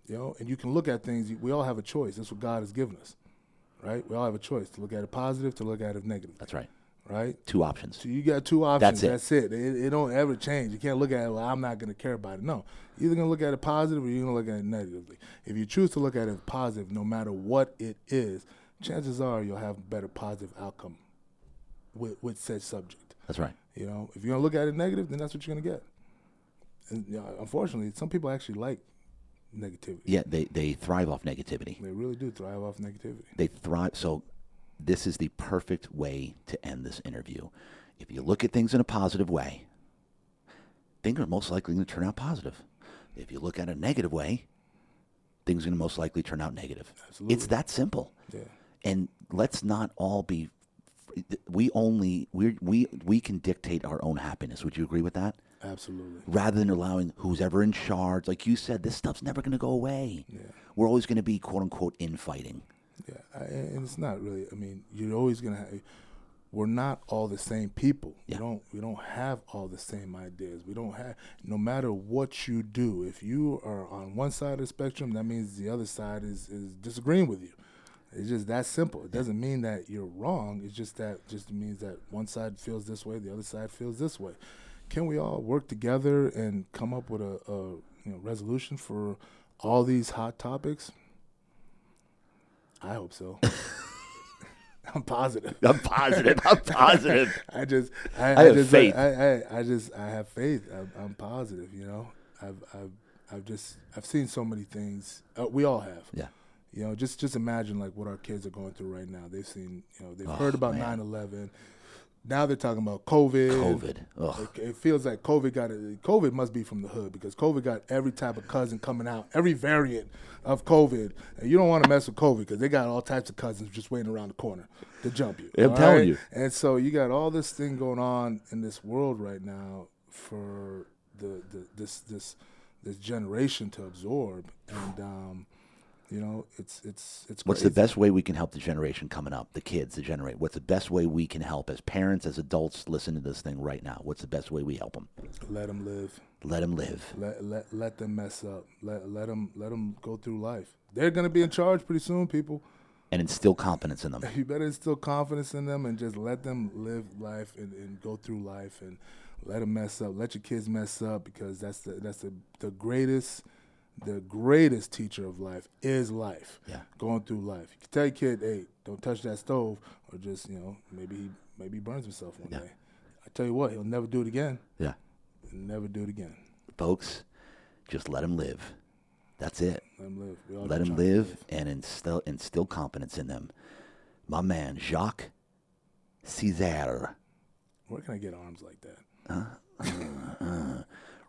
You know, and you can look at things. We all have a choice. That's what God has given us, right? We all have a choice to look at it positive, to look at it negative, That's right. right? Two options. So you got two options. That's it. That's it. It, it don't ever change. You can't look at it. Well, I'm not going to care about it. No, you're either going to look at it positive or you're going to look at it negatively. If you choose to look at it positive, no matter what it is, chances are you'll have a better positive outcome with with said subject. That's right. You know, if you're going to look at it negative, then that's what you're going to get. And you know, unfortunately, some people actually like negativity. Yeah, they they thrive off negativity. They really do thrive off negativity. They thrive. So, this is the perfect way to end this interview. If you look at things in a positive way, things are most likely going to turn out positive. If you look at a negative way, things are going to most likely turn out negative. Absolutely. It's that simple. Yeah. And let's not all be. We only we we we can dictate our own happiness. Would you agree with that? Absolutely. Rather than allowing who's ever in charge, like you said, this stuff's never going to go away. Yeah. We're always going to be quote unquote infighting. Yeah, I, and it's not really. I mean, you're always gonna have. We're not all the same people. Yeah. We don't. We don't have all the same ideas. We don't have. No matter what you do, if you are on one side of the spectrum, that means the other side is is disagreeing with you. It's just that simple. It doesn't mean that you're wrong. It's just that just means that one side feels this way, the other side feels this way. Can we all work together and come up with a, a you know resolution for all these hot topics? I hope so. I'm positive. I'm positive. I'm positive. I just, I, I I have just, faith. I, I, I just, I have faith. I'm, I'm positive. You know, I've, I've, I've just, I've seen so many things. Uh, we all have. Yeah. You know, just, just imagine like what our kids are going through right now. They've seen, you know, they've Oh, heard about man. 9/11. Now they're talking about COVID. COVID. Ugh. It, it feels like COVID got it. COVID must be from the hood because COVID got every type of cousin coming out, every variant of COVID. And you don't want to mess with COVID because they got all types of cousins just waiting around the corner to jump you. I'm telling you. And so you got all this thing going on in this world right now for the, the this this this generation to absorb, and um, you know it's it's it's. What's the best way we can help the generation coming up, the kids, the generate? What's the best way we can help as parents, as adults, listen to this thing right now? What's the best way we help them? Let them live. Let them live. Let let let them mess up. Let let them let them go through life. They're gonna be in charge pretty soon, people. and instill confidence in them. You better instill confidence in them and just let them live life and, and go through life and let them mess up. Let your kids mess up because that's the that's the the greatest the greatest teacher of life is life. Yeah. Going through life. You can tell your kid, hey, don't touch that stove or just, you know, maybe he maybe he burns himself one Yeah. day. I tell you what, he'll never do it again. Yeah. He'll never do it again. Folks, just let them live. That's it. Let him live. We all Let just them live and instill, instill confidence in them. My man, Jacques Cesaire. Where can I get arms like that?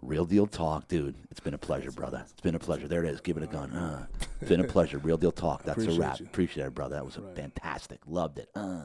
Real deal talk, dude. It's been a pleasure, brother. It's been a pleasure. There it is. Give it a gun. Uh, it's been a pleasure. Real deal talk. That's a wrap. Appreciate it, brother. That was fantastic. Loved it. Uh.